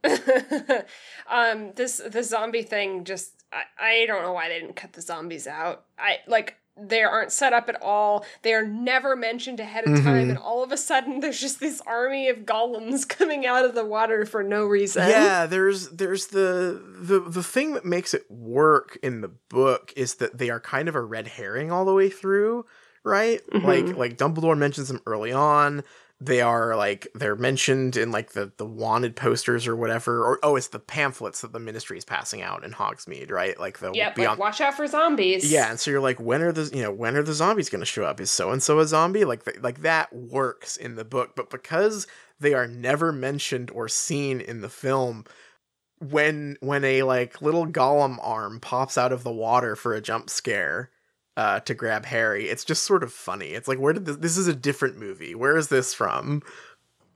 um this the zombie thing just I, I don't know why they didn't cut the zombies out i like they aren't set up at all they are never mentioned ahead of time Mhm. and all of a sudden there's just this army of golems coming out of the water for no reason Yeah, there's there's the the the thing that makes it work in the book is that they are kind of a red herring all the way through, right? Mhm. Like like Dumbledore mentions them early on. They are like they're mentioned in like the the wanted posters or whatever, or oh, it's the pamphlets that the ministry is passing out in Hogsmeade, right? Like the yep beyond. like watch out for zombies yeah, and so you're like, when are the you know when are the zombies going to show up? Is so and so a zombie? Like th- like that works in the book, but because they are never mentioned or seen in the film, when when a like little golem arm pops out of the water for a jump scare uh to grab Harry, it's just sort of funny. It's like where did this this is a different movie. Where is this from?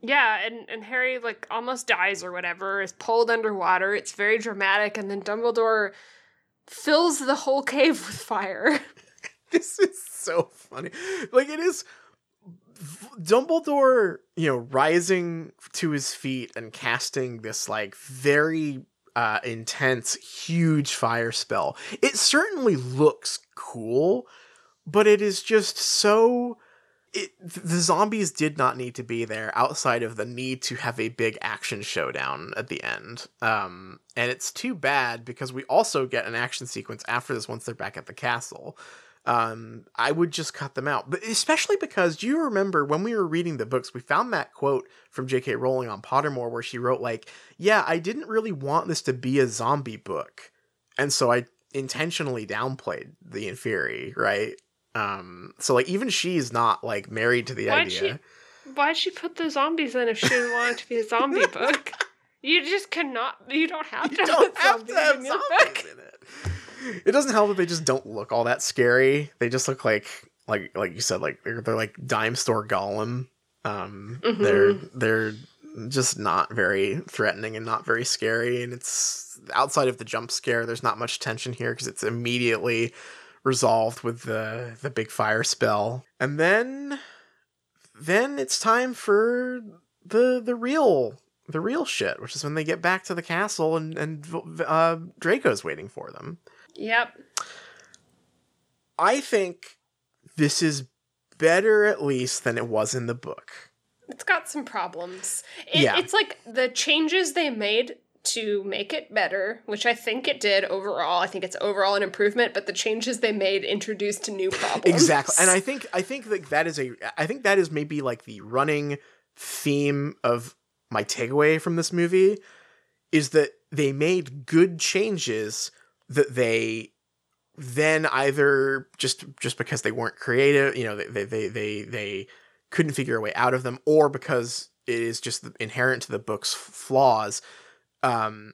yeah and and harry like almost dies or whatever is pulled underwater it's very dramatic and then dumbledore fills the whole cave with fire this is so funny. Like it is Dumbledore, you know, rising to his feet and casting this like very uh intense huge fire spell. It certainly looks cool, but it is just so it, the zombies did not need to be there outside of the need to have a big action showdown at the end. Um, and it's too bad because we also get an action sequence after this once they're back at the castle um, I would just cut them out. But especially because do you remember when we were reading the books, we found that quote from J.K. Rowling on Pottermore where she wrote like, "Yeah, I didn't really want this to be a zombie book, and so I intentionally downplayed the Inferi, right? Um, so like even she's not like married to the Why'd idea. Why'd she put the zombies in if she didn't want it to be a zombie book? You just cannot. You don't have to You don't have have zombies have in your zombies book. in it. It doesn't help that they just don't look all that scary. They just look like like like you said, like they're, they're like dime store golem. Um, Mhm. they're they're just not very threatening and not very scary. And it's outside of the jump scare. There's not much tension here because it's immediately resolved with the the big fire spell. And then then it's time for the the real the real shit, which is when they get back to the castle and and uh, Draco's waiting for them. Yep. I think this is better at least than it was in the book. It's got some problems. It, Yeah. It's like the changes they made to make it better, which I think it did overall. I think it's overall an improvement, but the changes they made introduced new problems. Exactly. And I think I think that that is a I think that is maybe like the running theme of my takeaway from this movie is that they made good changes that they then either just just because they weren't creative, you know, they they they they couldn't figure a way out of them or because it is just inherent to the book's flaws um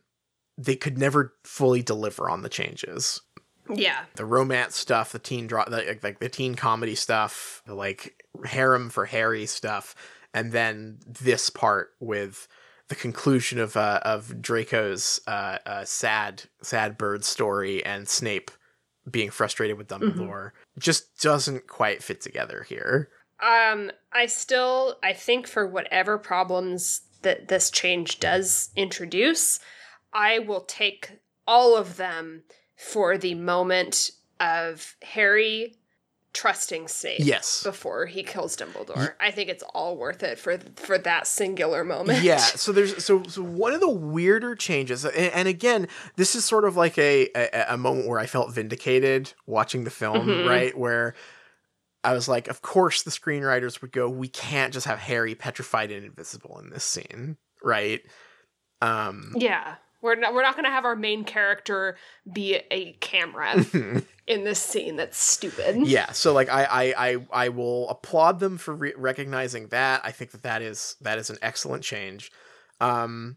they could never fully deliver on the changes yeah. the romance stuff, the teen draw, the, like, like the teen comedy stuff, the like harem for Harry stuff, and then this part with the conclusion of uh, of Draco's uh, uh, sad sad bird story and Snape being frustrated with Dumbledore just doesn't quite fit together here. Um, I still, I think for whatever problems that this change does introduce, I will take all of them for the moment of Harry trusting Snape. Yes. Before he kills Dumbledore, I think it's all worth it for for that singular moment. Yeah, so there's so so one of the weirder changes, and, and again, this is sort of like a, a a moment where I felt vindicated watching the film, Mhm. right? Where I was like, of course the screenwriters would go, we can't just have Harry petrified and invisible in this scene, right? Um, Yeah. We're not, we're not going to have our main character be a camera in this scene. That's stupid. yeah so like I, I i i will applaud them for re- recognizing that i think that that is that is an excellent change um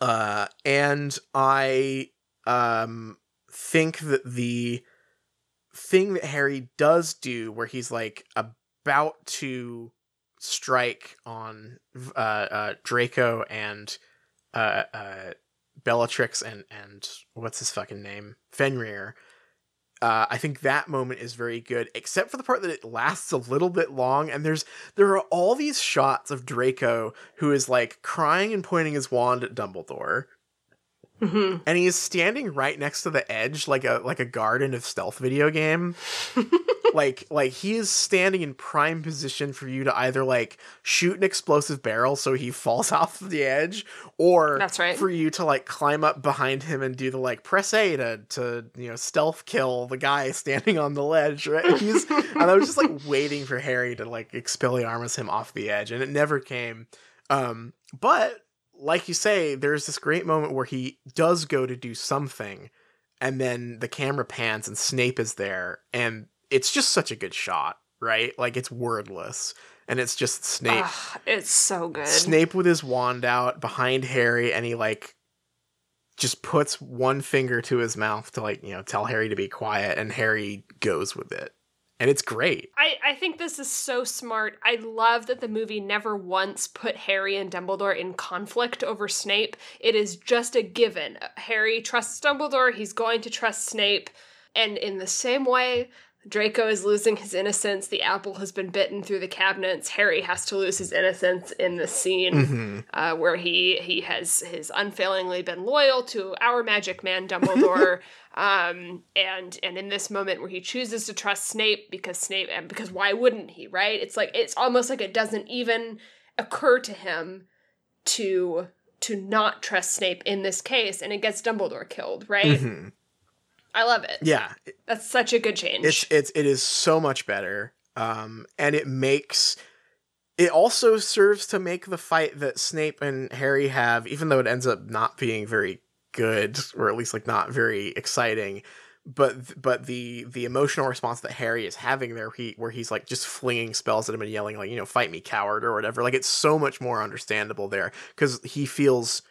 uh and i um think that the thing that harry does do where he's like about to strike on uh uh draco and uh uh bellatrix and and what's his fucking name fenrir uh, I think that moment is very good, except for the part that it lasts a little bit long. And there's there are all these shots of Draco who is like crying and pointing his wand at Dumbledore, hmm and he is standing right next to the edge, like a like a garden of stealth video game. like like he is standing in prime position for you to either like shoot an explosive barrel so he falls off the edge, or That's right. for you to like climb up behind him and do the like press A to to you know stealth kill the guy standing on the ledge, right? He's and I was just like waiting for Harry to like expelliarmus him off the edge, and it never came. Um, but like you say, there's this great moment where he does go to do something, and then the camera pans and Snape is there, and it's just such a good shot, right? Like it's wordless, and it's just Snape. Ugh, it's so good. Snape with his wand out behind Harry, and he like just puts one finger to his mouth to like you know tell Harry to be quiet, and Harry goes with it, and it's great. I, I think this is so smart. I love that the movie never once put Harry and Dumbledore in conflict over Snape. It is just a given. Harry trusts Dumbledore, he's going to trust Snape. And in the same way, Draco is losing his innocence, the apple has been bitten through the cabinets. Harry has to lose his innocence in the scene Mhm. uh, where he he has has unfailingly been loyal to our magic man Dumbledore, um, and and in this moment where he chooses to trust Snape because Snape and because why wouldn't he? Right? It's like it's almost like it doesn't even occur to him to to not trust Snape in this case, and it gets Dumbledore killed. Right? Mhm. I love it. Yeah, That's such a good change. it's it's it is so much better. Um, and it makes it also serves to make the fight that Snape and Harry have, even though it ends up not being very good, or at least like not very exciting. But but the the emotional response that Harry is having there, he where he's like just flinging spells at him and yelling like you know fight me coward or whatever, like it's so much more understandable there because he feels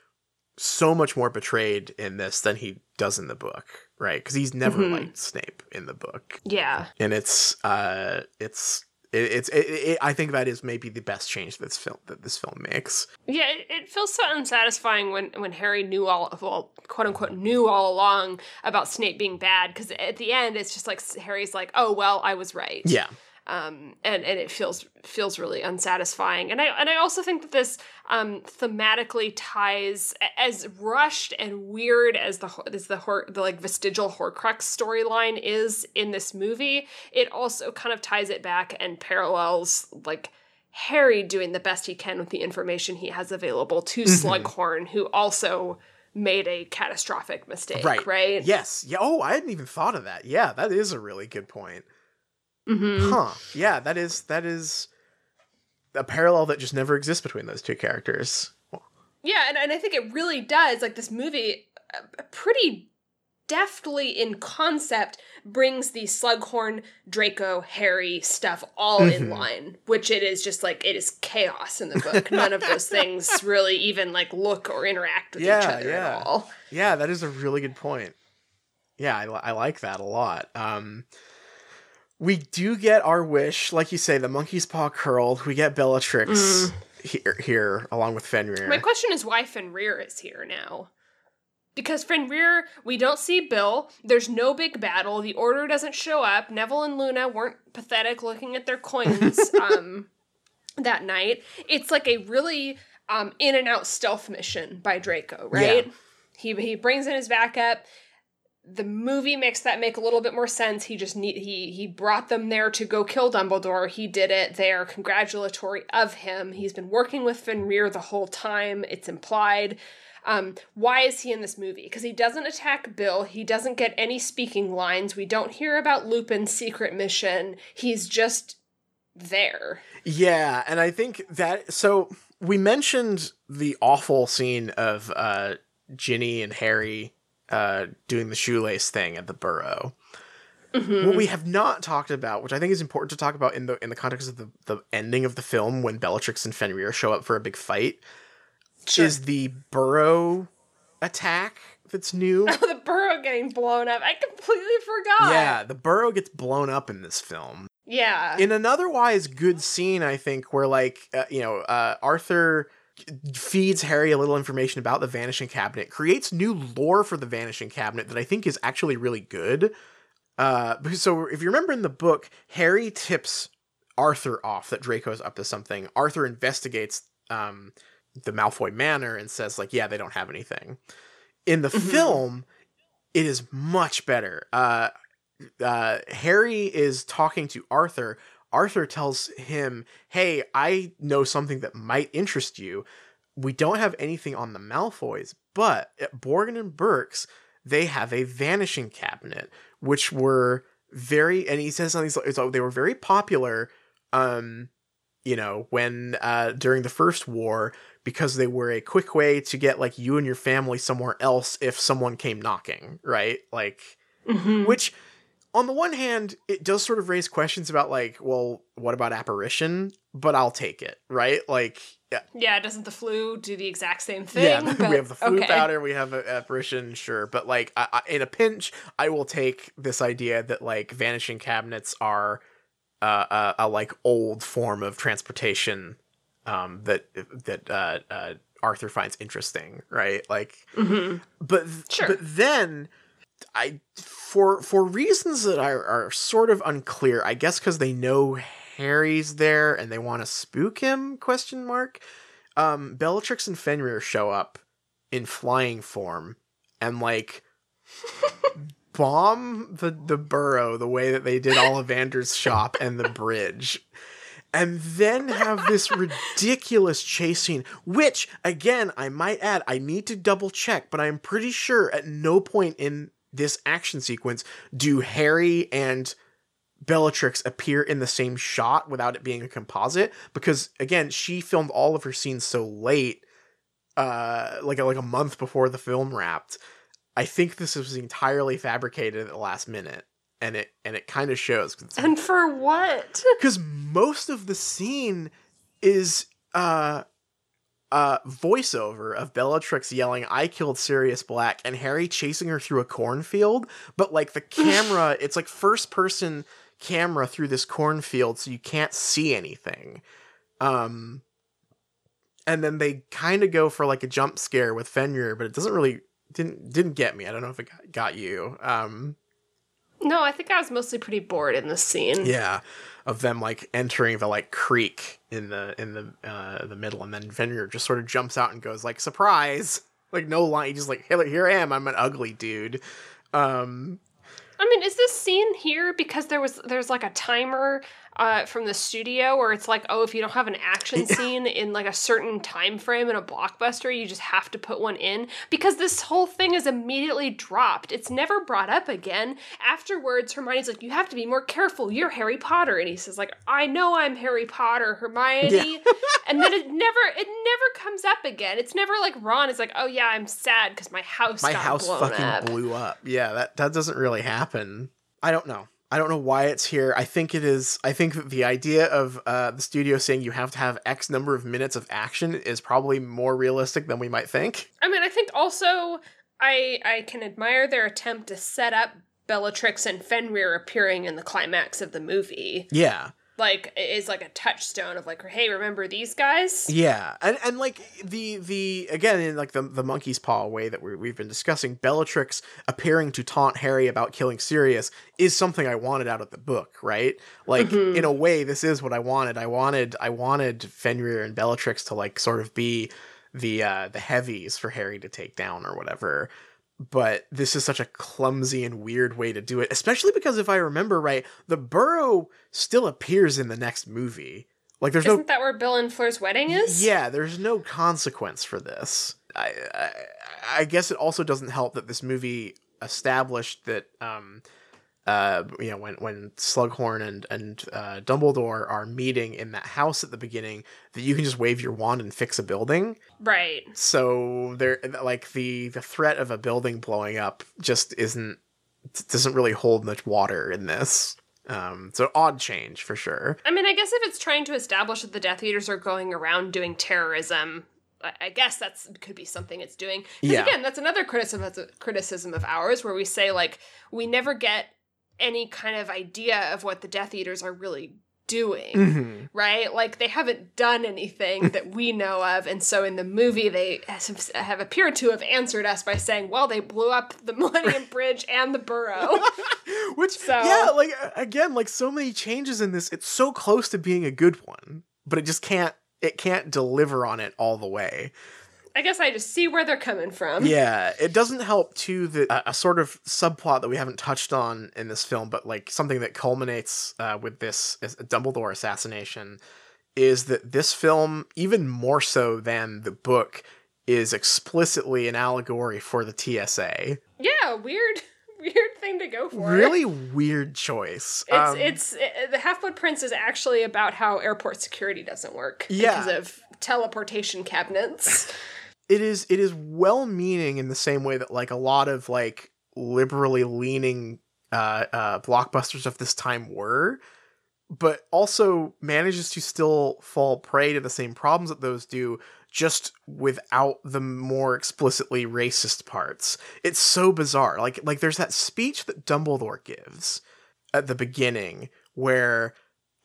so much more betrayed in this than he does in the book, right? Because he's never Mhm. liked Snape in the book yeah. and it's uh it's it, it's it, it, I think that is maybe the best change that this film that this film makes. Yeah, it, it feels so unsatisfying when when Harry knew all well, quote unquote, knew all along about Snape being bad. Because at the end, it's just like Harry's like, "Oh well, I was right." Yeah, um, and and it feels feels really unsatisfying. And I and I also think that this um, thematically ties as rushed and weird as the as the hor- the like vestigial Horcrux storyline is in this movie. It also kind of ties it back and parallels like. Harry doing the best he can with the information he has available to Mhm. Slughorn, who also made a catastrophic mistake, right. right? Yes. Yeah. Oh, I hadn't even thought of that. Yeah, that is a really good point. Hmm Huh. Yeah, that is that is a parallel that just never exists between those two characters. Yeah, and, and I think it really does. Like this movie, uh, pretty deftly in concept, brings the Slughorn, Draco, Harry stuff all in Mhm. line, which it is just like it is chaos in the book. None of those things really even like look or interact with each other yeah. at all. Yeah, that is a really good point. Yeah, I, I like that a lot. Um, we do get our wish, like you say, the monkey's paw curled. We get Bellatrix here, here along with Fenrir. My question is why Fenrir is here now. Because Fenrir, we don't see Bill. There's no big battle. The Order doesn't show up. Neville and Luna weren't pathetic looking at their coins um, that night. It's like a really um, in and out stealth mission by Draco, right? Yeah. He he brings in his backup. The movie makes that make a little bit more sense. He just need he he brought them there to go kill Dumbledore. He did it. They are congratulatory of him. He's been working with Fenrir the whole time. It's implied. Um, why is he in this movie? Because he doesn't attack Bill. He doesn't get any speaking lines. We don't hear about Lupin's secret mission. He's just there. Yeah, and I think that so we mentioned the awful scene of uh Ginny and Harry uh doing the shoelace thing at the burrow. Mhm. What we have not talked about, which I think is important to talk about in the in the context of the, the ending of the film when Bellatrix and Fenrir show up for a big fight, Sure. is the burrow attack that's new. Oh, the burrow getting blown up. I completely forgot. yeah, the burrow gets blown up in this film. Yeah. in an otherwise good scene, I think, where like uh, you know uh, Arthur feeds Harry a little information about the Vanishing Cabinet, creates new lore for the Vanishing Cabinet that I think is actually really good. Uh, so if you remember in the book, Harry tips Arthur off that Draco's up to something. Arthur investigates um, the Malfoy Manor and says like, yeah, they don't have anything. In the Mhm. film, it is much better. Uh, uh, Harry is talking to Arthur. Arthur tells him, "Hey, I know something that might interest you. We don't have anything on the Malfoys, but at Borgin and Burkes, they have a vanishing cabinet, which were very." And he says something. It's like they were very popular. Um, you know, when uh during the first war, because they were a quick way to get like you and your family somewhere else if someone came knocking, right? Like Mhm. which on the one hand it does sort of raise questions about like well what about apparition but i'll take it right like yeah, yeah, doesn't the Floo do the exact same thing? yeah But- we have the Floo okay. powder we have a apparition sure but like I, I, in a pinch i will take this idea that like vanishing cabinets are uh, a, a like old form of transportation um that that uh, uh arthur finds interesting right like Mhm. but Sure. but then I for for reasons that are, are sort of unclear. I guess because they know Harry's there and they want to spook him? Question mark. Um, Bellatrix and Fenrir show up in flying form and like bomb the the burrow the way that they did Ollivander's shop and the bridge. And then have this ridiculous chase scene, which again I might add, I need to double check, but I'm pretty sure at no point in this action sequence do Harry and Bellatrix appear in the same shot without it being a composite? Because again she filmed all of her scenes so late uh like a, like a month before the film wrapped. I think this was entirely fabricated at the last minute and it and it kind of shows and for what? Because most of the scene is uh uh voiceover of Bellatrix yelling I killed Sirius Black and Harry chasing her through a cornfield. But like the camera it's like first person camera through this cornfield so you can't see anything. Um and then they kind of go for like a jump scare with Fenrir but it doesn't really didn't didn't get me. I don't know if it got, got you. Um no, I think I was mostly pretty bored in this scene. Yeah, of them like entering the like creek in the in the uh the middle, and then Fenrir just sort of jumps out and goes like surprise, like no line, he just like here, here I am, I'm an ugly dude. Um, I mean, is this scene here because there was there's like a timer uh, from the studio where it's like, oh, if you don't have an action scene in like a certain time frame in a blockbuster, you just have to put one in because this whole thing is immediately dropped. It's never brought up again. Afterwards, Hermione's like, you have to be more careful. You're Harry Potter, and he says like, I know I'm Harry Potter, Hermione, yeah. and then it never it never comes up again. It's never like Ron is like, oh yeah, I'm sad because my house my house fucking up. blew up. Yeah, that that doesn't really happen. I don't know. I don't know why it's here. I think it is. I think that the idea of uh, the studio saying you have to have X number of minutes of action is probably more realistic than we might think. I mean, I think also I I can admire their attempt to set up Bellatrix and Fenrir appearing in the climax of the movie. Yeah like is like a touchstone of like hey remember these guys? Yeah and and like the the again in like the the monkey's paw way that we, we've been discussing bellatrix appearing to taunt harry about killing sirius is something i wanted out of the book right? Like mm-hmm. in a way this is what i wanted. I wanted i wanted fenrir and bellatrix to like sort of be the uh the heavies for harry to take down or whatever but this is such a clumsy and weird way to do it, especially because if I remember right, the burrow still appears in the next movie. Like there's Isn't no that where Bill and Fleur's wedding is? Yeah, there's no consequence for this. I, I, I guess it also doesn't help that this movie established that um uh, you know, when when Slughorn and and uh, Dumbledore are meeting in that house at the beginning, that you can just wave your wand and fix a building. Right. So there, like the the threat of a building blowing up just isn't doesn't really hold much water in this. Um, so odd change for sure. I mean, I guess if it's trying to establish that the Death Eaters are going around doing terrorism, I guess that's could be something it's doing. Yeah. Again, that's another criticism criticism of ours where we say like we never get any kind of idea of what the Death Eaters are really doing, mm-hmm. right? Like they haven't done anything that we know of, and so in the movie they have appeared to have answered us by saying, "Well, they blew up the Millennium Bridge and the Burrow." Which, so, yeah, like again, like so many changes in this, it's so close to being a good one, but it just can't. It can't deliver on it all the way. I guess I just see where they're coming from. Yeah, it doesn't help too that uh, a sort of subplot that we haven't touched on in this film, but like something that culminates uh, with this Dumbledore assassination, is that this film, even more so than the book, is explicitly an allegory for the TSA. Yeah, weird. Weird thing to go for. Really weird choice. It's um, it's it, the Half Blood Prince is actually about how airport security doesn't work yeah. because of teleportation cabinets. it is it is well meaning in the same way that like a lot of like liberally leaning uh, uh, blockbusters of this time were, but also manages to still fall prey to the same problems that those do, just without the more explicitly racist parts. It's so bizarre. Like like there's that speech that Dumbledore gives at the beginning where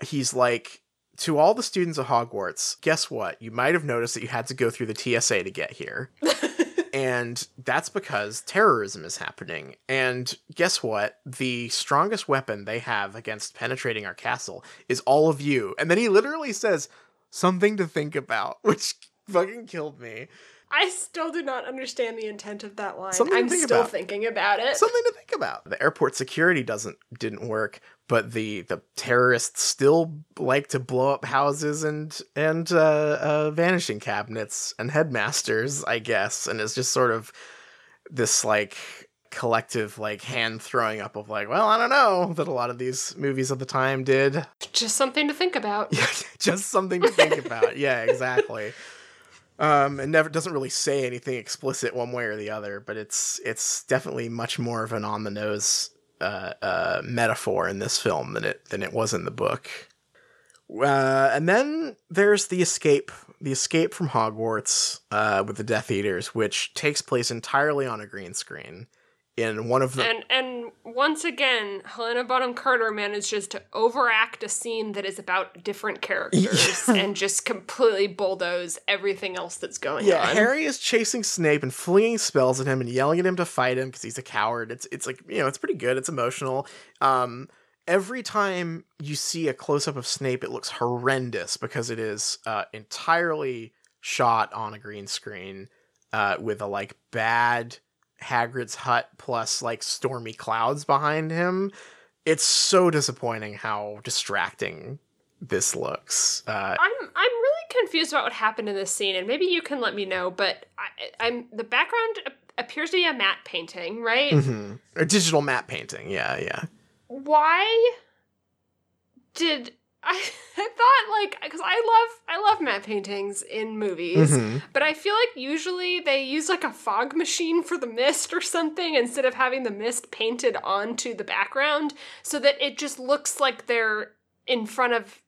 he's like to all the students of Hogwarts, guess what? You might have noticed that you had to go through the TSA to get here. and that's because terrorism is happening. And guess what? The strongest weapon they have against penetrating our castle is all of you. And then he literally says, something to think about, which fucking killed me. I still do not understand the intent of that line. Something I'm still about. thinking about it. Something to think about. The airport security doesn't didn't work, but the the terrorists still like to blow up houses and and uh, uh, vanishing cabinets and headmasters, I guess, and it's just sort of this like collective like hand throwing up of like, well, I don't know that a lot of these movies of the time did. Just something to think about. Just something to think about. Yeah, exactly. Um, and never doesn't really say anything explicit one way or the other, but it's it's definitely much more of an on the nose uh, uh, metaphor in this film than it than it was in the book. Uh, and then there's the escape, the escape from Hogwarts uh, with the Death Eaters, which takes place entirely on a green screen in one of the And and once again, Helena Bonham Carter manages to overact a scene that is about different characters Yeah. and just completely bulldoze everything else that's going Yeah, on. Harry is chasing Snape and flinging spells at him and yelling at him to fight him because he's a coward. It's it's like you know it's pretty good. It's emotional. Um, every time you see a close up of Snape, it looks horrendous because it is uh, entirely shot on a green screen uh, with a like bad Hagrid's hut plus like stormy clouds behind him. It's so disappointing how distracting this looks. Uh, I'm I'm really confused about what happened in this scene, and maybe you can let me know. But I, I'm the background appears to be a matte painting, right? mhm. A digital matte painting. Yeah, yeah. Why did I? I thought like because I love I love matte paintings in movies, Mhm. but I feel like usually they use like a fog machine for the mist or something instead of having the mist painted onto the background, so that it just looks like they're in front of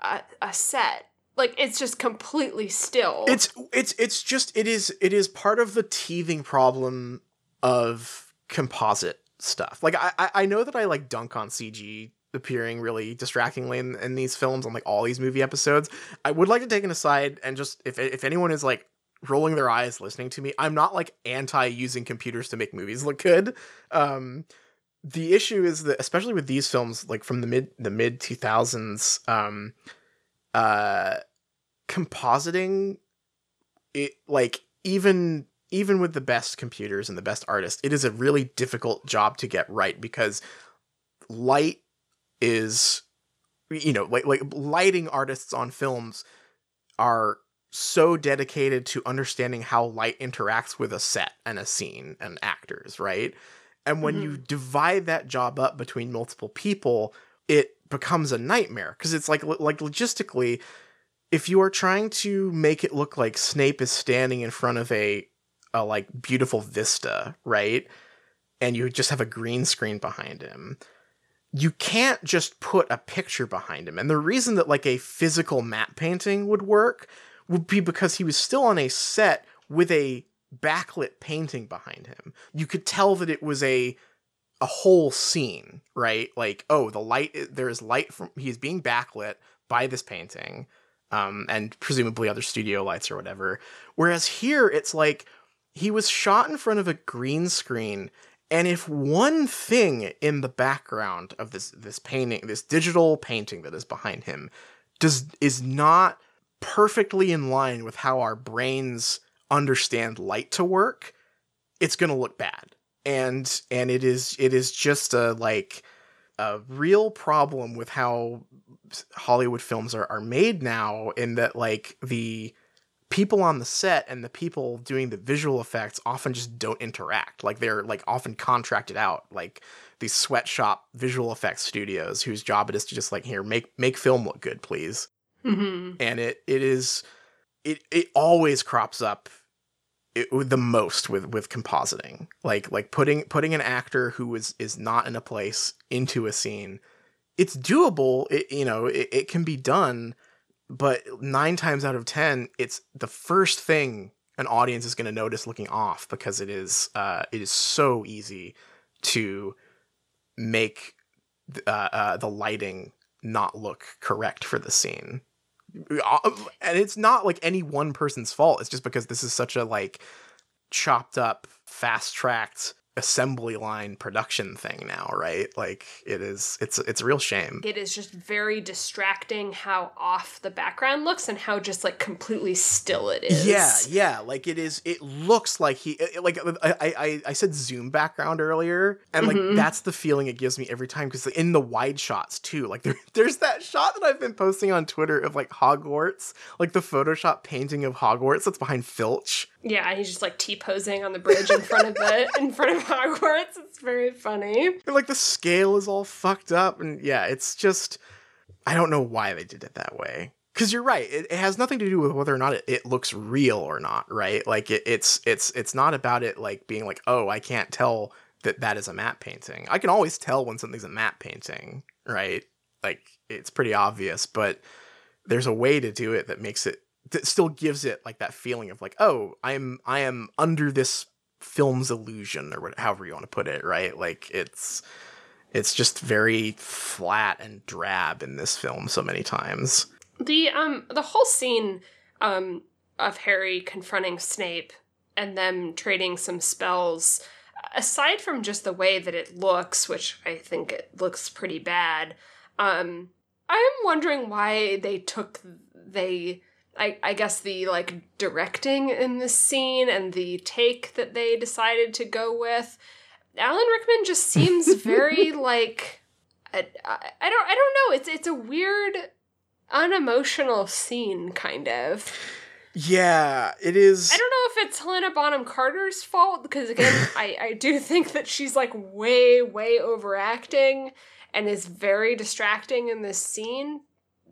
a, a set. Like it's just completely still. It's it's it's just it is it is part of the teething problem of composite stuff. Like I I- I know that I like dunk on CG appearing really distractingly in, in these films on like all these movie episodes. I would like to take an aside and just if if anyone is like rolling their eyes listening to me, I'm not like anti using computers to make movies look good. Um the issue is that especially with these films like from the mid the mid 2000s um uh compositing it like even even with the best computers and the best artists it is a really difficult job to get right because light is you know like like lighting artists on films are so dedicated to understanding how light interacts with a set and a scene and actors right and when you mm-hmm. divide that job up between multiple people it becomes a nightmare because it's like like logistically if you are trying to make it look like Snape is standing in front of a a like beautiful vista, right? And you just have a green screen behind him. You can't just put a picture behind him. And the reason that like a physical matte painting would work would be because he was still on a set with a backlit painting behind him. You could tell that it was a a whole scene, right? Like, oh, the light there is light from he's being backlit by this painting um, and presumably other studio lights or whatever. Whereas here, it's like he was shot in front of a green screen, and if one thing in the background of this this painting, this digital painting that is behind him, does is not perfectly in line with how our brains understand light to work, it's gonna look bad. And and it is it is just a like a real problem with how Hollywood films are, are made now in that like the people on the set and the people doing the visual effects often just don't interact. Like they're like often contracted out like these sweatshop visual effects studios whose job it is to just like here make make film look good please. Mhm. and it it is it it always crops up it, the most with with compositing. Like like putting putting an actor who is is not in a place into a scene it's doable it you know it, it can be done but nine times out of ten it's the first thing an audience is going to notice looking off because it is uh it is so easy to make uh, uh the lighting not look correct for the scene. Uh, and it's not like any one person's fault it's just because this is such a like chopped up fast tracked assembly line production thing now right like it is it's it's a real shame It is just very distracting how off the background looks and how just like completely still it is. yeah yeah like it is it looks like he it- like i i i said zoom background earlier and like Mhm. that's the feeling it gives me every time because in the wide shots too like there, there's that shot that i've been posting on twitter of like hogwarts like the photoshop painting of hogwarts that's behind filch Yeah, he's just like T posing on the bridge in front of the in front of Hogwarts. It's very funny. And like the scale is all fucked up, and yeah, it's just I don't know why they did it that way. Because you're right, it, it, has nothing to do with whether or not it, it looks real or not, right? Like it, it's it's it's not about it like being like, oh, I can't tell that that is a matte painting. I can always tell when something's a matte painting, right? Like it's pretty obvious, but there's a way to do it that makes it that still gives it like that feeling of like, oh, I'm I am under this film's illusion or whatever, however you want to put it, right? Like it's it's just very flat and drab in this film so many times. The um the whole scene um of Harry confronting Snape and them trading some spells aside from just the way that it looks, which I think it looks pretty bad, um I'm wondering why they took they I, I guess the like directing in this scene and the take that they decided to go with alan rickman just seems very like I, I don't i don't know. It's it's a weird unemotional scene kind of. Yeah it is i don't know if it's helena bonham carter's fault because again i i do think that she's like way way overacting and is very distracting in this scene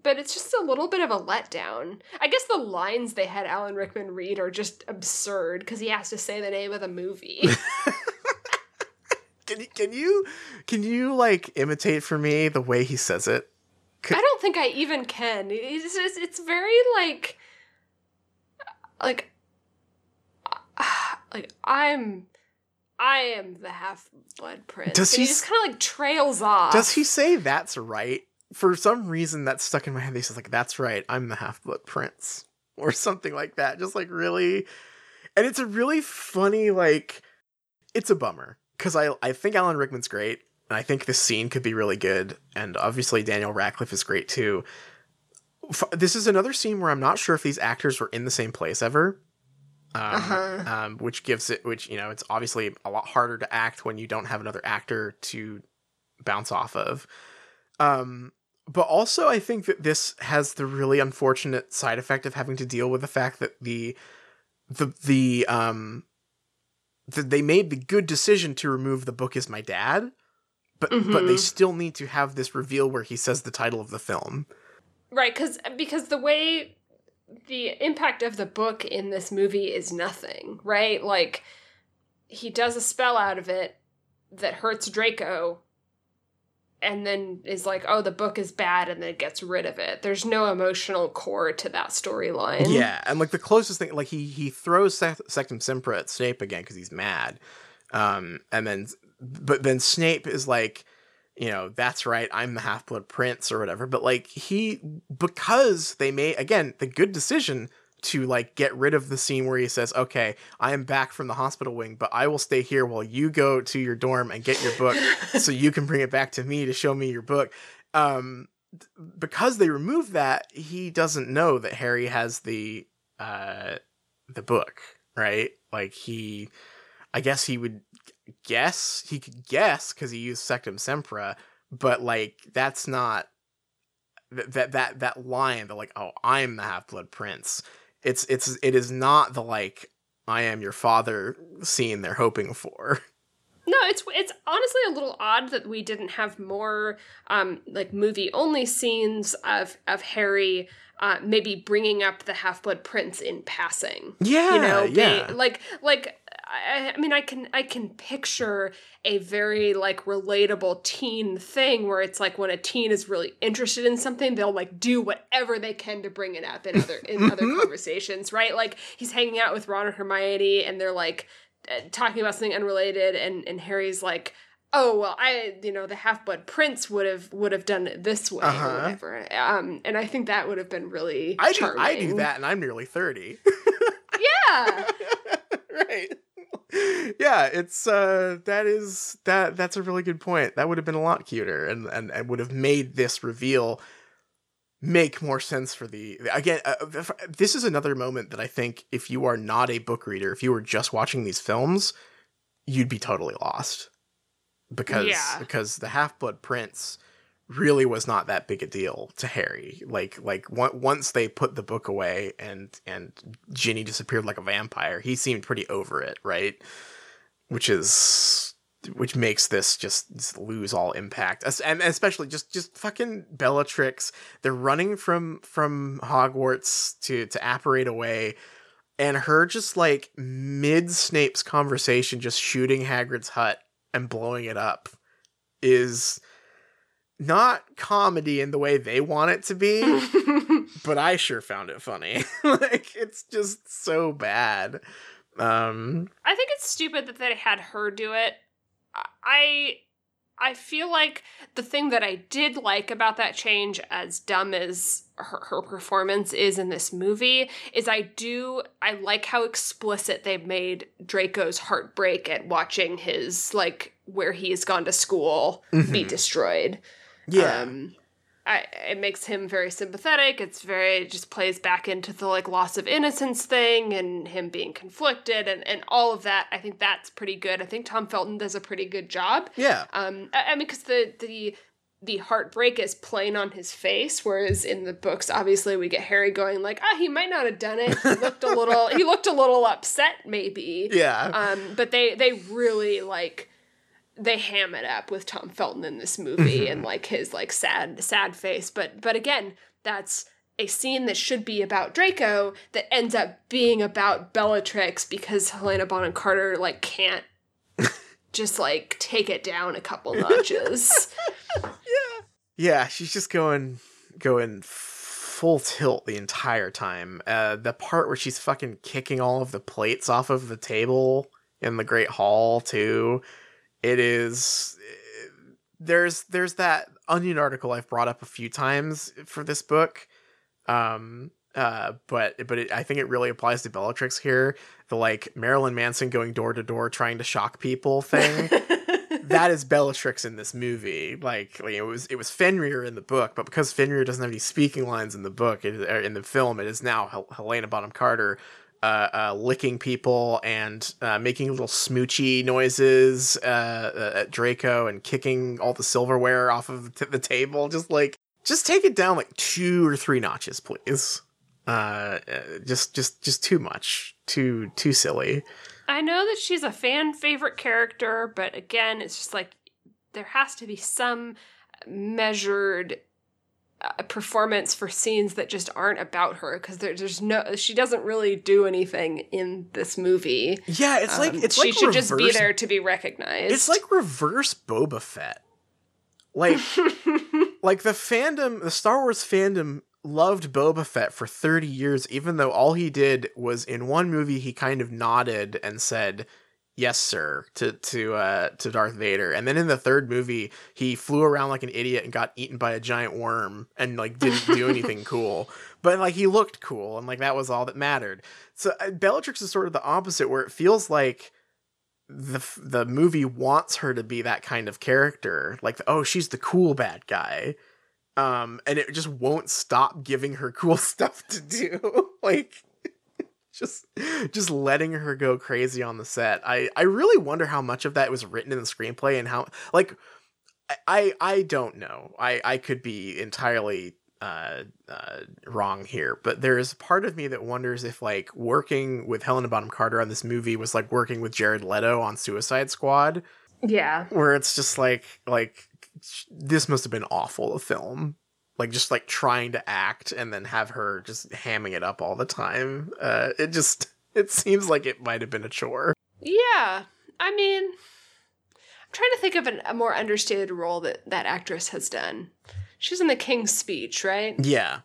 but it's just a little bit of a letdown. I guess the lines they had Alan Rickman read are just absurd because he has to say the name of the movie. can you can you can you like imitate for me the way he says it? Could- I don't think I even can. It's just, it's very like like like I'm I am the half blood prince. Does he, he just kind of like trails off? Does he say that's right? For some reason that stuck in my head. He says like, "That's right, I'm the Half Blood Prince," or something like that. Just like really, and it's a really funny like. It's a bummer because I I think Alan Rickman's great, and I think this scene could be really good, and obviously Daniel Radcliffe is great too. This is another scene where I'm not sure if these actors were in the same place ever. Um, uh-huh. um, which gives it, which you know, it's obviously a lot harder to act when you don't have another actor to bounce off of. Um, but also I think that this has the really unfortunate side effect of having to deal with the fact that the the the um that they made the good decision to remove the book is my dad but mm-hmm. but they mm-hmm. still need to have this reveal where he says the title of the film right cuz because the way the impact of the book in this movie is nothing right like he does a spell out of it that hurts Draco and then is like, oh, the book is bad, and then gets rid of it. There's no emotional core to that storyline. Yeah, and like the closest thing, like he he throws Sectumsempra at Snape again because he's mad, um, and then but then Snape is like, you know, that's right, I'm the Half Blood Prince or whatever. But like he because they made again the good decision to like get rid of the scene where he says, "Okay, I am back from the hospital wing, but I will stay here while you go to your dorm and get your book, so you can bring it back to me to show me your book." Um, because they removed that, he doesn't know that Harry has the uh the book, right? Like he, I guess he would guess he could guess because he used Sectumsempra, but like that's not that that that line that like oh I'm the Half Blood Prince it's it's it is not the like I am your father scene they're hoping for. No, it's it's honestly a little odd that we didn't have more um like movie only scenes of of Harry uh, maybe bringing up the Half Blood Prince in passing. Yeah, you know, yeah. Being, like like I, I mean, I can I can picture a very like relatable teen thing where it's like when a teen is really interested in something, they'll like do whatever they can to bring it up in other in other mm-hmm. conversations, right? Like he's hanging out with Ron and Hermione, and they're like uh, talking about something unrelated, and and Harry's like oh well i you know the half-blood prince would have would have done it this way uh-huh. or whatever um and i think that would have been really i do i do that and i'm nearly 30 yeah right yeah, it's uh that is that that's a really good point. That would have been a lot cuter and and, and would have made this reveal make more sense for the again uh, this is another moment that I think if you are not a book reader, if you were just watching these films, you'd be totally lost. Because yeah. because the Half-Blood Prince really was not that big a deal to Harry. Like like once they put the book away and and Ginny disappeared like a vampire, he seemed pretty over it, right? which is which makes this just, lose all impact and especially just just fucking bellatrix they're running from from hogwarts to to apparate away and her just like mid snape's conversation just shooting hagrid's hut and blowing it up is not comedy in the way they want it to be but i sure found it funny like it's just so bad um I think it's stupid that they had her do it. I I feel like the thing that I did like about that change, as dumb as her, her performance is in this movie, is I do I like how explicit they made Draco's heartbreak at watching his like where he has gone to school be Mhm. destroyed. Yeah Um, I, it makes him very sympathetic. It's very it just plays back into the like loss of innocence thing and him being conflicted and, and all of that. I think that's pretty good. I think Tom Felton does a pretty good job. yeah Um, I, I mean, because the the the heartbreak is plain on his face, whereas in the books, obviously, we get Harry going like, ah, he might not have done it. He looked a little, he looked a little upset, maybe. yeah Um, but they they really like they ham it up with Tom Felton in this movie Mhm. and like his like sad sad face. But but again, that's a scene that should be about Draco that ends up being about Bellatrix because Helena Bonham Carter like can't just like take it down a couple notches. Yeah. Yeah, she's just going going full tilt the entire time. Uh the part where she's fucking kicking all of the plates off of the table in the Great Hall too. It is there's there's that onion article I've brought up a few times for this book. Um uh but but it, I think it really applies to Bellatrix here. The like Marilyn Manson going door to door trying to shock people thing that is Bellatrix in this movie. Like, like, it was it was Fenrir in the book, but because Fenrir doesn't have any speaking lines in the book, it, in the film, it is now Hel- Helena Bonham Carter uh, uh, licking people and uh, making little smoochy noises uh, uh, at Draco and kicking all the silverware off of the, the table. Just like, just take it down like two or three notches, please. Uh, just, just, just too much, too, too silly. I know that she's a fan favorite character, but again, it's just like there has to be some measured uh, performance for scenes that just aren't about her because there, there's no she doesn't really do anything in this movie. Yeah, it's like Um, it's she like should just be there to be recognized. It's like reverse Boba Fett. Like like the fandom, the Star Wars fandom loved Boba Fett for 30 years even though all he did was in one movie he kind of nodded and said yes sir to to uh to Darth Vader. And then in the third movie he flew around like an idiot and got eaten by a giant worm and like didn't do anything cool. But like he looked cool and like that was all that mattered. So uh, Bellatrix is sort of the opposite where it feels like the f- the movie wants her to be that kind of character. Like oh she's the cool bad guy. Um and it just won't stop giving her cool stuff to do. Like just just letting her go crazy on the set. I i really wonder how much of that was written in the screenplay and how like i i, don't know. I i could be entirely uh, uh, wrong here, but there is part of me that wonders if like working with Helena Bonham Carter on this movie was like working with Jared Leto on Suicide Squad, yeah. where it's just like like this must have been awful to film, like just like trying to act and then have her just hamming it up all the time. Uh, it just it seems like it might have been a chore. Yeah. I mean, I'm trying to think of an, a more understated role that that actress has done. She's in The King's Speech, right? Yeah,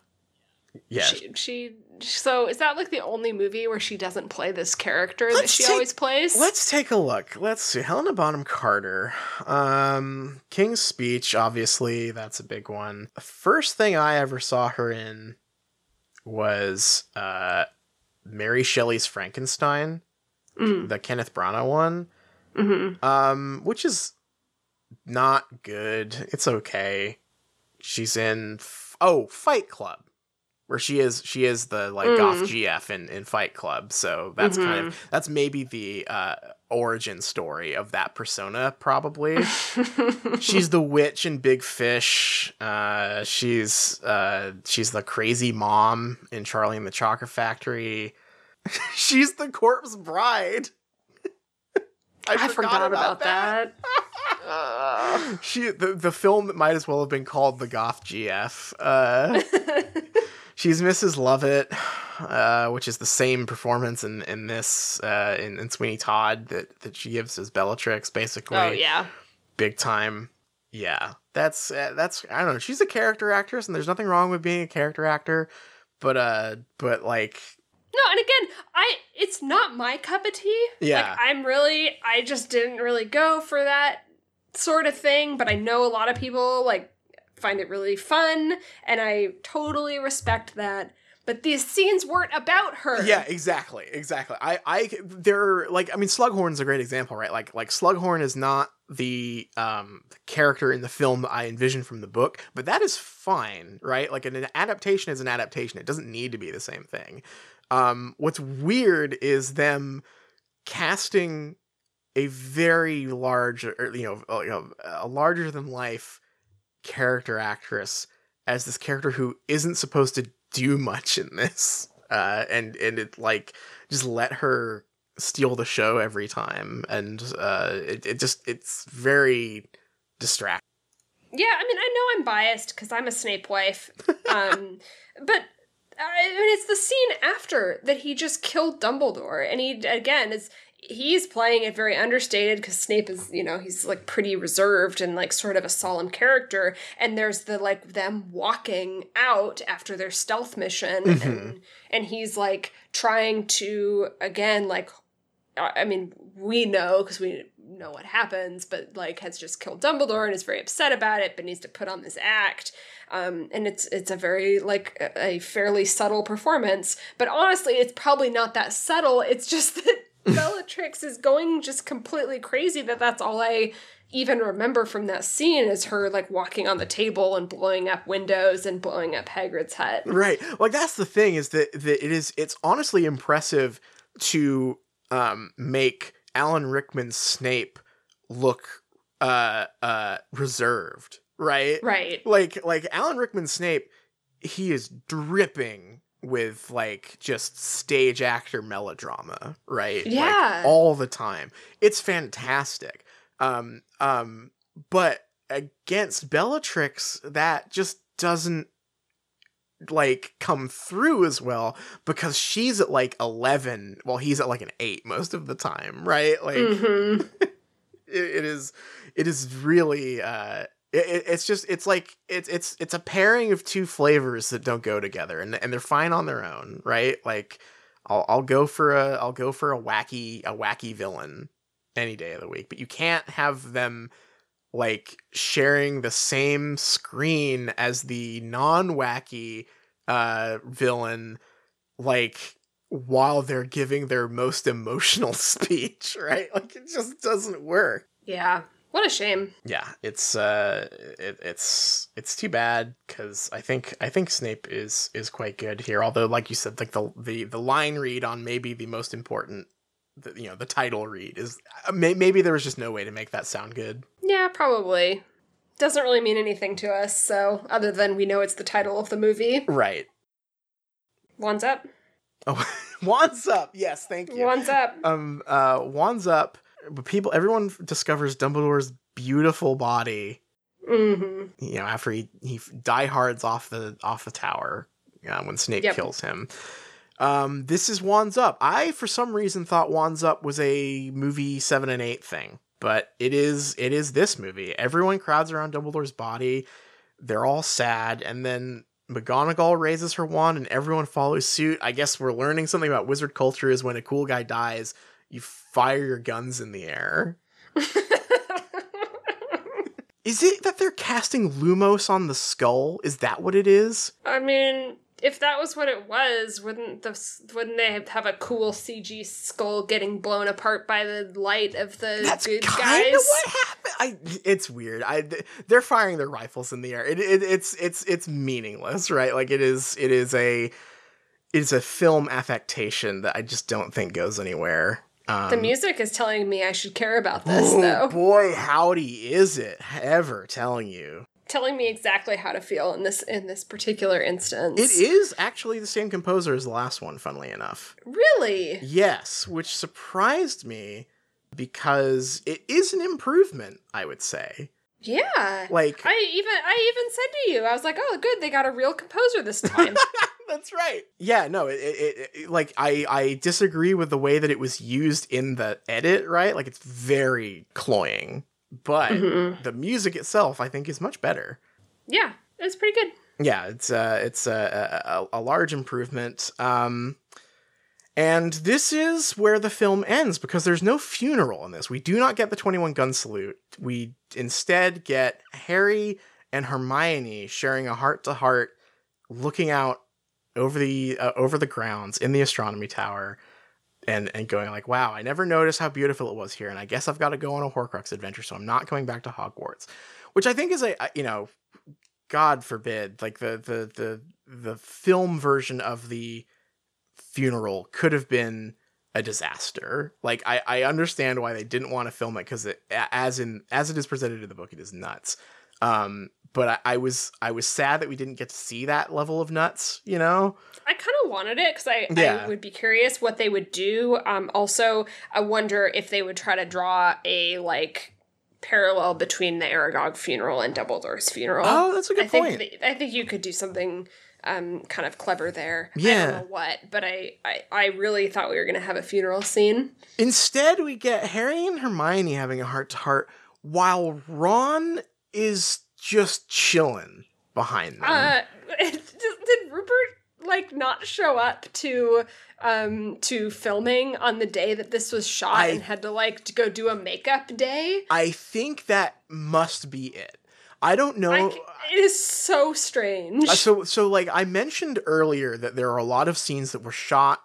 yeah. She, she so is that like the only movie where she doesn't play this character that Let's she take- always plays? Let's take a look. Let's see. Helena Bonham Carter. Um King's Speech, obviously, that's a big one. The first thing I ever saw her in was uh Mary Shelley's Frankenstein, Mm, the Kenneth Branagh one. mhm. Um, which is not good. It's okay. She's in f- oh Fight Club, where she is she is the like Mm. goth GF in in Fight Club. So that's kind of that's maybe the uh, origin story of that persona. Probably she's the witch in Big Fish. Uh, she's uh, she's the crazy mom in Charlie and the Chocolate Factory. she's the corpse bride. I, I, forgot, about, that. she the, the film might as well have been called the Goth GF. Uh, she's Mrs. Lovett, uh, which is the same performance in in this uh, in, in Sweeney Todd that that she gives as Bellatrix, basically. oh yeah. big time. Yeah, that's uh, that's I don't know. She's a character actress, and there's nothing wrong with being a character actor, but uh, but like No, and again, I it's not my cup of tea. Yeah. Like I'm really I just didn't really go for that sort of thing, but I know a lot of people like find it really fun and I totally respect that. But these scenes weren't about her. Yeah, exactly, exactly. I, I, they're like, I mean, Slughorn's a great example, right? Like, like Slughorn is not the um character in the film I envision from the book, but that is fine, right? Like, an, adaptation is an adaptation. It doesn't need to be the same thing. Um, what's weird is them casting a very large, or, you know, you know, a larger than life character actress as this character who isn't supposed to do much in this uh and and it like just let her steal the show every time and uh it, it just it's very distracting Yeah, I mean, I know I'm biased because I'm a Snape wife. Um, but I mean, it's the scene after that he just killed Dumbledore, and he again is he's playing it very understated because Snape is you know he's like pretty reserved and like sort of a solemn character, and there's the like them walking out after their stealth mission, and and he's like trying to again like I mean, we know because we know what happens, but like has just killed Dumbledore and is very upset about it, but needs to put on this act. Um, and it's it's a very like a fairly subtle performance, but honestly, it's probably not that subtle. It's just that Bellatrix is going just completely crazy. That that's all I even remember from that scene is her like walking on the table and blowing up windows and blowing up Hagrid's hut. right like that's the thing is that, that it is it's honestly impressive to um make alan rickman's snape look uh uh reserved right Right. like like Alan Rickman Snape, he is dripping with like just stage actor melodrama, right? Like, Yeah. all the time. It's fantastic. Um um but against Bellatrix that just doesn't like come through as well because she's at like 11 while he's at like an 8 most of the time, right? Like hmm it, it is it is really uh it, it- it's just it's like it's it's it's a pairing of two flavors that don't go together and and they're fine on their own right? Like i'll i'll go for a i'll go for a wacky a wacky villain any day of the week but you can't have them like sharing the same screen as the non-wacky uh villain like while they're giving their most emotional speech right? Like it just doesn't work. Yeah. What a shame. yeah it's uh it, it's it's too bad because i think i think snape is is quite good here although like you said like the the the line read on maybe the most important the, you know the title read is uh, may, maybe there was just no way to make that sound good Yeah, probably. Doesn't really mean anything to us, so other than we know it's the title of the movie. right Wands up. oh wands up yes thank you Wands up. um uh wands up but people everyone discovers dumbledore's beautiful body hmm you know after he he diehards off the off the tower uh, when Snape Yep. kills him. Um, this is Wands Up. I for some reason thought Wands Up was a movie seven and eight thing, but it is it is this movie. Everyone crowds around Dumbledore's body. They're all sad, and then McGonagall raises her wand, and everyone follows suit. I guess we're learning something about wizard culture. Is when a cool guy dies, you fire your guns in the air. Is it that they're casting Lumos on the skull? Is that what it is? I mean, if that was what it was, wouldn't the wouldn't they have a cool CG skull getting blown apart by the light of the That's good kind guys? of what happened. I, it's weird. I, they're firing their rifles in the air. It, it, it's, it's, it's meaningless, right? Like it is, it is a, it is a film affectation that I just don't think goes anywhere. Um, the music is telling me I should care about this, oh, though. boy, howdy is it ever telling you? Telling me exactly how to feel in this in this particular instance. It is actually the same composer as the last one, funnily enough. really. Yes, which surprised me because it is an improvement, I would say. Yeah. Like I even I even said to you, I was like, "Oh, good, they got a real composer this time." That's right. Yeah, no, it, it, it, like I I disagree with the way that it was used in the edit, right? Like it's very cloying, but Mhm. the music itself I think is much better. Yeah, it's pretty good. Yeah, it's uh it's a a, a large improvement. Um and this is where the film ends because there's no funeral in this. We do not get the 21 gun salute. We instead get Harry and Hermione sharing a heart to heart looking out over the uh, over the grounds in the astronomy tower and and going like, "Wow, I never noticed how beautiful it was here and I guess I've got to go on a Horcrux adventure, so I'm not going back to Hogwarts." Which I think is a you know, God forbid, like the the the the film version of the funeral could have been a disaster. Like I I understand why they didn't want to film it because it as in as it is presented in the book, it is nuts. Um, but I, I was I was sad that we didn't get to see that level of nuts. You know? I kind of wanted it because I, Yeah. I would be curious what they would do. Um, also, I wonder if they would try to draw a like parallel between the Aragog funeral and Dumbledore's funeral. Oh, that's a good I think point. th- I think you could do something um kind of clever there. I Yeah. don't know what, but I I, I really thought we were gonna have a funeral scene. Instead, we get Harry and Hermione having a heart to heart while Ron is just chilling behind them. Uh, did Rupert like not show up to um to filming on the day that this was shot I- and had to like to go do a makeup day? I think that must be it. I don't know. I it is so strange. Uh, so so like I mentioned earlier that there are a lot of scenes that were shot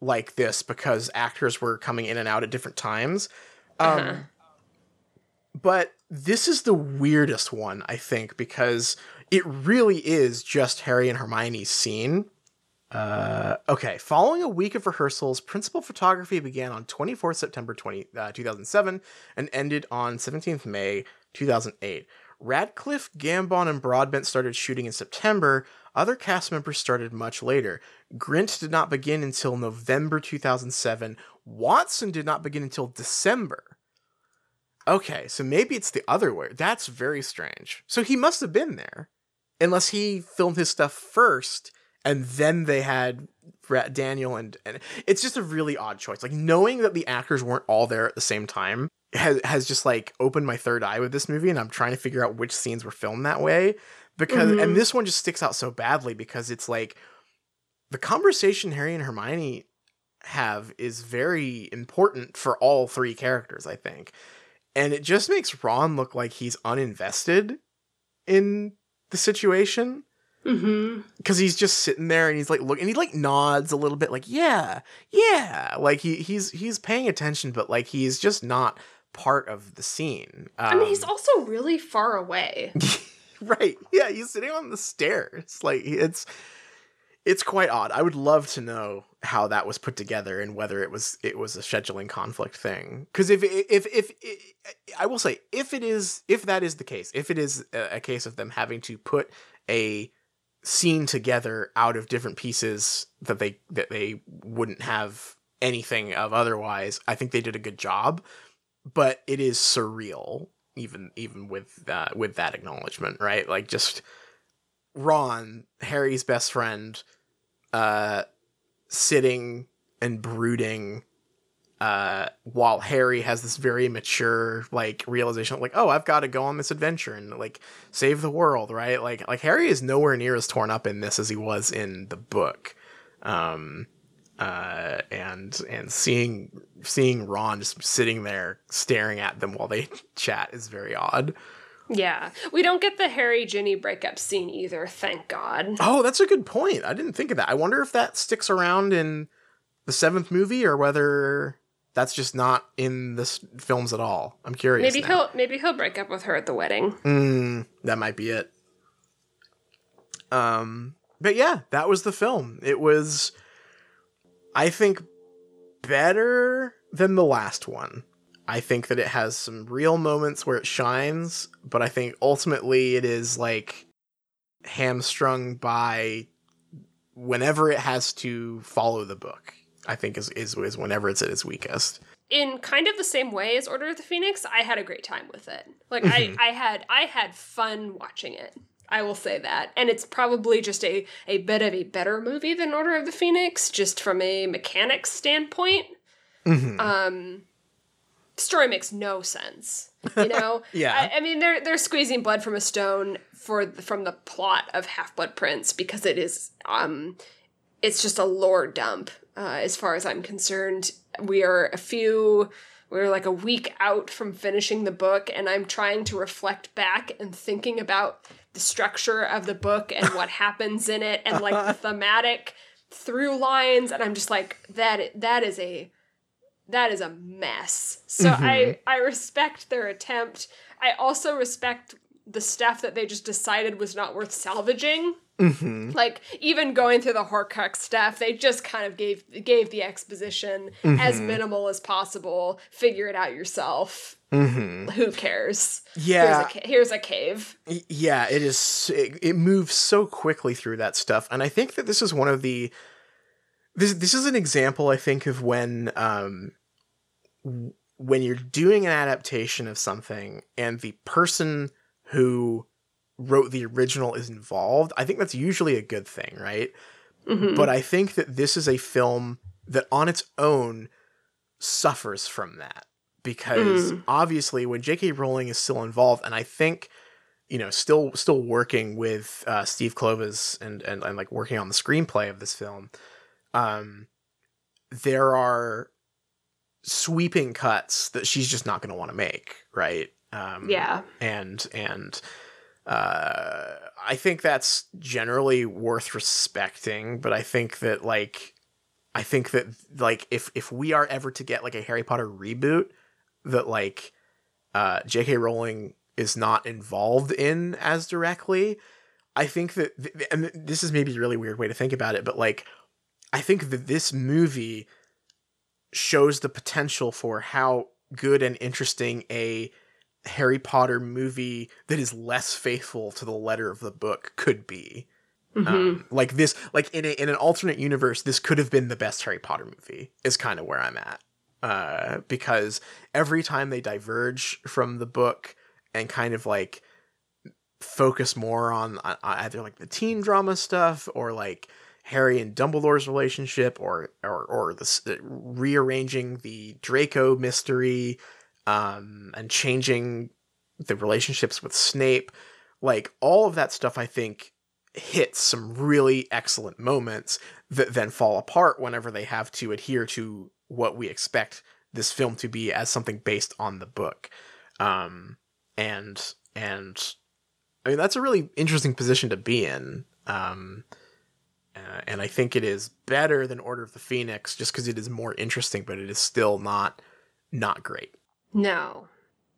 like this because actors were coming in and out at different times. Um Uh-huh. but this is the weirdest one I think because it really is just Harry and Hermione's scene. Uh, okay, following a week of rehearsals, principal photography began on 24th September 20, uh, 2007 and ended on 17th May 2008. Radcliffe, Gambon, and Broadbent started shooting in September. Other cast members started much later. Grint did not begin until November 2007. Watson did not begin until December. Okay, so maybe it's the other way. That's very strange. So he must have been there. Unless he filmed his stuff first and then they had Daniel and, and it's just a really odd choice. Like knowing that the actors weren't all there at the same time has has just like opened my third eye with this movie and I'm trying to figure out which scenes were filmed that way because Mhm. and this one just sticks out so badly because it's like the conversation Harry and Hermione have is very important for all three characters, I think. And it just makes Ron look like he's uninvested in the situation. Mm-hmm. because he's just sitting there and he's like look and he like nods a little bit like yeah yeah. Like he he's he's paying attention but like he's just not part of the scene. Um, I mean, he's also really far away. right. Yeah he's sitting on the stairs. Like it's it's quite odd. I would love to know how that was put together and whether it was it was a scheduling conflict thing. Because if if if, if i will say if it is if that is the case if it is a, case of them having to put a scene together out of different pieces that they that they wouldn't have anything of otherwise i think they did a good job. But it is surreal even even with uh, with that acknowledgement right? Like just ron harry's best friend uh sitting and brooding uh while harry has this very mature like realization like oh i've got to go on this adventure and like save the world right? Like like harry is nowhere near as torn up in this as he was in the book. Um uh and and seeing seeing ron just sitting there staring at them while they chat is very odd Yeah, we don't get the Harry Ginny breakup scene either. Thank God. oh that's a good point i didn't think of that i wonder if that sticks around in the seventh movie or whether that's just not in the films at all i'm curious Maybe now. he'll maybe he'll break up with her at the wedding. Mm, that might be it. Um, but yeah, that was the film. It was, I think, better than the last one. I think that it has some real moments where it shines, but I think ultimately it is like hamstrung by whenever it has to follow the book. I think is is, is whenever it's at its weakest. in kind of the same way as Order of the Phoenix, I had a great time with it. Like Mhm. I, I had I had fun watching it. I will say that. And it's probably just a, a bit of a better movie than Order of the Phoenix, just from a mechanics standpoint. Mhm. Um story makes no sense. You know? Yeah. I, I mean they're they're squeezing blood from a stone for from the plot of Half Blood Prince because it is um it's just a lore dump uh, as far as I'm concerned. We are a few we're like a week out from finishing the book and I'm trying to reflect back and thinking about the structure of the book and what happens in it and like the thematic through lines and I'm just like that that is a that is a mess. So I I respect their attempt. I also respect the stuff that they just decided was not worth salvaging. Mhm. Like even going through the Horcrux stuff, they just kind of gave gave the exposition as Mhm. minimal as possible. Figure it out yourself. Mhm. Who cares? Yeah. Here's a, here's a cave. Y- yeah it is it, it moves so quickly through that stuff and i think that this is one of the this this is an example i think of when um when you're doing an adaptation of something and the person who wrote the original is involved i think that's usually a good thing right Mhm. but I think that this is a film that on its own suffers from that because Mm. obviously when J.K. Rowling is still involved, and I think you know still still working with uh, Steve Kloves and, and and like working on the screenplay of this film, um, there are sweeping cuts that she's just not going to want to make, right? Um, yeah. and and uh i think that's generally worth respecting but i think that like i think that like if if we are ever to get like a harry potter reboot that like uh jk rowling is not involved in as directly i think that th- and this is maybe a really weird way to think about it but like i think that this movie shows the potential for how good and interesting a Harry Potter movie that is less faithful to the letter of the book could be. Mhm. Um, like this, like in a, in an alternate universe, this could have been the best Harry Potter movie. Is kind of where I'm at, uh, because every time they diverge from the book and kind of like focus more on, on either like the teen drama stuff or like Harry and Dumbledore's relationship, or or or this uh, rearranging the Draco mystery, um, and changing the relationships with Snape, like all of that stuff, I think hits some really excellent moments that then fall apart whenever they have to adhere to what we expect this film to be as something based on the book. Um, and and I mean that's a really interesting position to be in. Um, uh, and I think it is better than Order of the Phoenix just because it is more interesting, but it is still not not great. No.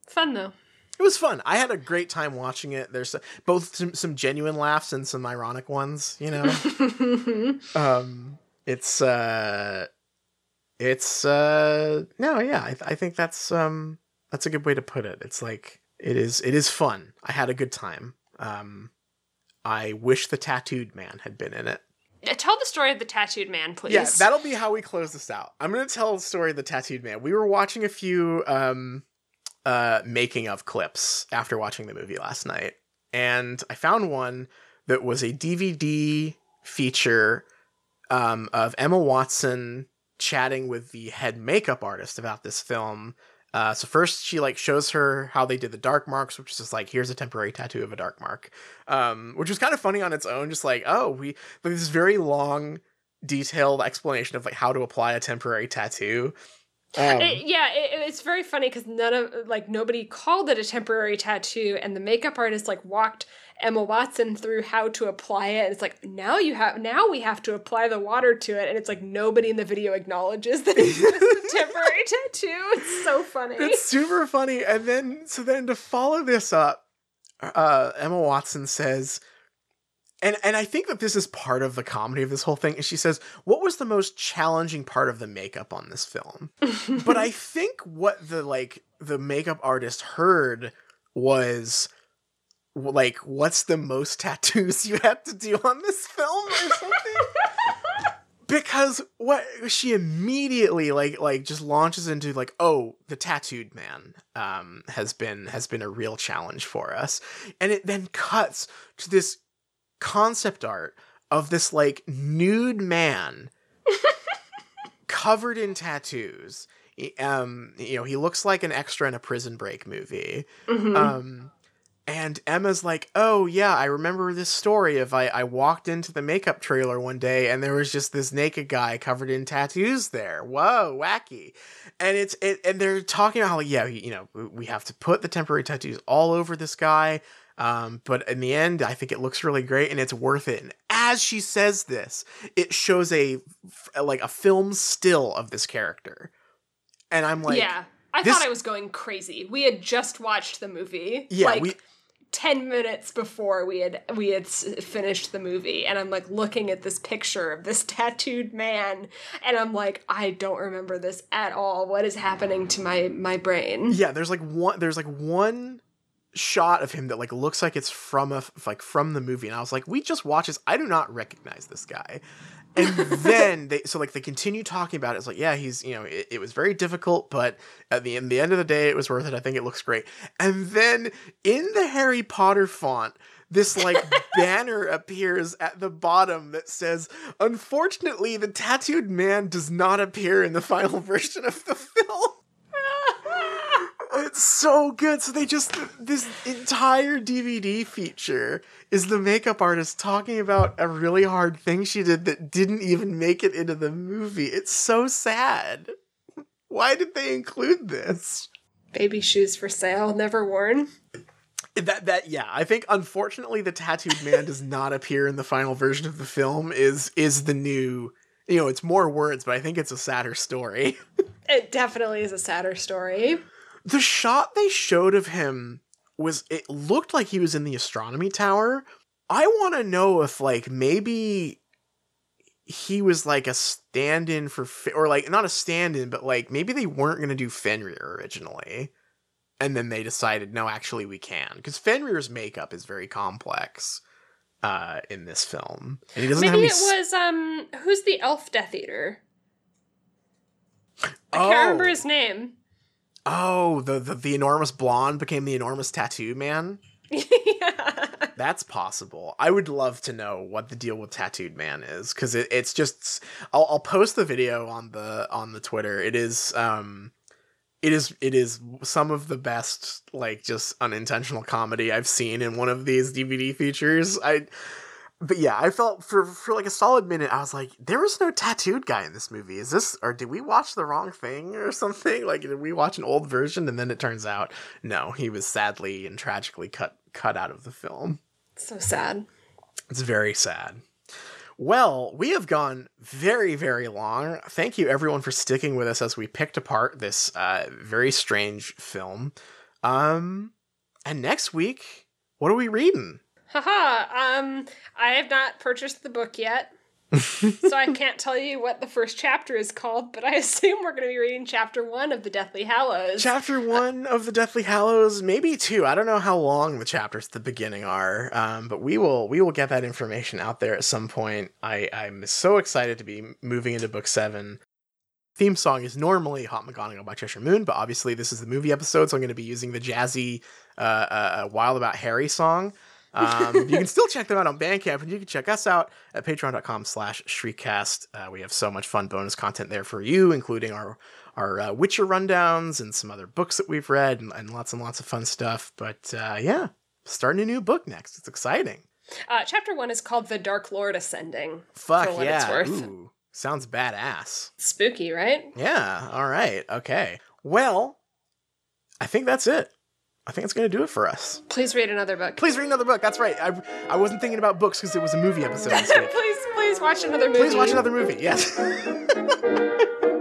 Fun though. It was fun. I had a great time watching it. There's both some, some genuine laughs and some ironic ones. You know, um, it's uh, it's uh, no, yeah. I, I think that's um, that's a good way to put it. It's like it is. It is fun. I had a good time. Um, I wish the tattooed man had been in it. Yeah, Tell the story of the tattooed man, please. Yeah, that'll be how we close this out. I'm gonna tell the story of the tattooed man. We were watching a few um uh making of clips after watching the movie last night, and I found one that was a DVD feature um of Emma Watson chatting with the head makeup artist about this film. Uh, so first she like shows her how they did the dark marks, which is just like here's a temporary tattoo of a dark mark, um, which was kind of funny on its own. Just like oh we like this very long detailed explanation of like how to apply a temporary tattoo. Um, It- yeah, it, it's very funny because none of like nobody called it a temporary tattoo, and the makeup artist like walked Emma Watson through how to apply it. And it's like now you have now we have to apply the water to it, and it's like nobody in the video acknowledges that it's a temporary tattoo. It's so funny. it's super funny. And then so then to follow this up, uh, Emma Watson says, and and I think that this is part of the comedy of this whole thing. And she says, "What was the most challenging part of the makeup on this film?" but I think what the like the makeup artist heard was like, "What's the most tattoos you had to do on this film?" or something. because what she immediately like like just launches into like oh the tattooed man um has been has been a real challenge for us and it then cuts to this concept art of this like nude man covered in tattoos um you know he looks like an extra in a prison break movie Mhm. um, and Emma's like, oh yeah, I remember this story of I, I walked into the makeup trailer one day and there was just this naked guy covered in tattoos there. Whoa, wacky. And it's it and they're talking about how yeah, you know, we have to put the temporary tattoos all over this guy. Um, but in the end, I think it looks really great and it's worth it. And as she says this, it shows a like a film still of this character. And I'm like, yeah. I this- thought I was going crazy. We had just watched the movie. yeah, like we 10 minutes before we had we had finished the movie and I'm like looking at this picture of this tattooed man and I'm like I don't remember this at all. What is happening to my my brain? Yeah, there's like one there's like one shot of him that like looks like it's from a like from the movie and I was like, we just watched this. I do not recognize this guy. And then they so like they continue talking about it. It's like, yeah, he's you know, it, it was very difficult, but at the end the end of the day it was worth it. I think it looks great. And then in the Harry Potter font, this like banner appears at the bottom that says, Unfortunately, the tattooed man does not appear in the final version of the film. It's so good. So they just this entire DVD feature is the makeup artist talking about a really hard thing she did that didn't even make it into the movie. It's so sad. Why did they include this? Baby shoes for sale, never worn. That that yeah, I think unfortunately the tattooed man does not appear in the final version of the film is is the new you know, it's more words, but I think it's a sadder story. It definitely is a sadder story. The shot they showed of him was it looked like he was in the astronomy tower i want to know if like maybe he was like a stand-in for Fe- or like not a stand-in but like maybe they weren't going to do fenrir originally and then they decided no actually we can because fenrir's makeup is very complex uh in this film and he doesn't Maybe have it s- was um who's the elf Death Eater? I Oh. can't remember his name. Oh the, the the enormous blonde became the enormous tattoo man yeah. That's possible. I would love to know what the deal with Tattooed Man is because it, it's just. I'll, I'll post the video on the on the Twitter. It is um, it is it is some of the best like just unintentional comedy I've seen in one of these DVD features. I. But yeah, I felt for for like a solid minute, I was like, there was no tattooed guy in this movie. Is this or did we watch the wrong thing or something? Like did we watch an old version and then it turns out no, he was sadly and tragically cut cut out of the film. So sad. It's very sad. Well, we have gone very, very long. Thank you, everyone, for sticking with us as we picked apart this uh, very strange film. Um, and next week, what are we reading? Haha. Um, I have not purchased the book yet, so I can't tell you what the first chapter is called, but I assume we're going to be reading chapter one of the Deathly Hallows. Chapter one of the Deathly Hallows, maybe two. I don't know how long the chapters at the beginning are, um, but we will we will get that information out there at some point. I I'm so excited to be moving into book seven. Theme song is normally "Hot McGonagall" by Cheshire Moon, but obviously this is the movie episode, so I'm going to be using the jazzy uh, uh, "Wild About Harry" song. Um, you can still check them out on Bandcamp, and you can check us out at patreon.com slash shriekcast. Uh, we have so much fun bonus content there for you, including our our uh, Witcher rundowns and some other books that we've read and, and lots and lots of fun stuff. But uh, yeah, starting a new book next. It's exciting. Uh, chapter one is called The Dark Lord Ascending. Fuck yeah. it's worth. Ooh, sounds badass. Spooky, right? Yeah, all right. Okay. Well, I think that's it. I think it's going to do it for us. Please read another book. Please read another book. That's right. I, I wasn't thinking about books because it was a movie episode please, please watch another movie. Please watch another movie. Yes.